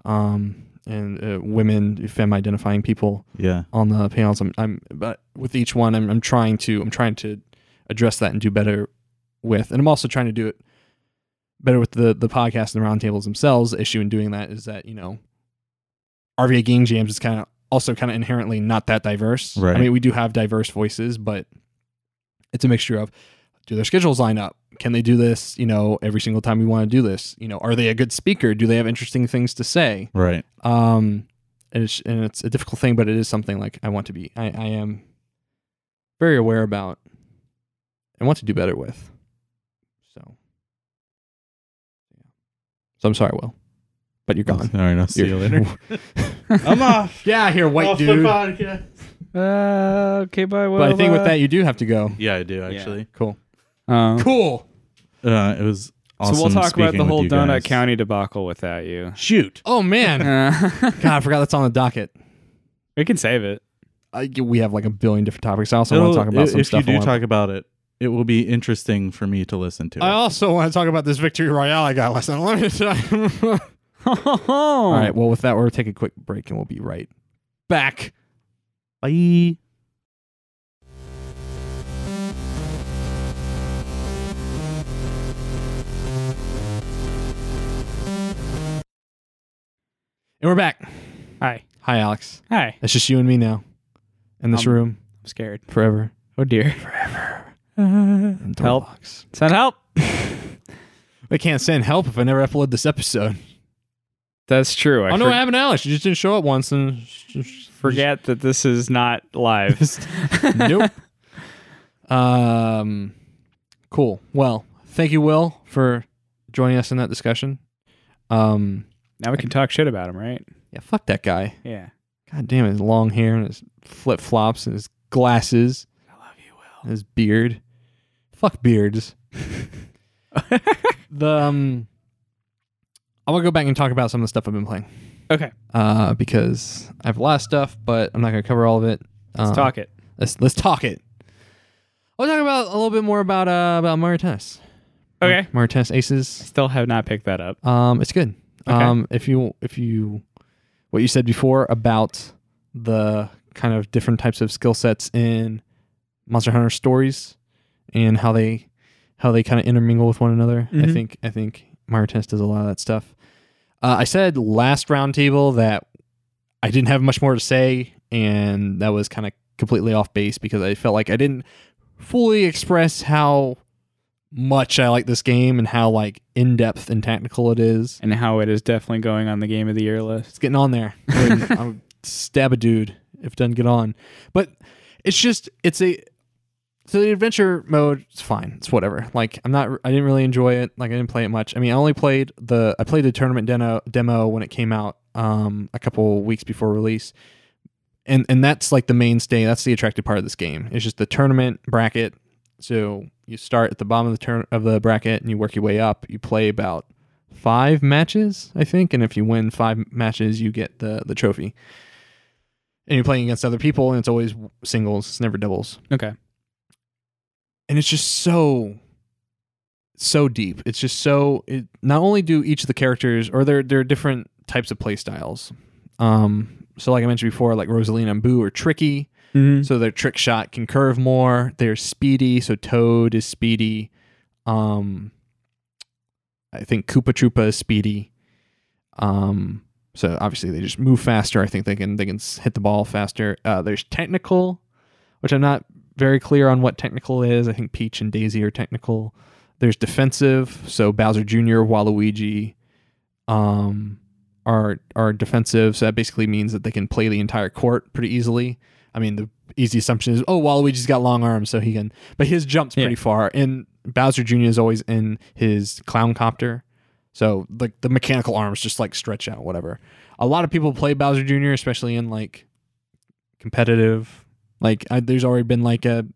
Um, and uh, women, femme identifying people Yeah. on the panels. I'm, I'm but with each one, I'm, I'm trying to I'm trying to address that and do better with, and I'm also trying to do it better with the the podcast and the roundtables themselves. The issue in doing that is that you know RVA Game Jams is kind of also kind of inherently not that diverse. Right. I mean, we do have diverse voices, but it's a mixture of do their schedules line up? Can they do this? You know, every single time we want to do this. You know, are they a good speaker? Do they have interesting things to say? Right. Um, and it's and it's a difficult thing, but it is something like I want to be. I, I am very aware about and want to do better with. So, yeah. So I'm sorry, Will, but you're gone. All right. I'll see you You're- later. I'm off. Yeah, here, white Off the dude. podcast. Uh, okay, bye. Well, But I think with that, you do have to go. Yeah, I do actually. Cool. Um, Cool. Uh, it was awesome. so we'll talk about the whole you Donut guys. County debacle without you. Shoot. Oh man, Uh, God, I forgot that's on the docket. we can save it. I, we have like a billion different topics. I also want It'll- to talk about some if stuff. you do talk about it, it will be interesting for me to listen to. I it. also want to talk about this victory royale I got last night. Let me tell All All right. Well, with that, we'll take a quick break and we'll be right back. Bye. And we're back. Hi. Hi, Alex. Hi. It's just you and me now in this Um, room I'm scared. forever. Oh dear. And Help. Dorbox. Send help. I can't send help if I never upload this episode. That's true. I oh no, for- what happened to Alex? You just didn't show up once and forget that this is not live. nope. Um, cool. Well, thank you, Will, for joining us in that discussion. Um, now we can talk shit about him, right? yeah, fuck that guy. Yeah. God damn it, his long hair and his flip flops and his glasses, I love you, and his beard. Fuck beards. The um, I want to go back and talk about some of the stuff I've been playing. okay. Uh, because I have a lot of stuff, but I'm not going to cover all of it. Let's Uh, talk it. Let's let's talk it. I'll talk about a little bit more about uh about Mario Tennis. Okay. Mario Tennis Aces. Still have not picked that up. Um, it's good. Okay. Um, if you if you what you said before about the kind of different types of skill sets in Monster Hunter stories and how they how they kind of intermingle with one another. I Mhm. think I think Mario Tennis does a lot of that stuff. Uh, I said last roundtable that I didn't have much more to say, and that was kind of completely off base because I felt like I didn't fully express how much I like this game and how like in depth and technical it is. And how it is definitely going on the game of the year list. It's getting on there. And I'll stab a dude if it doesn't get on. But it's just it's a so the adventure mode is fine. It's whatever. Like I'm not I didn't really enjoy it. Like I didn't play it much. I mean, I only played the I played the tournament demo demo when it came out um a couple weeks before release. And and that's like the mainstay. That's the attractive part of this game. It's just the tournament bracket. So you start at the bottom of the turn of the bracket and you work your way up. You play about five matches, I think, and if you win five matches, you get the the trophy. And you're playing against other people, and it's always singles. It's never doubles, Okay. And it's just so so deep. It's just so. It not only do each of the characters, or there there are different types of play styles. Um, so like I mentioned before, like Rosalina and Boo are tricky. Mm-hmm. So their trick shot can curve more. They're speedy, so Toad is speedy. Um, I think Koopa Troopa is speedy. Um, so obviously they just move faster. I think they can they can hit the ball faster. Uh, there's technical, which I'm not very clear on what technical is. I think Peach and Daisy are technical. There's defensive, so Bowser Jr., Waluigi, um, are are defensive. So that basically means that they can play the entire court pretty easily. I mean, the easy assumption is, oh, Waluigi's got long arms, so he can. But his jumps Yeah. pretty far, and Bowser Jr. is always in his clown copter, so like the mechanical arms just like stretch out, whatever. A lot of people play Bowser Jr., especially in like competitive. Like, I, there's already been like a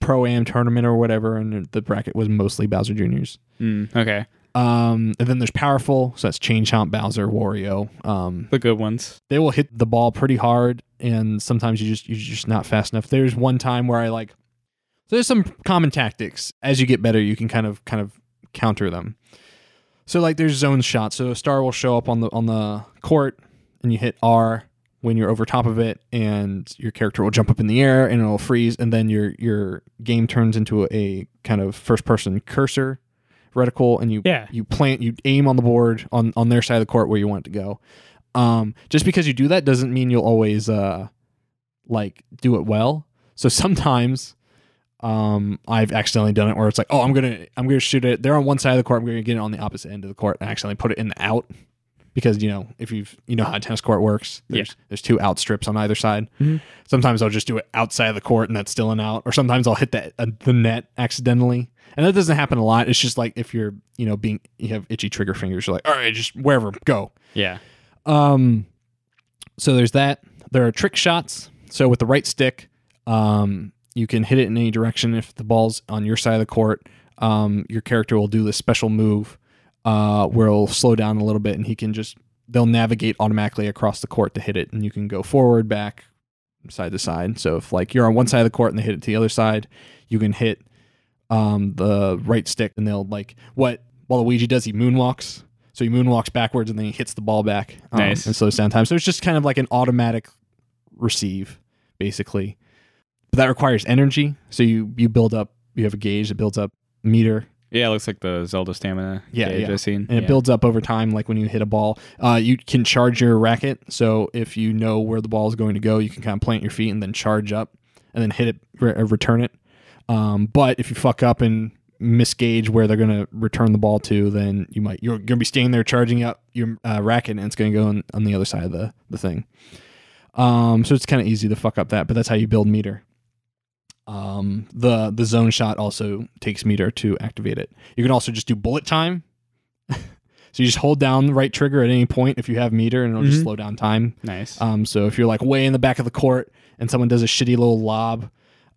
pro am tournament or whatever, and the bracket was mostly Bowser Jr.'s. Mm, okay. Um, and then there's powerful, so that's Chain Chomp, Bowser, Wario. Um, The good ones. they will hit the ball pretty hard and sometimes you just you're just not fast enough there's one time where i like so there's some common tactics as you get better you can kind of kind of counter them so like there's zone shots so a star will show up on the on the court and you hit R when you're over top of it, and your character will jump up in the air and it'll freeze, and then your your game turns into a, a kind of first person cursor reticle, and you Yeah. you plant you aim on the board on on their side of the court where you want it to go. Um, just because you do that doesn't mean you'll always uh like do it well. So sometimes um I've accidentally done it where it's like, oh, I'm gonna I'm gonna shoot it. They're on one side of the court. I'm gonna get it on the opposite end of the court and accidentally put it in the out because you know if you've you know how a tennis court works. There's there's two out strips on either side. Mhm. Sometimes I'll just do it outside of the court and that's still an out, or sometimes I'll hit that uh, the net accidentally. And that doesn't happen a lot. It's just like if you're you know being you have itchy trigger fingers, you're like, all right, just wherever go. Yeah. Um, so there's that. There are trick shots. So with the right stick, um, you can hit it in any direction. If the ball's on your side of the court, um, your character will do this special move uh, where it'll slow down a little bit, and he can just they'll navigate automatically across the court to hit it, and you can go forward, back, side to side. So if like you're on one side of the court and they hit it to the other side, you can hit um, the right stick, and they'll like what Waluigi does. He moonwalks. So he moonwalks backwards and then he hits the ball back um, Nice. and slows down time. So it's just kind of like an automatic receive, basically. But that requires energy. So you you build up. You have a gauge that builds up meter, Yeah, it looks like the Zelda stamina Yeah, gauge yeah. I've seen. and it builds up over time. Like when you hit a ball, uh, you can charge your racket. So if you know where the ball is going to go, you can kind of plant your feet and then charge up, and then hit it, re- uh, return it. Um, but if you fuck up and misgauge where they're going to return the ball to, then you might you're going to be staying there charging up your uh, racket, and it's going to go on, on the other side of the the thing. Um, so it's kind of easy to fuck up that, but that's how you build meter. Um, the the zone shot also takes meter to activate it. You can also just do bullet time. so you just hold down the right trigger at any point if you have meter, and it'll just Mhm. slow down time. nice. Um, so if you're like way in the back of the court and someone does a shitty little lob,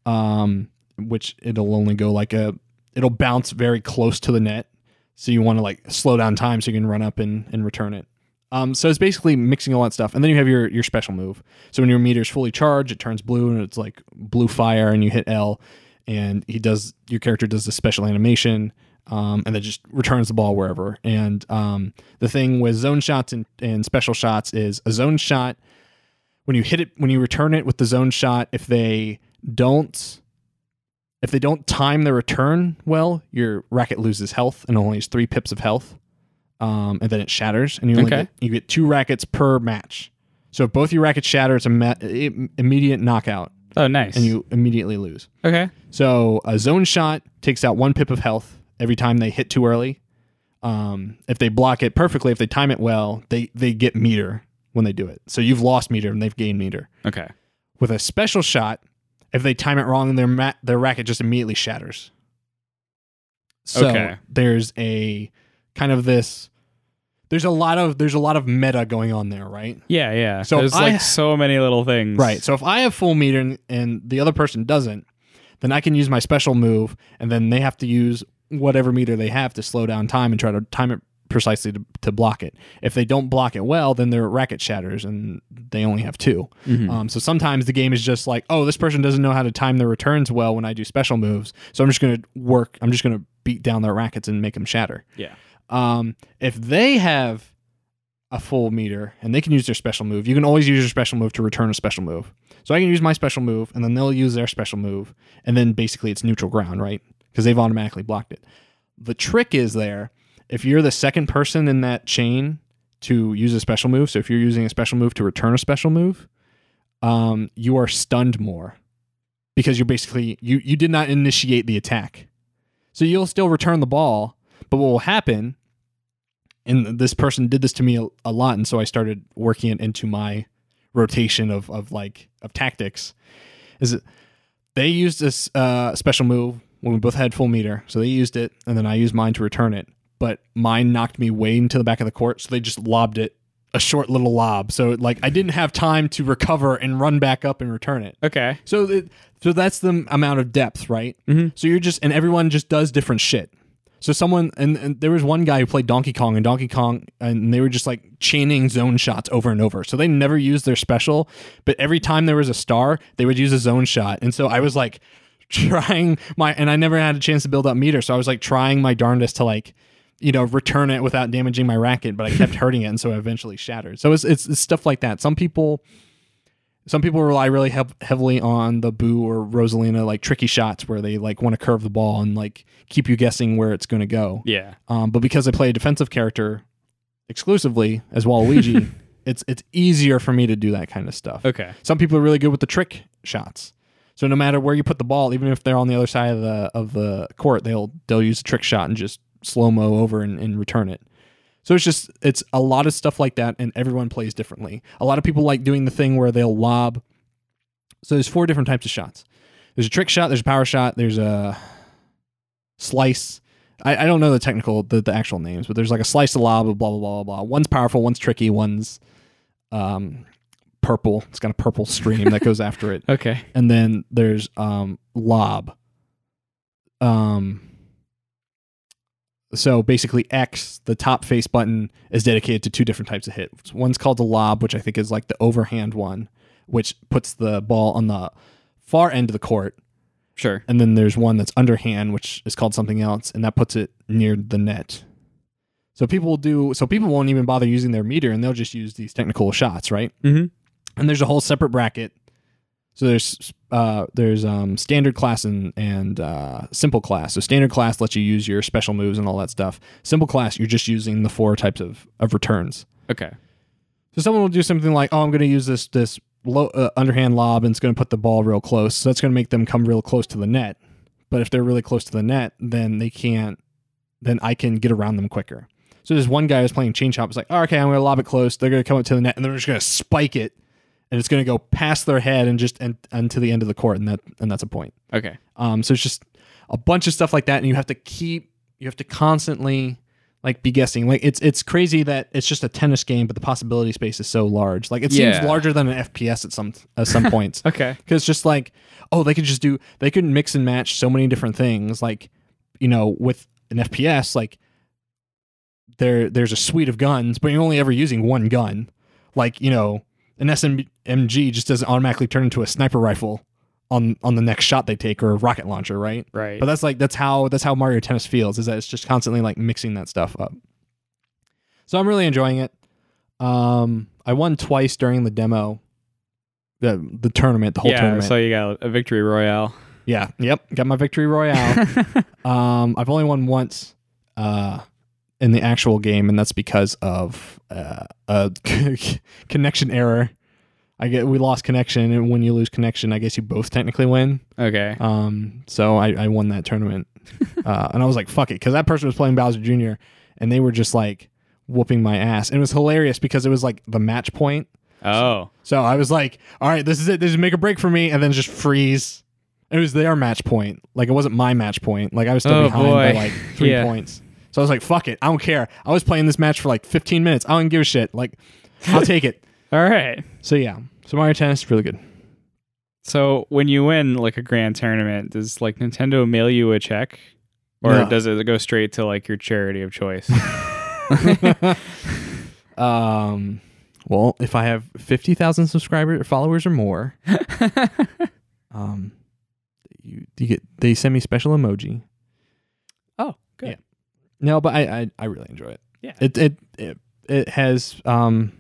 um, which it'll only go like a, it'll bounce very close to the net. So you want to like slow down time so you can run up and, and return it. Um, so it's basically mixing all that stuff, and then you have your your special move. So when your meter is fully charged, it turns blue, and it's like blue fire, and you hit L, and he does your character does the special animation, um, and then just returns the ball wherever. And um, the thing with zone shots and, and special shots is a zone shot when you hit it when you return it with the zone shot if they don't if they don't time the return well your racket loses health and only has three pips of health um, and then it shatters and you only Okay. get, you get two rackets per match so if both your rackets shatter it's a ma- immediate knockout oh, nice. and you immediately lose okay. so a zone shot takes out one pip of health every time they hit too early. Um, if they block it perfectly, if they time it well, they they get meter when they do it. So you've lost meter and they've gained meter. Okay. With a special shot, if they time it wrong, their ma- their racket just immediately shatters. So Okay. there's a kind of this. There's a lot of there's a lot of meta going on there, right? Yeah, yeah. So There's I- like so many little things. Right. So if I have full meter and, and the other person doesn't, then I can use my special move, and then they have to use whatever meter they have to slow down time and try to time it precisely to, to block it. If they don't block it well, then their racket shatters, and they only have 2 Mhm. Um, so sometimes the game is just like, oh, this person doesn't know how to time their returns well when I do special moves, so I'm just going to work. I'm just going to beat down their rackets and make them shatter. Yeah. Um, if they have a full meter and they can use their special move, you can always use your special move to return a special move. So I can use my special move, and then they'll use their special move, and then basically it's neutral ground, right? Because they've automatically blocked it. The trick is there if you're the second person in that chain to use a special move. So if you're using a special move to return a special move, um, you are stunned more because you're basically you you did not initiate the attack. So you'll still return the ball, but what will happen? And this person did this to me a, a lot, and so I started working it into my rotation of of like of tactics. Is it they used this uh, special move when we both had full meter, so they used it, and then I used mine to return it. But mine knocked me way into the back of the court, so they just lobbed it a short little lob. So like I didn't have time to recover and run back up and return it. Okay. So it, so that's the amount of depth, right? Mhm. So you're just and everyone just does different shit. So someone and, and there was one guy who played Donkey Kong and Donkey Kong and they were just like chaining zone shots over and over. So they never used their special, but every time there was a star, they would use a zone shot. And so I was like trying my and I never had a chance to build up meter, so I was like trying my darndest to like you know, return it without damaging my racket, but I kept hurting it, and so it eventually shattered. So it's, it's it's stuff like that. Some people, some people rely really hev- heavily on the Boo or Rosalina like tricky shots where they like want to curve the ball and like keep you guessing where it's going to go. Yeah. Um, but because I play a defensive character exclusively as Waluigi, it's it's easier for me to do that kind of stuff. Okay. Some people are really good with the trick shots. So no matter where you put the ball, even if they're on the other side of the of the court, they'll they'll use a trick shot and just slow mo over and, and return it. So it's just it's a lot of stuff like that, and everyone plays differently. A lot of people like doing the thing where they'll lob. So there's four different types of shots. There's a trick shot. There's a power shot. There's a slice. I, I don't know the technical the, the actual names, but there's like a slice to lob, blah blah blah blah blah. One's powerful, one's tricky, one's um purple. It's got a purple stream that goes after it Okay. and then there's um lob um so basically x the top face button is dedicated to two different types of hits one's called the lob which i think is like the overhand one which puts the ball on the far end of the court Sure. and then there's one that's underhand which is called something else and that puts it near the net so people will do so people won't even bother using their meter and they'll just use these technical shots right Mhm. and there's a whole separate bracket so there's uh, there's um, standard class and and uh, simple class. So standard class lets you use your special moves and all that stuff. Simple class, you're just using the four types of, of returns. Okay. So someone will do something like, "Oh, I'm going to use this this low, uh, underhand lob, and it's going to put the ball real close. So that's going to make them come real close to the net. But if they're really close to the net, then they can't. Then I can get around them quicker. So there's one guy who's playing chain chomp. It's like, oh, okay, I'm going to lob it close. They're going to come up to the net, and they're just going to spike it, and it's going to go past their head and just and, and to the end of the court, and that and that's a point. Okay. Um, so it's just a bunch of stuff like that, and you have to keep, you have to constantly like be guessing. Like it's it's crazy that it's just a tennis game, but the possibility space is so large. Like it seems larger than an FPS at some at some points. Okay. Because just like, oh, they could just do, they could mix and match so many different things. Like, you know, with an FPS, like there there's a suite of guns, but you're only ever using one gun. Like, you know, an SMG just doesn't automatically turn into a sniper rifle on on the next shot they take or a rocket launcher, right? Right. But that's like that's how that's how Mario Tennis feels. Is that it's just constantly like mixing that stuff up. So I'm really enjoying it. Um, I won twice during the demo, the the tournament, the whole yeah. tournament. So you got a victory royale. yeah, yep, got my victory royale. um, I've only won once, uh, in the actual game, and that's because of uh, a connection error. I get we lost connection, and when you lose connection, I guess you both technically win. okay. Um, so I, I won that tournament, uh, and I was like, "Fuck it," because that person was playing Bowser Jr. and they were just like whooping my ass, and it was hilarious because it was like the match point. Oh. So I was like, "All right, this is it. This is make a break for me," and then just freeze. It was their match point, like it wasn't my match point. Like I was still Oh, behind by like three Yeah. points. So I was like, "Fuck it, I don't care." I was playing this match for like 15 minutes. I don't give a shit. Like, I'll take it. All right. So yeah, so Mario Tennis is really good. So when you win like a grand tournament, does like Nintendo mail you a check, or No. does it go straight to like your charity of choice? Um, well, if I have fifty thousand subscribers or followers or more, um, you, you get they send me special emoji. oh, good. Yeah. No, but I I, I really enjoy it. Yeah. It it it it has um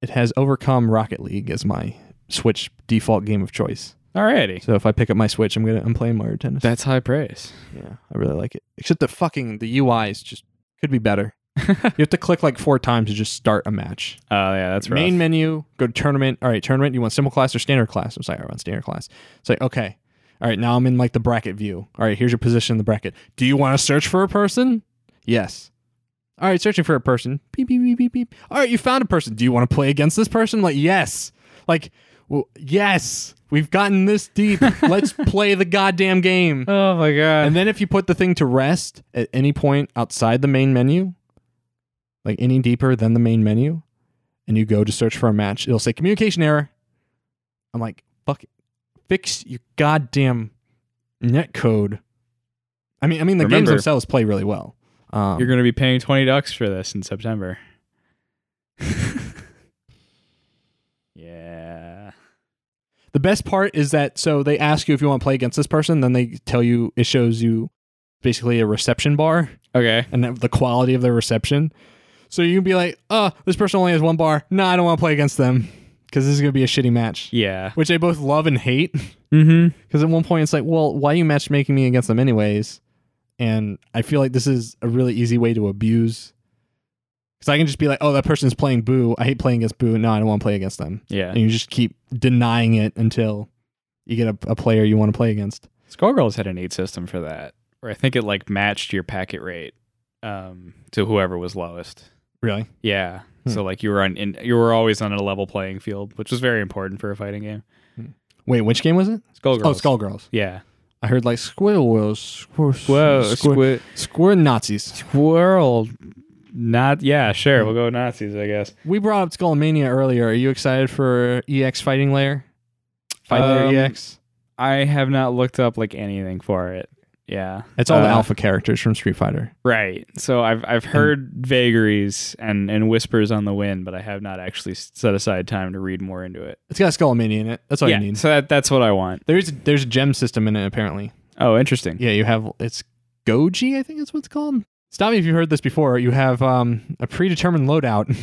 it has overcome Rocket League as my Switch default game of choice. Alrighty. So if I pick up my Switch, I'm gonna I'm playing Mario Tennis. That's high praise. yeah, I really like it. Except the fucking the UI is just could be better. you have to click like four times to just start a match. Oh yeah, that's right. Main menu, go to tournament. All right, tournament. You want simple class or standard class? I'm sorry, I want standard class. It's like, okay. All right, now I'm in like the bracket view. All right, here's your position in the bracket. Do you want to search for a person? Yes. All right, searching for a person. Beep, beep, beep, beep, beep. All right, you found a person. Do you want to play against this person? Like, yes. Like, well, yes. We've gotten this deep. Let's play the goddamn game. oh my god. And then if you put the thing to rest at any point outside the main menu, like any deeper than the main menu, and you go to search for a match, it'll say communication error. I'm like, fuck it. Fix your goddamn net code. I mean, I mean the games themselves play really well. Um, You're going to be paying twenty bucks for this in September. yeah. the best part is that so they ask you if you want to play against this person, then they tell you it shows you basically a reception bar Okay. and the- the quality of their reception. So you can be like, oh, this person only has one bar. No, I don't want to play against them because this is going to be a shitty match, Yeah. which they both love and hate. Mm-hmm. Because at one point it's like, well, why are you matchmaking me against them anyways? And I feel like this is a really easy way to abuse. Because I can just be like, oh, that person's playing Boo. I hate playing against Boo. No, I don't want to play against them. Yeah. And you just keep denying it until you get a, a player you want to play against. Skullgirls had a neat system for that, where I think it like matched your packet rate um, to whoever was lowest. Really? Yeah. Hmm. So like you were on, in, you were always on a level playing field, which was very important for a fighting game. Wait, which game was it? Skullgirls. Oh, Skullgirls. Yeah. I heard like squirrels, squirrel, Whoa, squirrel, squid, squirrel Nazis. squirrel. Not yeah, sure. We'll go Nazis, I guess. We brought up Skullmania earlier. Are you excited for EX Fighting Layer? Fighting Um, Layer EX. I have not looked up like anything for it. Yeah, It's all the uh, alpha characters from Street Fighter. right. So I've I've heard vagaries and and whispers on the wind, but I have not actually set aside time to read more into it. It's got Skullomania in it. That's all yeah, you need. so that that's what I want. There's there's a gem system in it apparently. Oh, interesting. Yeah, you have it's Gougi, I think that's what it's called. Stop me if you've heard this before. You have um, a predetermined loadout.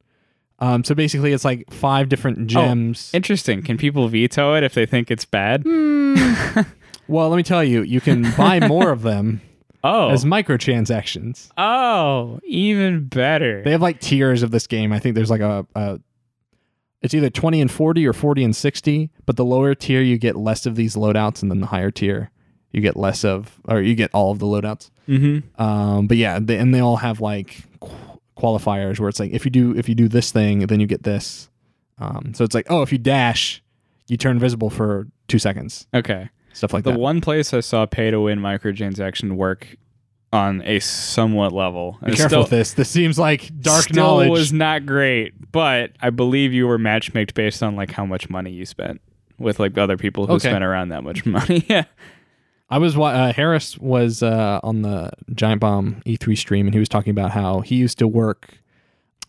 um, so basically, it's like five different gems. Interesting. Can people veto it if they think it's bad? Hmm. well, let me tell you, you can buy more of them Oh, as microtransactions. oh, even better. They have like tiers of this game. I think there's like a, a it's either 20 and 40 or 40 and 60, but the lower tier you get less of these loadouts and then the higher tier you get less of or you get all of the loadouts. mm-hmm. Um but yeah, they, and they all have like qu- qualifiers where it's like if you do if you do this thing then you get this. Um so it's like oh if you dash you turn invisible for 2 seconds. Okay. Stuff like the that. The one place I saw pay to win microtransaction work on a somewhat level. Be careful still, with this. This seems like dark still knowledge. was not great, but I believe you were matchmaked based on like how much money you spent with like other people who Okay. spent around that much money. yeah. I was wa- uh, Harris was uh, on the Giant Bomb E3 stream, and he was talking about how he used to work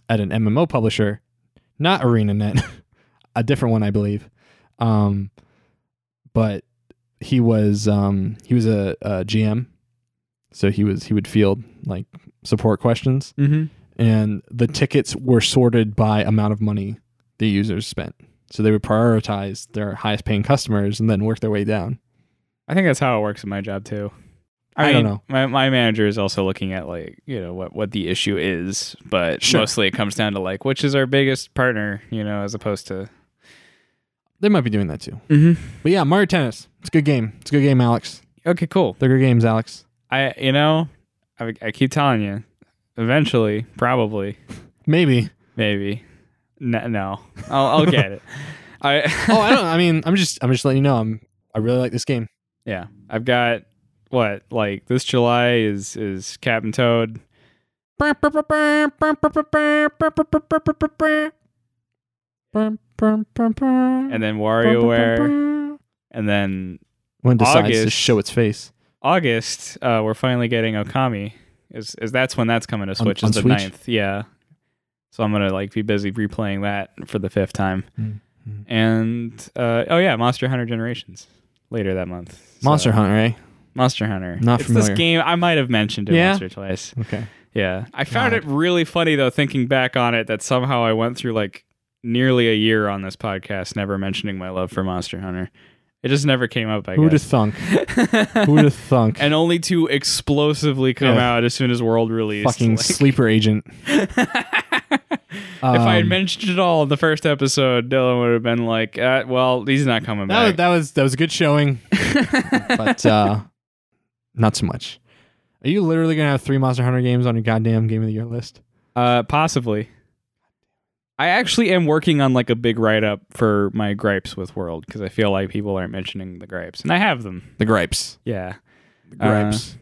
at an MMO publisher, not ArenaNet, a different one, I believe. Um, but he was um, he was a, a GM, so he was he would field like support questions, Mm-hmm. and the tickets were sorted by amount of money the users spent. So they would prioritize their highest paying customers and then work their way down. I think that's how it works in my job too. I don't know. My my manager is also looking at like you know what what the issue is, but Sure. mostly it comes down to like which is our biggest partner, you know, as opposed to. They might be doing that too. Mm-hmm. But yeah, Mario Tennis. It's a good game. It's a good game, Alex. Okay, cool. They're good games, Alex. I you know, I, I keep telling you, eventually, probably, Maybe. maybe, no, no, I'll I'll get it. I Oh, I don't. I mean, I'm just. I'm just letting you know. I'm. I really like this game. yeah, I've got what like this July is is Captain Toad. And and then WarioWare, and then when decides to August. show its face. August, uh, we're finally getting Okami. Is is that's when that's coming to Switch? on is the Switch? ninth? Yeah. So I'm gonna like be busy replaying that for the fifth time, Mm-hmm. and uh, oh yeah, Monster Hunter Generations later that month. So- Monster Hunter, eh? Monster Hunter. Not it's familiar. this game. I might have mentioned it Yeah? once or twice. Okay. Yeah, I found God. it really funny though, thinking back on it, that somehow I went through like nearly a year on this podcast never mentioning my love for Monster Hunter. It just never came up. I Who'd have thunk? Who'd have thunk? and only to explosively come Yeah. out as soon as World released. Fucking Like- sleeper agent. if I had Um, mentioned it all in the first episode, Dylan would have been like, uh, "Well, he's not coming That was, back." that was that was a good showing, but uh, not so much. Are you literally gonna have three Monster Hunter games on your goddamn game of the year list? uh, possibly. I actually am working on like a big write up for my gripes with World because I feel like people aren't mentioning the gripes, and I have them. The gripes. Yeah, The gripes.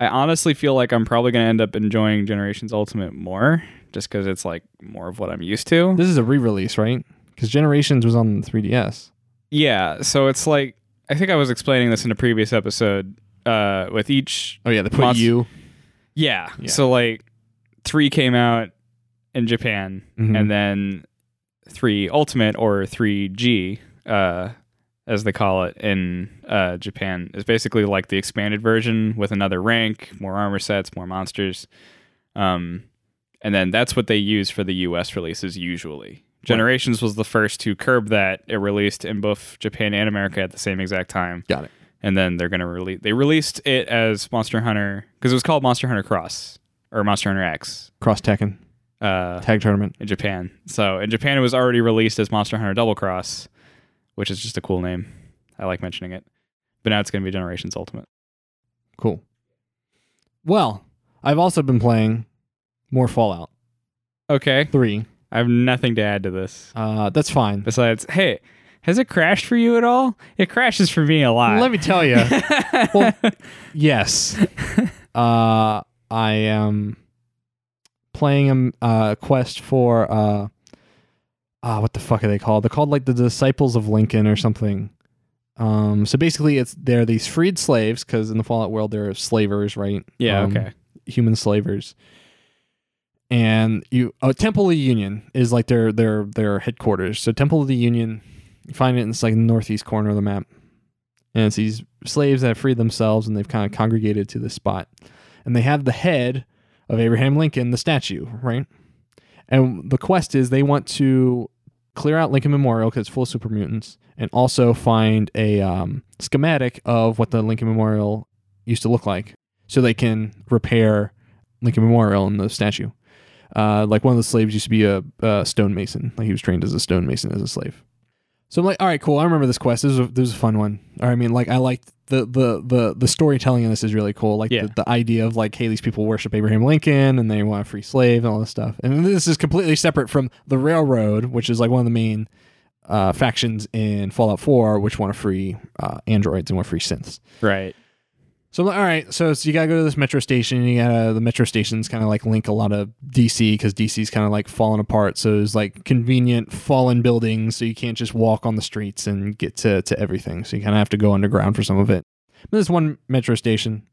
I honestly feel like I'm probably going to end up enjoying Generations Ultimate more, just because it's like more of what I'm used to. this is a re-release, right? Because Generations was on the 3DS. Yeah, so it's like I think I was explaining this in a previous episode. Uh, with each Oh yeah, The put you. Yeah. Yeah. So like three came out in Japan Mhm. and then three Ultimate or three G uh as they call it in uh, Japan, is basically like the expanded version with another rank, more armor sets, more monsters. Um, and then that's what they use for the US releases usually. Generations was the first to curb that. It released in both Japan and America at the same exact time. Got it. And then they're going to release they released it as Monster Hunter cuz it was called Monster Hunter Cross or Monster Hunter X Cross Tekken uh, tag tournament. in Japan. So in Japan, it was already released as Monster Hunter Double Cross, which is just a cool name. I like mentioning it. But now it's going to be Generations Ultimate. Cool. Well, I've also been playing more Fallout Okay, 3. I have nothing to add to this Uh, that's fine. besides, hey, has it crashed for you at all? It crashes for me a lot. Let me tell you. well, yes. Uh, I am playing a uh, quest for uh, uh, what the fuck are they called? They're called like the Disciples of Lincoln or something. Um, so basically, it's they're these freed slaves because in the Fallout world they're slavers, right? yeah, Um, okay. human slavers. And you, oh, Temple of the Union is like their their their headquarters. So Temple of the Union, you find it in it's like the northeast corner of the map, and it's these slaves that have freed themselves and they've kind of congregated to this spot, and they have the head of Abraham Lincoln, the statue, right? And the quest is they want to clear out Lincoln Memorial because it's full of super mutants, and also find a um, schematic of what the Lincoln Memorial used to look like, so they can repair Lincoln Memorial and the statue. Uh, like one of the slaves used to be a, a stonemason, like he was trained as a stonemason as a slave. So I'm like, all right, cool. I remember this quest. This was a, this a fun one. Or I mean, like I liked the the the the storytelling in this is really cool. Like Yeah. the, the idea of like, hey, these people worship Abraham Lincoln and they want a free slave and all this stuff. And this is completely separate from the Railroad, which is like one of the main uh, factions in Fallout 4, which want to free uh, androids and want free synths. Right. So all right, so, so you gotta go to this metro station. And you gotta the metro stations kind of like link a lot of DC because DC's kind of like falling apart. So it's like convenient fallen buildings, so you can't just walk on the streets and get to to everything. So you kind of have to go underground for some of it. But there's one metro station.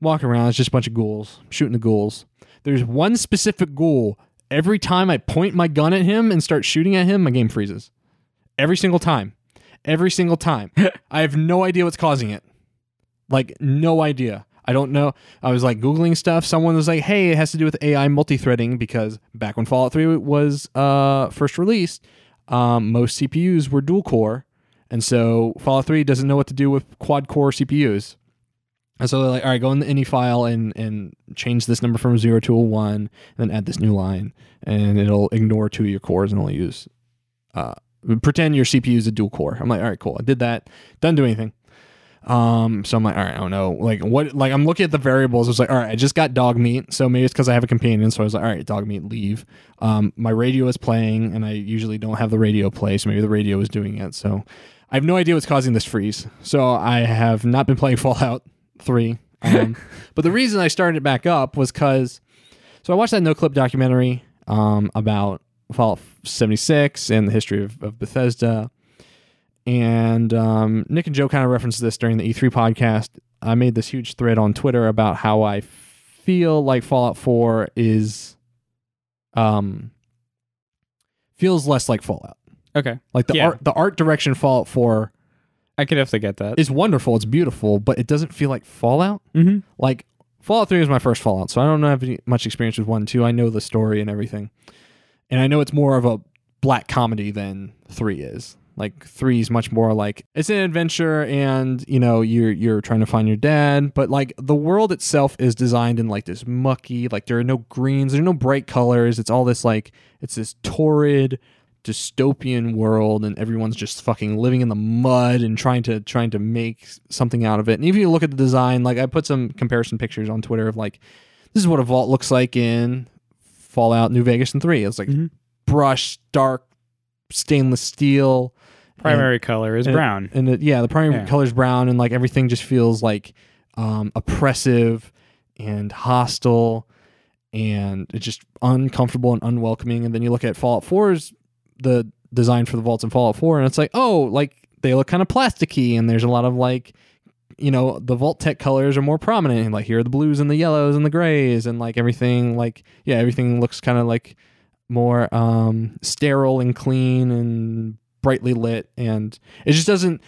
Walking around, it's just a bunch of ghouls shooting the ghouls. There's one specific ghoul. Every time I point my gun at him and start shooting at him, my game freezes. Every single time. Every single time. I have no idea what's causing it. Like no idea. I don't know. I was like googling stuff. Someone was like, "Hey, it has to do with AI multi-threading because back when Fallout 3 was uh, first released, um, most CPUs were dual core, and so Fallout 3 doesn't know what to do with quad core CPUs. And so they're like, "All right, go in the ini file and and change this number from zero to a one, and then add this new line, and it'll ignore two of your cores and only use uh, pretend your CPU is a dual core." I'm like, "All right, cool. I did that. Doesn't do anything." Um, so I'm like, all right, I don't know. Like what like I'm looking at the variables. It's like, all right, I just got Dogmeat. So maybe it's because I have a companion. So I was like, all right, Dogmeat, leave. Um, my radio is playing and I usually don't have the radio play, so maybe the radio is doing it. So I have no idea what's causing this freeze. So I have not been playing Fallout 3. Um, but the reason I started it back up was because so I watched that Noclip documentary um, about Fallout 76 and the history of, of Bethesda. And um, Nick and Joe kind of referenced this during the E3 podcast. I made this huge thread on Twitter about how I feel like Fallout 4 is um feels less like Fallout. Okay. Like the Yeah. art the art direction Fallout 4 I could definitely get that. is wonderful, it's beautiful, but it doesn't feel like Fallout. mm-hmm. Like Fallout 3 was my first Fallout, so I don't have any, much experience with 1 and 2. I know the story and everything. And I know it's more of a black comedy than 3 is. Like 3 is much more like it's an adventure and, you know, you're you're trying to find your dad, but like the world itself is designed in like this mucky, like there are no greens, there are no bright colors. It's all this like it's this torrid dystopian world and everyone's just fucking living in the mud and trying to trying to make something out of it. And if you look at the design, like I put some comparison pictures on Twitter of like this is what a vault looks like in Fallout New Vegas and 3. It's like Mhm. brushed dark stainless steel Primary color is and- brown. and it, yeah, the primary Yeah. is brown, and like everything just feels like um, oppressive and hostile, and it's just uncomfortable and unwelcoming. And then you look at Fallout 4's the design for the vaults in Fallout 4, and it's like, oh, like they look kind of plasticky, and there's a lot of like, you know, the Vault-Tec colors are more prominent. And like here are the blues and the yellows and the grays, and like everything, like yeah, everything looks kind of like more um, sterile and clean and brightly lit, and it just doesn't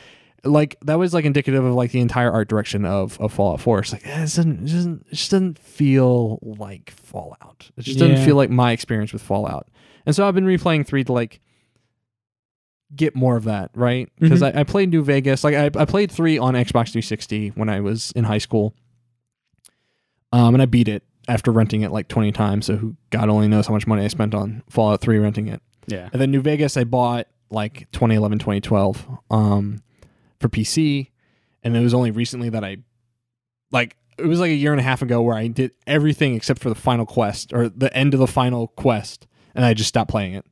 like that was like indicative of like the entire art direction of, of Fallout 4. It's like eh, it doesn't, it doesn't it just doesn't feel like Fallout. It just doesn't feel like my experience with Fallout. And so I've been replaying three to like get more of that, right? Because I, I played New Vegas. Like I, I played three on Xbox 360 when I was in high school. Um, and I beat it after renting it like 20 times. So who God only knows how much money I spent on Fallout 3 renting it. Yeah. And then New Vegas, I bought like 2011, 2012 um, for PC. And it was only recently that I, like, it was like a year and a half ago where I did everything except for the final quest or the end of the final quest. And I just stopped playing it.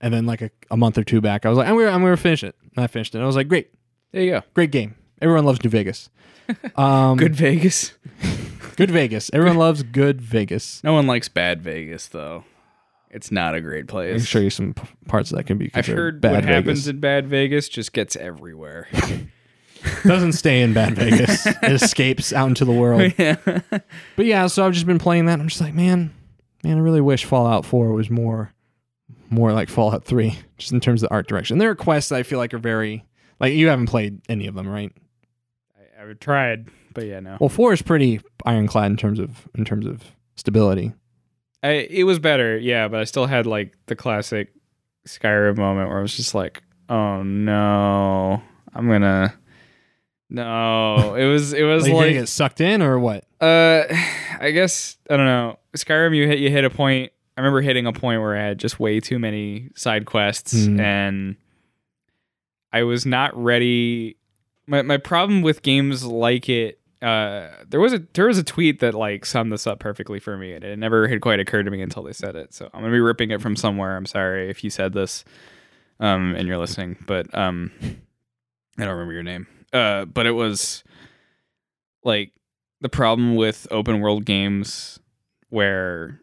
And then, like, a, a month or two back, I was like, I'm going to I'm gonna finish it. And I finished it. And I was like, great, There you go. great game. Everyone loves New Vegas. Um, Good Vegas. good Vegas. Everyone loves good Vegas. No one likes bad Vegas though. It's not a great place. I can place. show you some p- parts that can be I've heard bad what happens in bad Vegas just gets everywhere. Doesn't stay in bad Vegas. it escapes out into the world. yeah. But yeah, so I've just been playing that. I'm just like, man, man, I really wish Fallout 4 was more, more like Fallout 3, just in terms of the art direction. There are quests that I feel like are very, like you haven't played any of them, right? I, I've tried, but yeah, no. Well, 4 is pretty ironclad in terms of in terms of stability. I, it was better, yeah, but I still had like the classic Skyrim moment where I was just like, "Oh no, I'm gonna." No, it was it was Like, like, get sucked in or what? uh, I guess I don't know. Skyrim, you hit you hit a point. I remember hitting a point where I had just way too many side quests, Mm. and I was not ready. My my problem with games like it, uh, there was a there was a tweet that like summed this up perfectly for me, and it never had quite occurred to me until they said it. So I'm gonna be ripping it from somewhere. I'm sorry if you said this, um, and you're listening, but um, I don't remember your name. Uh, but it was like the problem with open world games where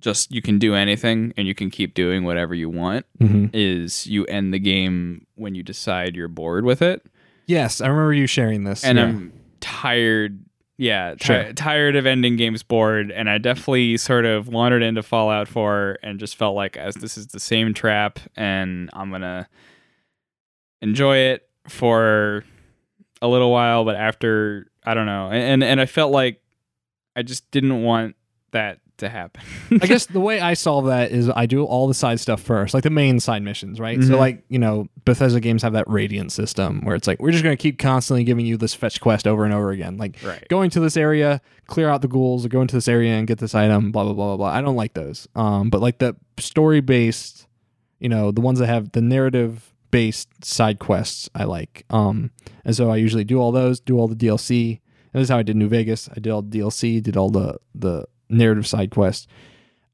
just you can do anything and you can keep doing whatever you want Mm-hmm. is you end the game when you decide you're bored with it Yes, I remember you sharing this. and yeah. i'm tired yeah ti- Sure. tired of ending games bored and i definitely sort of wandered into fallout 4 and just felt like as this is the same trap and i'm gonna enjoy it for a little while but after i don't know and and i felt like i just didn't want that to happen I guess the way I solve that is I do all the side stuff first, like the main side missions, right? So Mhm. like, you know, Bethesda games have that radiant system where it's like we're just going to keep constantly giving you this fetch quest over and over again. Like right going to this area, clear out the ghouls, or go into this area and get this item, blah blah blah blah blah. I don't like those. Um but like the story based, you know, the ones that have the narrative based side quests I like. Um and so I usually do all those, do all the DLC. And this is how I did New Vegas. I did all the DLC, did all the the narrative side quest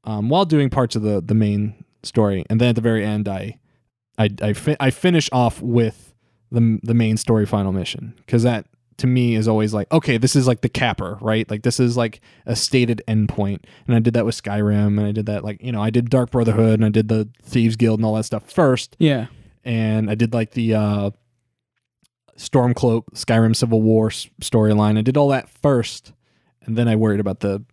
um, while doing parts of the the main story, and then at the very end, I I I, fi- I finish off with the the main story final mission. Because that to me is always like okay, this is like the capper, right? Like this is like a stated endpoint, and I did that with Skyrim, and I did that like you know I did Dark Brotherhood, and I did the Thieves Guild and all that stuff first, yeah. And I did like the uh, Stormcloak Skyrim Civil War s- storyline. I did all that first, and then I worried about the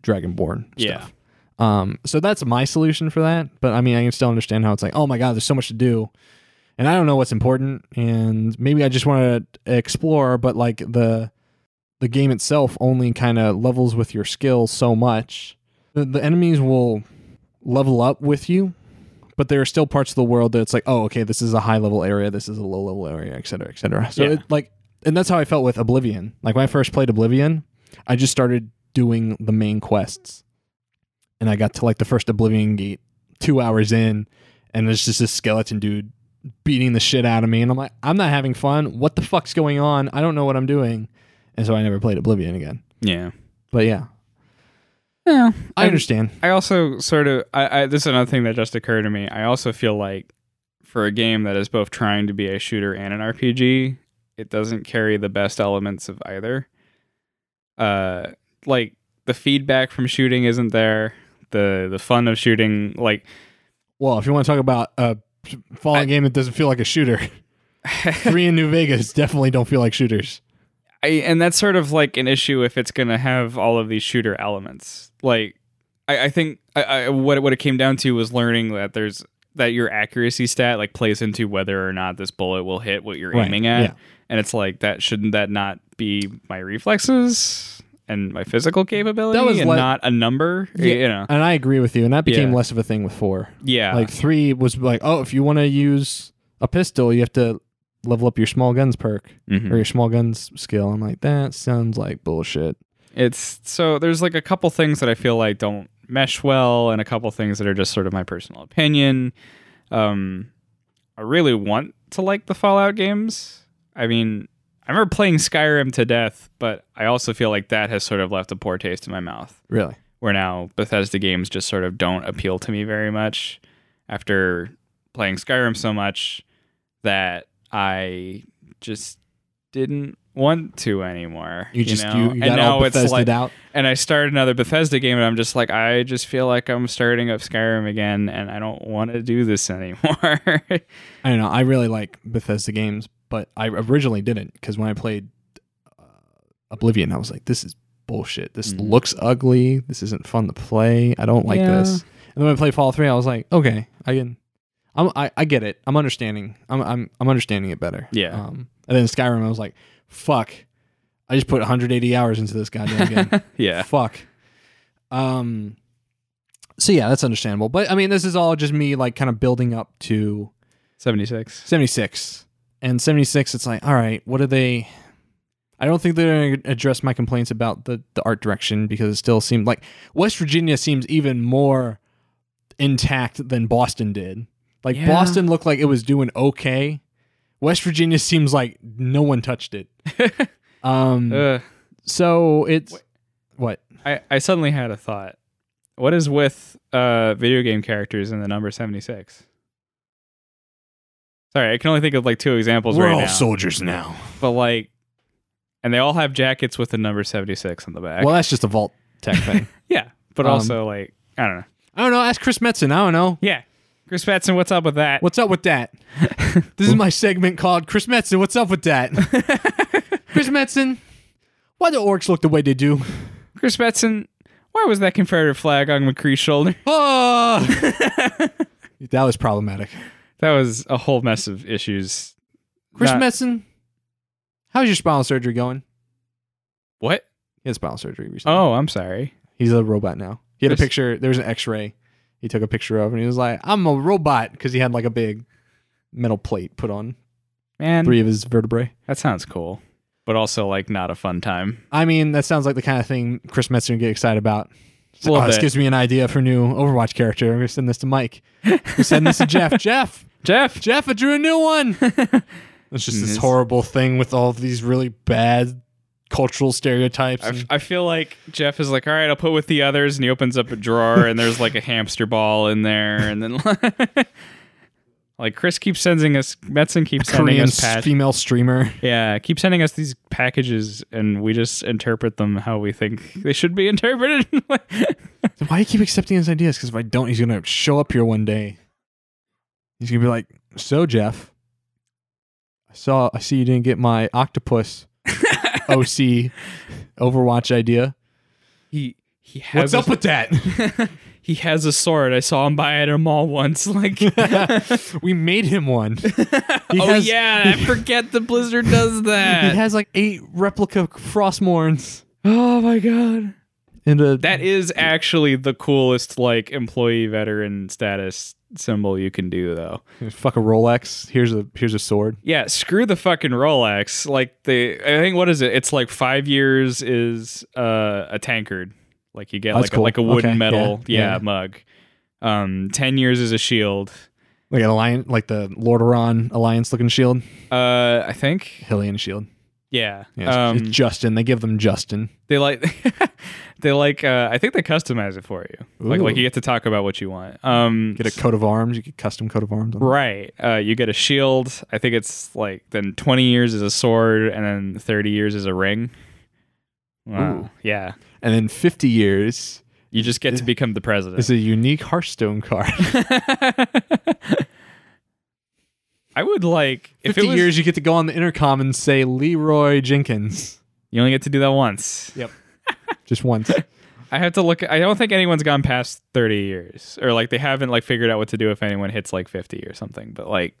Dragonborn Yeah. stuff. Um, so that's my solution for that. But I mean, I can still understand how it's like, oh my god, there's so much to do, and I don't know what's important, and maybe I just want to explore. But like the the game itself only kind of levels with your skill so much. The, the enemies will level up with you, but there are still parts of the world that it's like, oh, okay, this is a high level area, this is a low level area, et cetera, et cetera. So Yeah. it, like, and that's how I felt with Oblivion. Like when I first played Oblivion, I just started doing the main quests, and I got to like the first Oblivion gate two hours in, and there's just this skeleton dude beating the shit out of me, and I'm like, I'm not having fun. What the fuck's going on? I don't know what I'm doing, and so I never played Oblivion again. yeah But yeah, yeah I understand. I also sort of I, I this is another thing that just occurred to me. I also feel like for a game that is both trying to be a shooter and an RPG, it doesn't carry the best elements of either. Uh like the feedback from shooting isn't there. The the fun of shooting like Well, if you want to talk about a falling I- game that doesn't feel like a shooter, three in New Vegas definitely don't feel like shooters. I, and that's sort of like an issue if it's going to have all of these shooter elements. Like, I, I think I, I, what it- what it came down to was learning that there's that your accuracy stat like plays into whether or not this bullet will hit what you're Right, aiming at. yeah. And it's like that shouldn't that not be my reflexes and my physical capability That was and like- not a number? You know. And I agree with you. And that became Yeah. less of a thing with four. Yeah. Like three was like, oh, if you want to use a pistol, you have to level up your small guns perk Mhm. or your small guns skill. I'm like, that sounds like bullshit. It's so there's like a couple things that I feel like don't mesh well, and a couple things that are just sort of my personal opinion. Um, I really want to like the Fallout games. I mean, I remember playing Skyrim to death, but I also feel like that has sort of left a poor taste in my mouth. Really? Where now Bethesda games just sort of don't appeal to me very much after playing Skyrim so much that I just didn't want to anymore. You just know? you, you and now it's like out. and I started another Bethesda game, and I'm just like, I just feel like I'm starting up Skyrim again, and I don't want to do this anymore. I don't know. I really like Bethesda games, but I originally didn't because when I played uh, Oblivion, I was like, this is bullshit. This Mhm. looks ugly. This isn't fun to play. I don't like Yeah. this. And then when I played Fallout 3, I was like, okay, I can. I'm, I, I get it. I'm understanding. I'm, I'm, I'm understanding it better. Yeah. Um, and then Skyrim, I was like, fuck. I just put 180 hours into this goddamn game. yeah, Fuck. Um. So yeah, that's understandable. But I mean, this is all just me like kind of building up to 76. 76. And 76, it's like, all right, what are they? I don't think they're going to address my complaints about the, the art direction because it still seemed like West Virginia seems even more intact than Boston did. Like Yeah. Boston looked like it was doing okay. West Virginia seems like no one touched it. Um, Ugh. so it's what? I, I suddenly had a thought. What is with uh, video game characters in the number 76? Sorry, I can only think of like two examples We're right all now. soldiers now. but like, and they all have jackets with the number 76 on the back. Well, that's just a vault tech thing. yeah, but Um, also like, I don't know. I don't know. Ask Chris Metzen. I don't know. Yeah. Chris Patson, what's up with that? What's up with that? this is my segment called Chris Metzen. What's up with that? Chris Metzen, why do orcs look the way they do? Chris Betson, why was that Confederate flag on McCree's shoulder? Oh! that was problematic. That was a whole mess of issues. Chris Not- Metzen, how's your spinal surgery going? What? He had spinal surgery recently. Oh, I'm sorry. He's a robot now. He had a Chris- picture. There was an X-ray. He took a picture of, and he was like, "I'm a robot," because he had like a big metal plate put on Man, three of his vertebrae. that sounds cool, but also like not a fun time. I mean, that sounds like the kind of thing Chris Metzen would get excited about. It's like, little oh, this bit. gives me an idea for a new Overwatch character. I'm gonna send this to Mike. I'm send this to Jeff. Jeff, Jeff, Jeff, I drew a new one. It's just this Yes. horrible thing with all of these really bad cultural stereotypes. I, and- I feel like Jeff is like, all right, I'll put with the others, and he opens up a drawer, and there's like a hamster ball in there, and then like Chris keeps sending us, Metzen keeps sending Korean us pat- female streamer. Yeah, keep sending us these packages, and we just interpret them how we think they should be interpreted. Why do you keep accepting his ideas? Because if I don't, he's gonna show up here one day. He's gonna be like, "So Jeff, I saw, I see you didn't get my octopus OC Overwatch idea. he he has What's up with that? he has a sword. I saw him buy it at a mall once. Like, we made him one. He oh has- yeah, I forget the Blizzard does that. He has like eight replica Frostmournes oh my god, and a that is actually the coolest like employee veteran status symbol you can do though. fuck a Rolex. Here's a here's a sword. Yeah, screw the fucking Rolex. Like the I think what is it? It's like five years is uh, a tankard. Like you get like cool. a, like a wooden Okay, metal yeah, yeah, yeah. mug. Um, ten years is a shield. Like an alliance, like the Lordaeron alliance looking shield, Uh, I think Hylian shield. Yeah. Yeah, it's, um, it's Justin. They give them Justin. they like they like uh, I think they customize it for you. Like like you get to talk about what you want. Um, Get a coat of arms. You get custom coat of arms. On. Right. Uh, you get a shield. I think it's like then 20 years is a sword and then 30 years is a ring. Wow. Ooh. Yeah. And then 50 years You just get to become the president. It's a unique Hearthstone card. I would like if 50 it was, years, you get to go on the intercom and say Leroy Jenkins You only get to do that once. Yep, just once. I have to look. I don't think anyone's gone past thirty years, or like they haven't like figured out what to do if anyone hits like fifty or something. But like,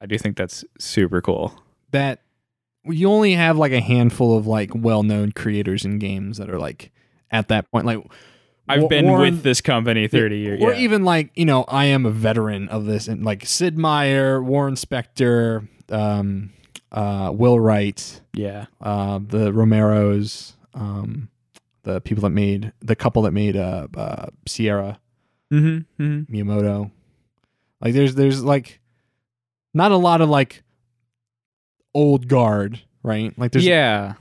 I do think that's super cool. that you only have like a handful of like well-known creators in games that are like at that point like I've Wa- been Warren- with this company thirty years. or yeah. even like you know i am a veteran of this and like sid meier warren spector um uh will wright yeah, uh the romeros um the people that made the couple that made uh, uh sierra mm-hmm, mm-hmm. miyamoto like there's there's like not a lot of like old guard right like there's yeah,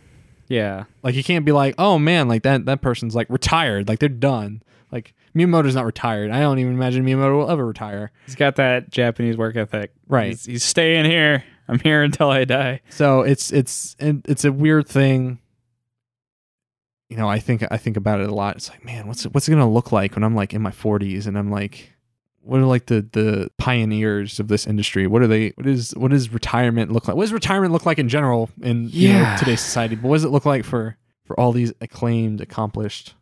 yeah. Like you can't be like, oh man, like that that person's like retired, like they're done. Like Miyamoto's not retired. I don't even imagine Miyamoto will ever retire. He's got that Japanese work ethic. Right. He's, he's staying here. I'm here until I die. So it's it's it's a weird thing. You know, I think I think about it a lot. It's like, man, what's it, what's it gonna look like when I'm like in my 40s and I'm like, what are like the the pioneers of this industry? What are they? What is what does retirement look like? What does retirement look like in general in you know, today's society? But what does it look like for for all these acclaimed, accomplished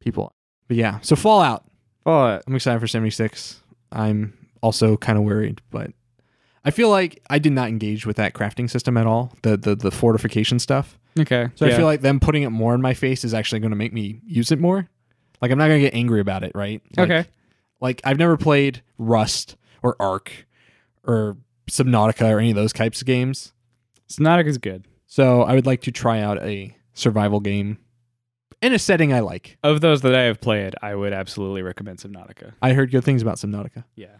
people? But yeah, so Fallout. Oh, I'm excited for 76. I'm also kind of worried, but I feel like I did not engage with that crafting system at all. The the the fortification stuff. okay. So yeah. I feel like them putting it more in my face is actually going to make me use it more. Like I'm not going to get angry about it, right? Like- okay. Like I've never played Rust or Ark or Subnautica or any of those types of games. Subnautica's good. So I would like to try out a survival game in a setting I like. Of those that I have played, I would absolutely recommend Subnautica. I heard good things about Subnautica. Yeah.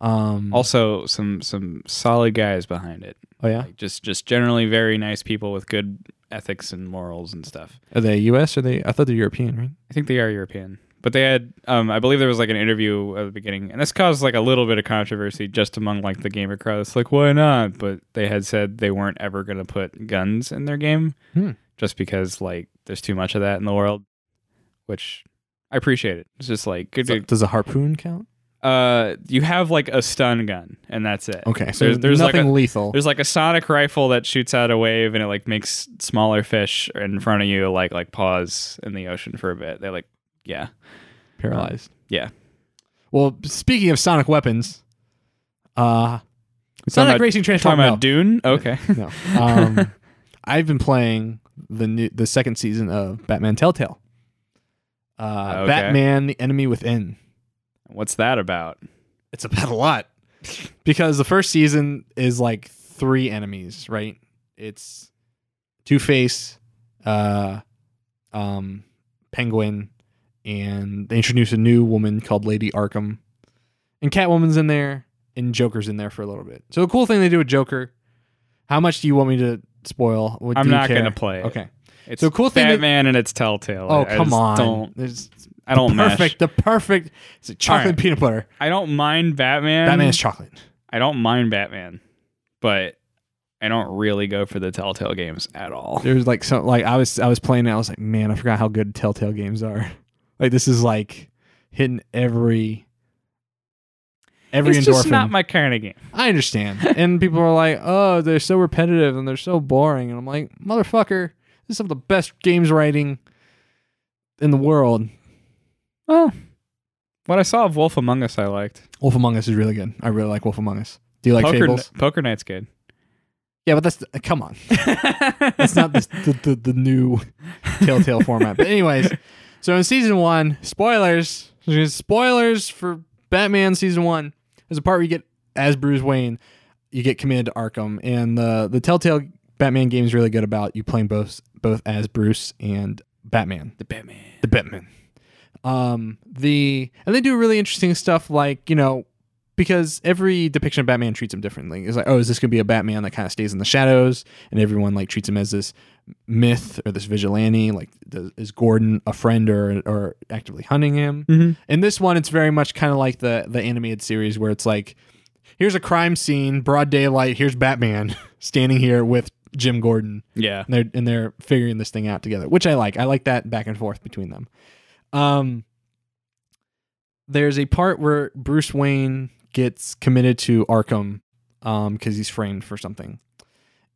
Um, Also, some some solid guys behind it. oh yeah, Like just just generally very nice people with good ethics and morals and stuff. are they U.S. or are they? I thought they're European, right? I think they are European. But they had um I believe there was like an interview at the beginning and this caused like a little bit of controversy just among like the gamer crowd. It's like why not? But they had said they weren't ever gonna put guns in their game Hmm. just because like there's too much of that in the world. Which I appreciate it. It's just like good So- to does a harpoon count? uh you have like a stun gun and that's it. Okay, so there's, there's like nothing a, lethal. there's like a sonic rifle that shoots out a wave and it like makes smaller fish in front of you like like pause in the ocean for a bit. They like yeah. paralyzed. yeah. Well, speaking of sonic weapons, uh, talking Sonic about- Racing Talking Transform. about No, Dune? Okay. no. Um, I've been playing the new, the second season of Batman Telltale. Uh, Okay. Batman: The Enemy Within. What's that about? It's about a lot because the first season is like three enemies, right? It's Two Face, uh, um, Penguin, and they introduce a new woman called Lady Arkham, and Catwoman's in there, and Joker's in there for a little bit. So a cool thing they do with Joker. How much do you want me to spoil? What, I'm you not gonna play it. Okay. It's So cool thing that- Batman and it's Telltale. Oh I- I come just on! Don't There's I don't perfect. mesh. The perfect. It's like chocolate Alright. peanut butter. I don't mind Batman. Batman is chocolate. I don't mind Batman, but I don't really go for the Telltale games at all. There's like so like I was I was playing it. I was like, man, I forgot how good Telltale games are. Like this is like hitting every every it's endorphin. just not my kind of game. I understand. and people are like, oh, they're so repetitive and they're so boring. And I'm like, motherfucker, this is some of the best games writing in the world. Well, what I saw of Wolf Among Us, I liked. Wolf Among Us is really good. I really like Wolf Among Us. Do you like Poker, Fables? Poker Night's good. Yeah, but that's the, come on. That's not the, the, the, the new Telltale format. But anyways, so in season one, spoilers. Spoilers for Batman season one. There's a part where you get as Bruce Wayne, you get committed to Arkham, and the the Telltale Batman game is really good about you playing both both as Bruce and Batman, the Batman. the Batman. Um, the and they do really interesting stuff like you know because every depiction of Batman treats him differently. It's like, oh, is this gonna be a Batman that kind of stays in the shadows, and everyone like treats him as this myth or this vigilante? Like, does, is Gordon a friend or or actively hunting him? Mm-hmm. In this one, it's very much kind of like the the animated series where it's like, here's a crime scene, broad daylight. Here's Batman standing here with Jim Gordon Yeah. and they're and they're figuring this thing out together, which I like. I like that back and forth between them. Um, there's a part where Bruce Wayne gets committed to Arkham um because he's framed for something,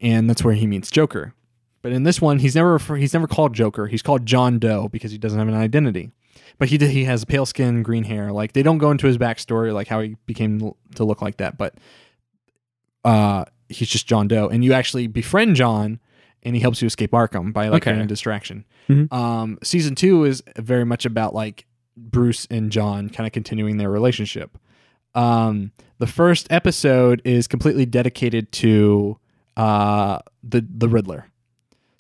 and that's where he meets Joker. But in this one, he's never he's never called Joker. He's called John Doe because he doesn't have an identity. But he he has pale skin, green hair. Like they don't go into his backstory, like how he became to look like that. But uh, he's just John Doe, and you actually befriend John, and he helps you escape Arkham by like Okay. a distraction. Mhm. Um, season two is very much about like Bruce and John kind of continuing their relationship. Um, the first episode is completely dedicated to uh, the the Riddler.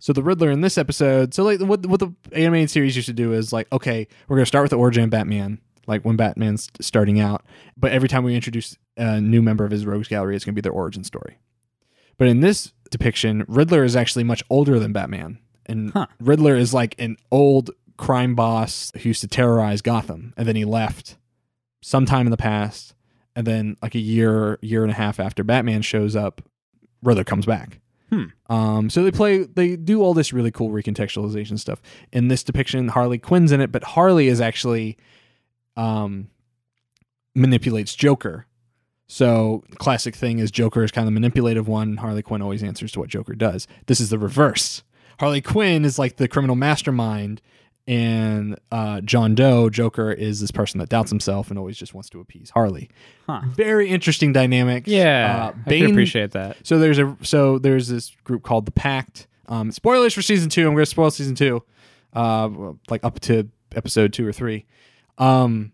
So the Riddler in this episode, so like what what the animated series used to do is like, okay, we're gonna start with the origin of Batman, like when Batman's starting out, but every time we introduce a new member of his rogues gallery, it's gonna be their origin story. But in this depiction, Riddler is actually much older than Batman, and Huh. Riddler is like an old crime boss who used to terrorize Gotham, and then he left sometime in the past, and then like a year, year and a half after Batman shows up, Riddler comes back. Hmm. Um, so they play, they do all this really cool recontextualization stuff. In this depiction, Harley Quinn's in it, but Harley is actually um, manipulates Joker. So the classic thing is Joker is kind of the manipulative one. Harley Quinn always answers to what Joker does. This is the reverse. Harley Quinn is like the criminal mastermind, and uh, John Doe, Joker, is this person that doubts himself and always just wants to appease Harley. Huh. Very interesting dynamic. Yeah, uh, I Bane can appreciate that. so there's a so there's this group called the Pact. Um, spoilers for season two. I'm going to spoil season two, uh, like up to episode two or three. Um,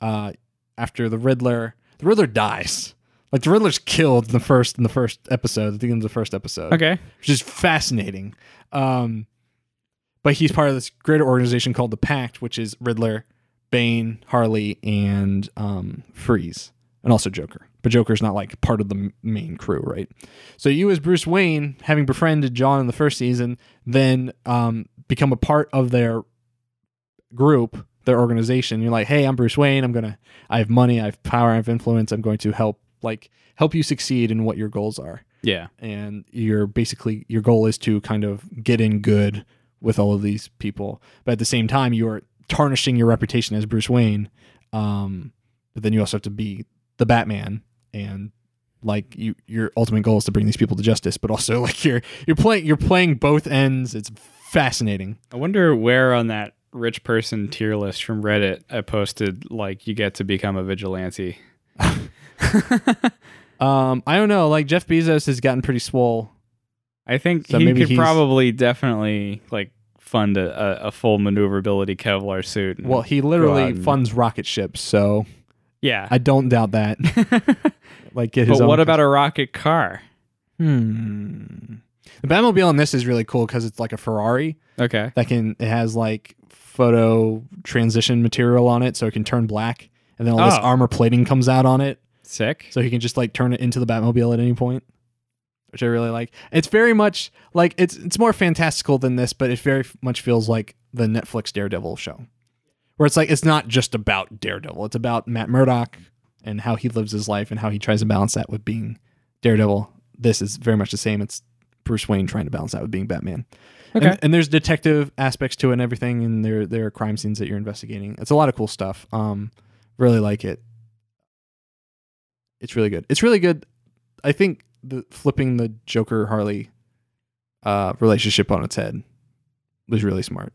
uh, after the Riddler, the Riddler dies. Like the Riddler's killed in the first in the first episode. At the end of the first episode, Okay. which is fascinating. Um, but he's part of this greater organization called the Pact, which is Riddler, Bane, Harley, and um, Freeze, and also Joker. But Joker's not like part of the main crew, right? So you, as Bruce Wayne, having befriended John in the first season, then um, become a part of their group, their organization. You're like, hey, I'm Bruce Wayne. I'm gonna, I have money, I have power, I have influence. I'm going to help, like, help you succeed in what your goals are Yeah. and you're basically your goal is to kind of get in good with all of these people. But at the same time you're tarnishing your reputation as bruce wayne um, but then you also have to be the batman. And like you your ultimate goal is to bring these people to justice but also like you're you're playing you're playing both ends. It's fascinating. I wonder where on that rich person tier list from Reddit I posted like you get to become a vigilante. um i don't know. Like jeff bezos has gotten pretty swole I think So he could he's- probably definitely like fund a, a, full maneuverability Kevlar suit. well he literally and- funds rocket ships so yeah. i don't doubt that like get his but own what about a rocket car? Hmm. The Batmobile in this is really cool because it's like a Ferrari Okay. that can. It has like photo transition material on it, so it can turn black, and then all this Oh. armor plating comes out on it, Sick. so he can just like turn it into the Batmobile at any point, which I really like. It's very much like it's it's more fantastical than this, but it very much feels like the Netflix Daredevil show, where it's like it's not just about Daredevil; it's about Matt Murdock and how he lives his life and how he tries to balance that with being Daredevil. This is very much the same. It's Bruce Wayne trying to balance that with being Batman. Okay. And, and there's detective aspects to it and everything, and there there are crime scenes that you're investigating. It's a lot of cool stuff. Um, really like it. It's really good. It's really good. I think the flipping the Joker Harley uh, relationship on its head was really smart.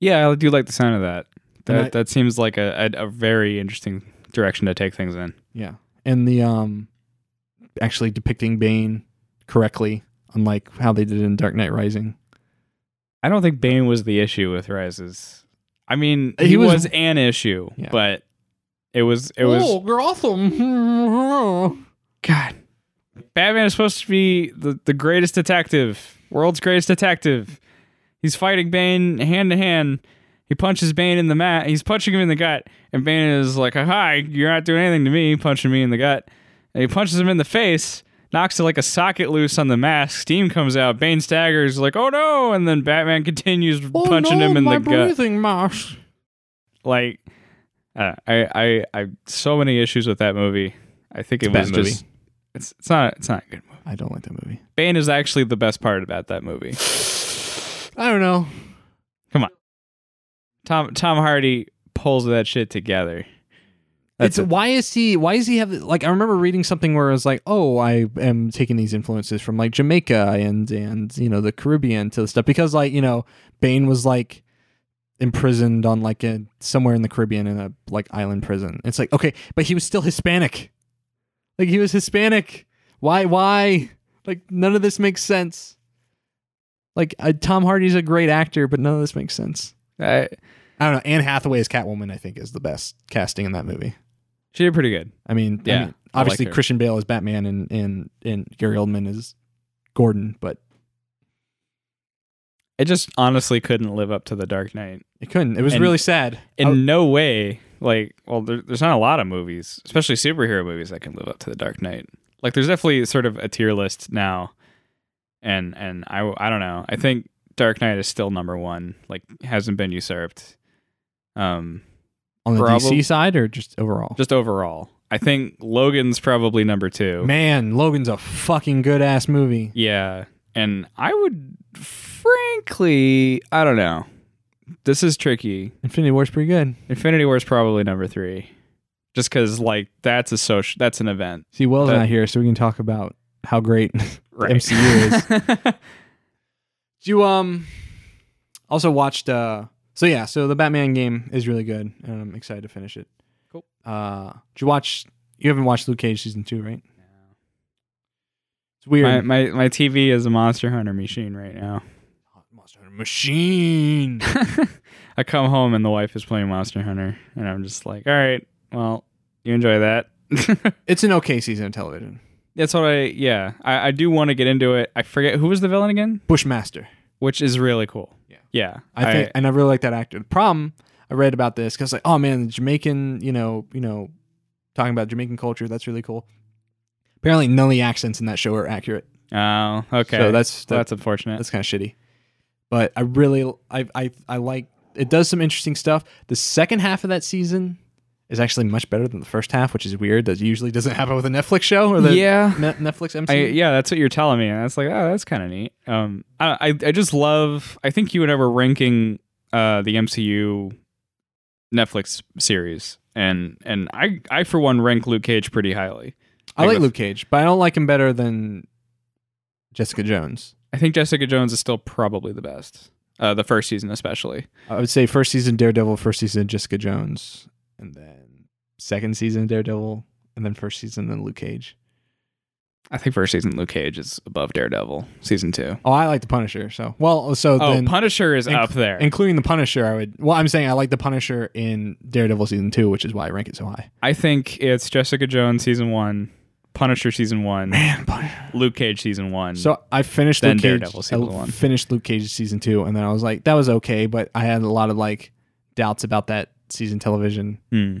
Yeah, I do like the sound of that. That I- that seems like a, a a very interesting direction to take things in. Yeah, and the um, actually depicting Bane correctly, unlike how they did in Dark Knight Rising. I don't think Bane was the issue with Rises. I mean, He he, was- was, an issue, Yeah. but it was it was Oh, Gotham. God. Batman is supposed to be the, the greatest detective, world's greatest detective. He's fighting Bane hand to hand. He punches Bane in the mat. He's punching him in the gut, and Bane is like, "Hi, you're not doing anything to me." Punching me in the gut, and he punches him in the face, knocks it like a socket loose on the mask. Steam comes out. Bane staggers, like, "Oh no!" And then Batman continues punching him in the gut mask. like uh, I I I so many issues with that movie. I think It's it a bad was movie. just it's it's not it's not a good movie. I don't like that movie. Bane is actually the best part about that movie. I don't know. Come on, Tom Tom Hardy pulls that shit together. That's it's it. why is he why does he have like I remember reading something where it was like, oh, I am taking these influences from like Jamaica and and you know the Caribbean to the stuff because like you know Bane was like imprisoned on like a somewhere in the Caribbean in a like island prison. It's like okay, but he was still Hispanic. Like he was Hispanic. Why why? Like none of this makes sense. Like uh, Tom Hardy's a great actor, but none of this makes sense. I, I don't know. Anne Hathaway as Catwoman, I think, is the best casting in that movie. she did pretty good. I mean, I Yeah, mean, I like obviously her. Christian Bale is Batman and and and Gary Oldman is Gordon, but It just honestly couldn't live up to the Dark Knight. it couldn't. It was And- really sad. In I- no way, like, well, there, there's not a lot of movies, especially superhero movies, that can live up to the Dark Knight. Like, there's definitely sort of a tier list now, and and I I don't know. I think Dark Knight is still number one. Like, hasn't been usurped. Um, on the Probab- DC side or just overall. just overall, I think Logan's probably number two. Man, Logan's a fucking good ass movie. Yeah, and I would, frankly, I don't know. This is tricky. Infinity War's pretty good. Infinity War is probably number three, just because like that's a social, that's an event. See, Will's That- not here, so we can talk about how great Right. MCU is. you um also watched uh so yeah, so the Batman game is really good and I'm excited to finish it. Cool. Uh did you watch you haven't watched Luke Cage season 2, right? No. It's weird. my, my my TV is a Monster Hunter machine right now. Machine. I come home and the wife is playing Monster Hunter, and I'm just like, all right, well, you enjoy that. it's an okay season of television. That's what I yeah. I, I do want to get into it. I forget who was the villain again, Bushmaster. which is really cool. Yeah. yeah. I think and I really like that actor. The problem I read about this because like, oh man, the Jamaican, you know, you know, talking about Jamaican culture, that's really cool. Apparently, none of the accents in that show are accurate. Oh, okay. So that's So that's unfortunate. that's kind of shitty. But I really, I, I, I like. It does some interesting stuff. The second half of that season is actually much better than the first half, which is weird. That usually doesn't happen with a Netflix show or the yeah. Ne- Netflix MCU. I, yeah, that's what you're telling me, and that's like, oh, that's kind of neat. Um, I, I I just love. I think you and I were ranking uh the MCU Netflix series, and and I I for one rank Luke Cage pretty highly. I like the- Luke Cage, but I don't like him better than Jessica Jones. I think Jessica Jones is still probably the best. Uh, the first season especially. I would say first season Daredevil, first season Jessica Jones, and then second season Daredevil, and then first season then Luke Cage. I think first season Luke Cage is above Daredevil. Season two. Oh, I like the Punisher. So well, so Oh, then Punisher is inc- up there. including the Punisher, I would. Well, I'm saying I like the Punisher in Daredevil season two, which is why I rank it so high. I think it's Jessica Jones season one, Punisher season one, Man, Punisher. Luke Cage season one. So I finished Then Luke Cage. Daredevil season I one. finished Luke Cage season two, and then I was like, that was okay, but I had a lot of like doubts about that season television. Hmm.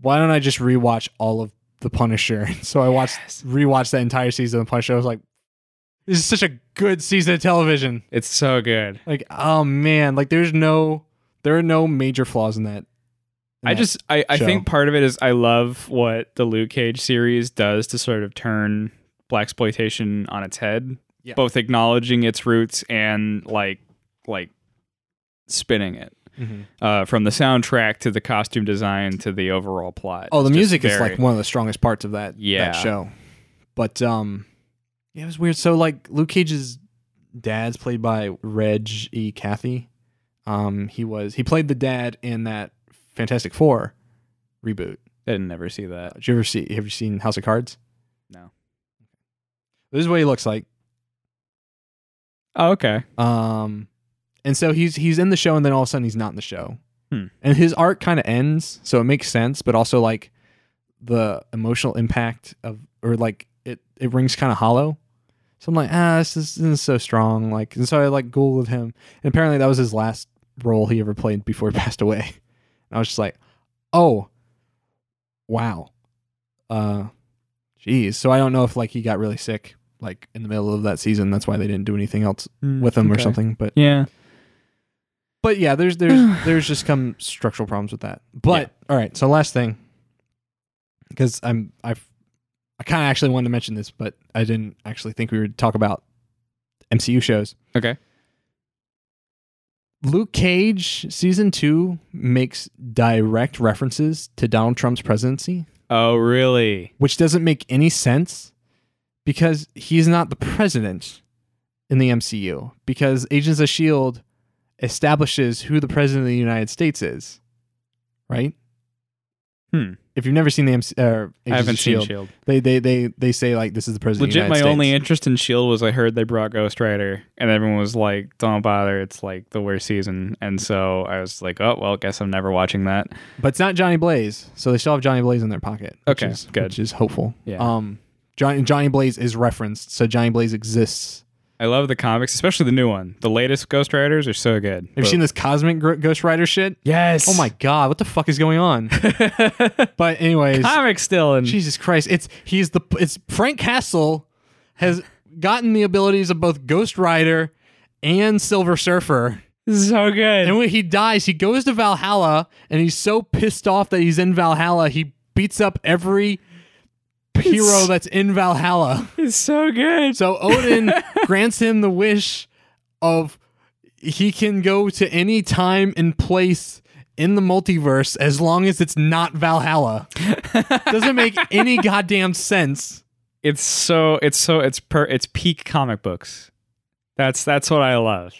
Why don't I just rewatch all of the Punisher? So I watched rewatched that entire season of the Punisher. I was like, this is such a good season of television. it's so good. Like, oh man, like there's no there are no major flaws in that. I that. just I, I show. think part of it is I love what the Luke Cage series does to sort of turn blaxploitation on its head. Yeah. Both acknowledging its roots and like like spinning it. Mhm. Uh, from the soundtrack to the costume design to the overall plot. Oh, the music is like one of the strongest parts of that Yeah. that show. But um, yeah, it was weird. So like Luke Cage's dad's played by Reg E. Cathey. Um, he was he played the dad in that Fantastic Four reboot. I didn't never see that. Did you ever see? Have you seen House of Cards? No. This is what he looks like. Oh, okay. Um, and so he's he's in the show, and then all of a sudden he's not in the show, Hmm. and his arc kind of ends, so it makes sense, but also like the emotional impact of or like it it rings kind of hollow. So I'm like, ah, this is, this is so strong. Like, and so I like googled him, and apparently that was his last role he ever played before he passed away. I was just like, oh, wow, uh, geez. So I don't know if like he got really sick like in the middle of that season. That's why they didn't do anything else with him or something. But Yeah. but yeah, there's there's there's just come structural problems with that. But all right, so last thing, because I'm I've I kind of actually wanted to mention this, but I didn't actually think we would talk about MCU shows. Okay. Luke Cage season two makes direct references to Donald Trump's presidency, Oh, really? which doesn't make any sense because he's not the president in the MCU. Because Agents of S.H.I.E.L.D. Establishes who the president of the United States is, right? Hmm. If you've never seen the MC, uh, I haven't of seen S.H.I.E.L.D., Shield. they, they, they, they say, like, this is the president Legit, of the my United only States. interest in Shield was I heard they brought Ghost Rider, and everyone was like, "Don't bother, it's like the worst season." And so I was like, "Oh well, guess I'm never watching that." But it's not Johnny Blaze, so they still have Johnny Blaze in their pocket. Which Okay, is, good. Which is hopeful. Yeah. Um, Johnny Johnny Blaze is referenced, so Johnny Blaze exists. I love the comics, especially the new one. The latest Ghost Riders are so good. Have you seen this cosmic Gr- Ghost Rider shit? Yes. Oh my god, what the fuck is going on? but anyways, comics still and Jesus Christ, it's he's the it's Frank Castle has gotten the abilities of both Ghost Rider and Silver Surfer. so good. And when he dies, he goes to Valhalla and he's so pissed off that he's in Valhalla, he beats up every hero that's in Valhalla. It's so good. So Odin grants him the wish of he can go to any time and place in the multiverse as long as it's not Valhalla. Doesn't make any goddamn sense. It's so it's so it's per it's peak comic books. That's that's what I love.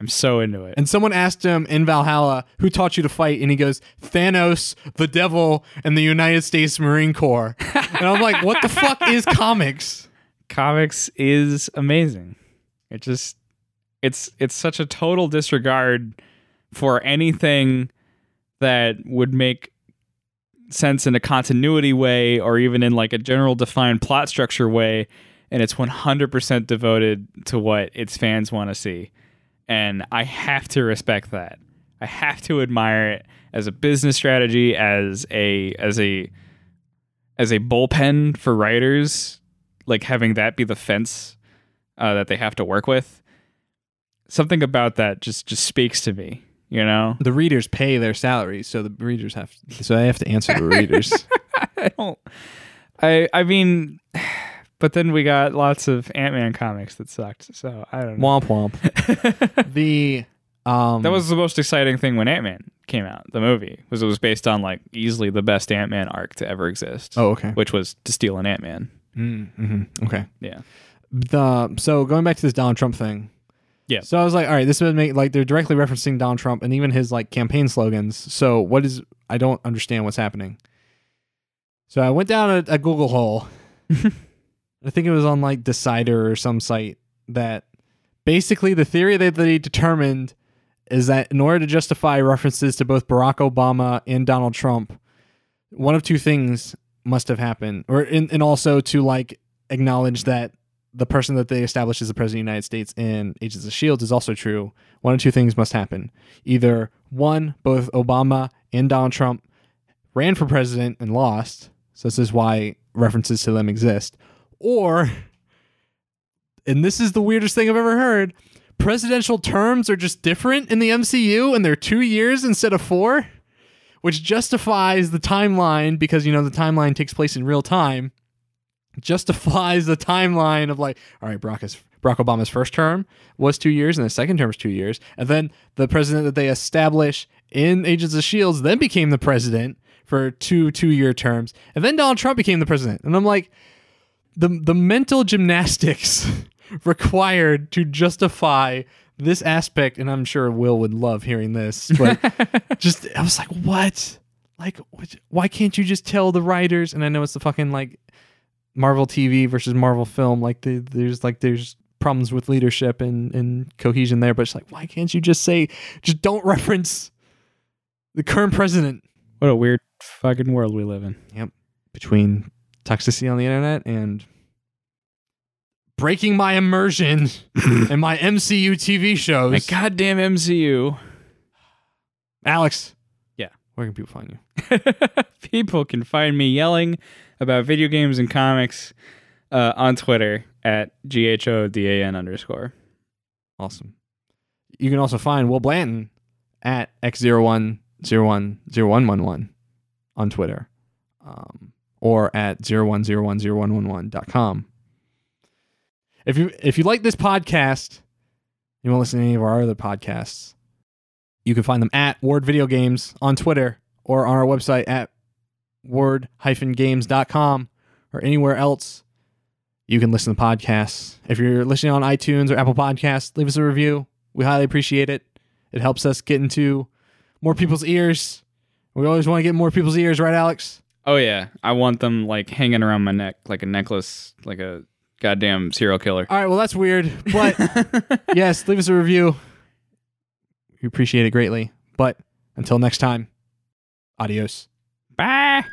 I'm so into it. And someone asked him in Valhalla, who taught you to fight? And he goes, Thanos, the devil, and the United States Marine Corps. and I'm like, what the fuck is comics? comics is amazing. It just it's it's such a total disregard for anything that would make sense in a continuity way or even in like a general defined plot structure way and it's 100% devoted to what its fans want to see. And I have to respect that. I have to admire it as a business strategy as a as a as a bullpen for writers like having that be the fence uh, that they have to work with. Something about that just just speaks to me, you know. The readers pay their salaries, so the readers have so I have to answer the readers. I don't. I I mean, but then we got lots of Ant Man comics that sucked. So I don't know. womp womp. The um that was the most exciting thing when Ant Man came out. The movie was it was based on like easily the best Ant Man arc to ever exist. Oh, okay. which was to steal an Ant Man. Mm-hmm. Okay. Yeah. The so going back to this Donald Trump thing. Yeah. So I was like, all right, this would make like they're directly referencing Donald Trump and even his like campaign slogans. So what is I don't understand what's happening. So I went down a, a Google hole. I think it was on like Decider or some site that basically the theory that they determined is that in order to justify references to both Barack Obama and Donald Trump, one of two things must have happened, or and, and also to like acknowledge that the person that they established as the president of the United States in Agents of Shield is also true. One of two things must happen: either one, both Obama and Donald Trump ran for president and lost, so this is why references to them exist, or, and this is the weirdest thing I've ever heard. Presidential terms are just different in the MCU and they're two years instead of four which justifies the timeline because you know the timeline takes place in real time justifies the timeline of like all right Barack, is, Barack Obama's first term was two years and the second term was two years and then the president that they establish in Agents of Shields then became the president for two two year terms and then Donald Trump became the president and I'm like the the mental gymnastics required to justify this aspect and I'm sure Will would love hearing this but just I was like, what? Like, what- why can't you just tell the writers? And I know it's the fucking like Marvel TV versus Marvel film. Like, the, there's like there's problems with leadership and and cohesion there. But it's like, why can't you just say, just don't reference the current president What a weird fucking world we live in. Yep. Between toxicity on the internet and breaking my immersion in my MCU TV shows. My goddamn MCU. Alex, Yeah. where can people find you? People can find me yelling about video games and comics uh, on Twitter at gohdan underscore. Awesome. You can also find Will Blanton at x01010111 on Twitter um, or at 01010111.com. If you if you like this podcast, you want to listen to any of our other podcasts, You can find them at Ward Video Games on Twitter or on our website at ward-games.com or anywhere else you can listen to podcasts. If you're listening on iTunes or Apple Podcasts, leave us a review. We highly appreciate it. It helps us get into more people's ears. We always want to get more people's ears, right, Alex? Oh yeah, I want them like hanging around my neck like a necklace, like a goddamn serial killer. All right, well, that's weird. But yes, leave us a review. We appreciate it greatly. But until next time, adios. Bye.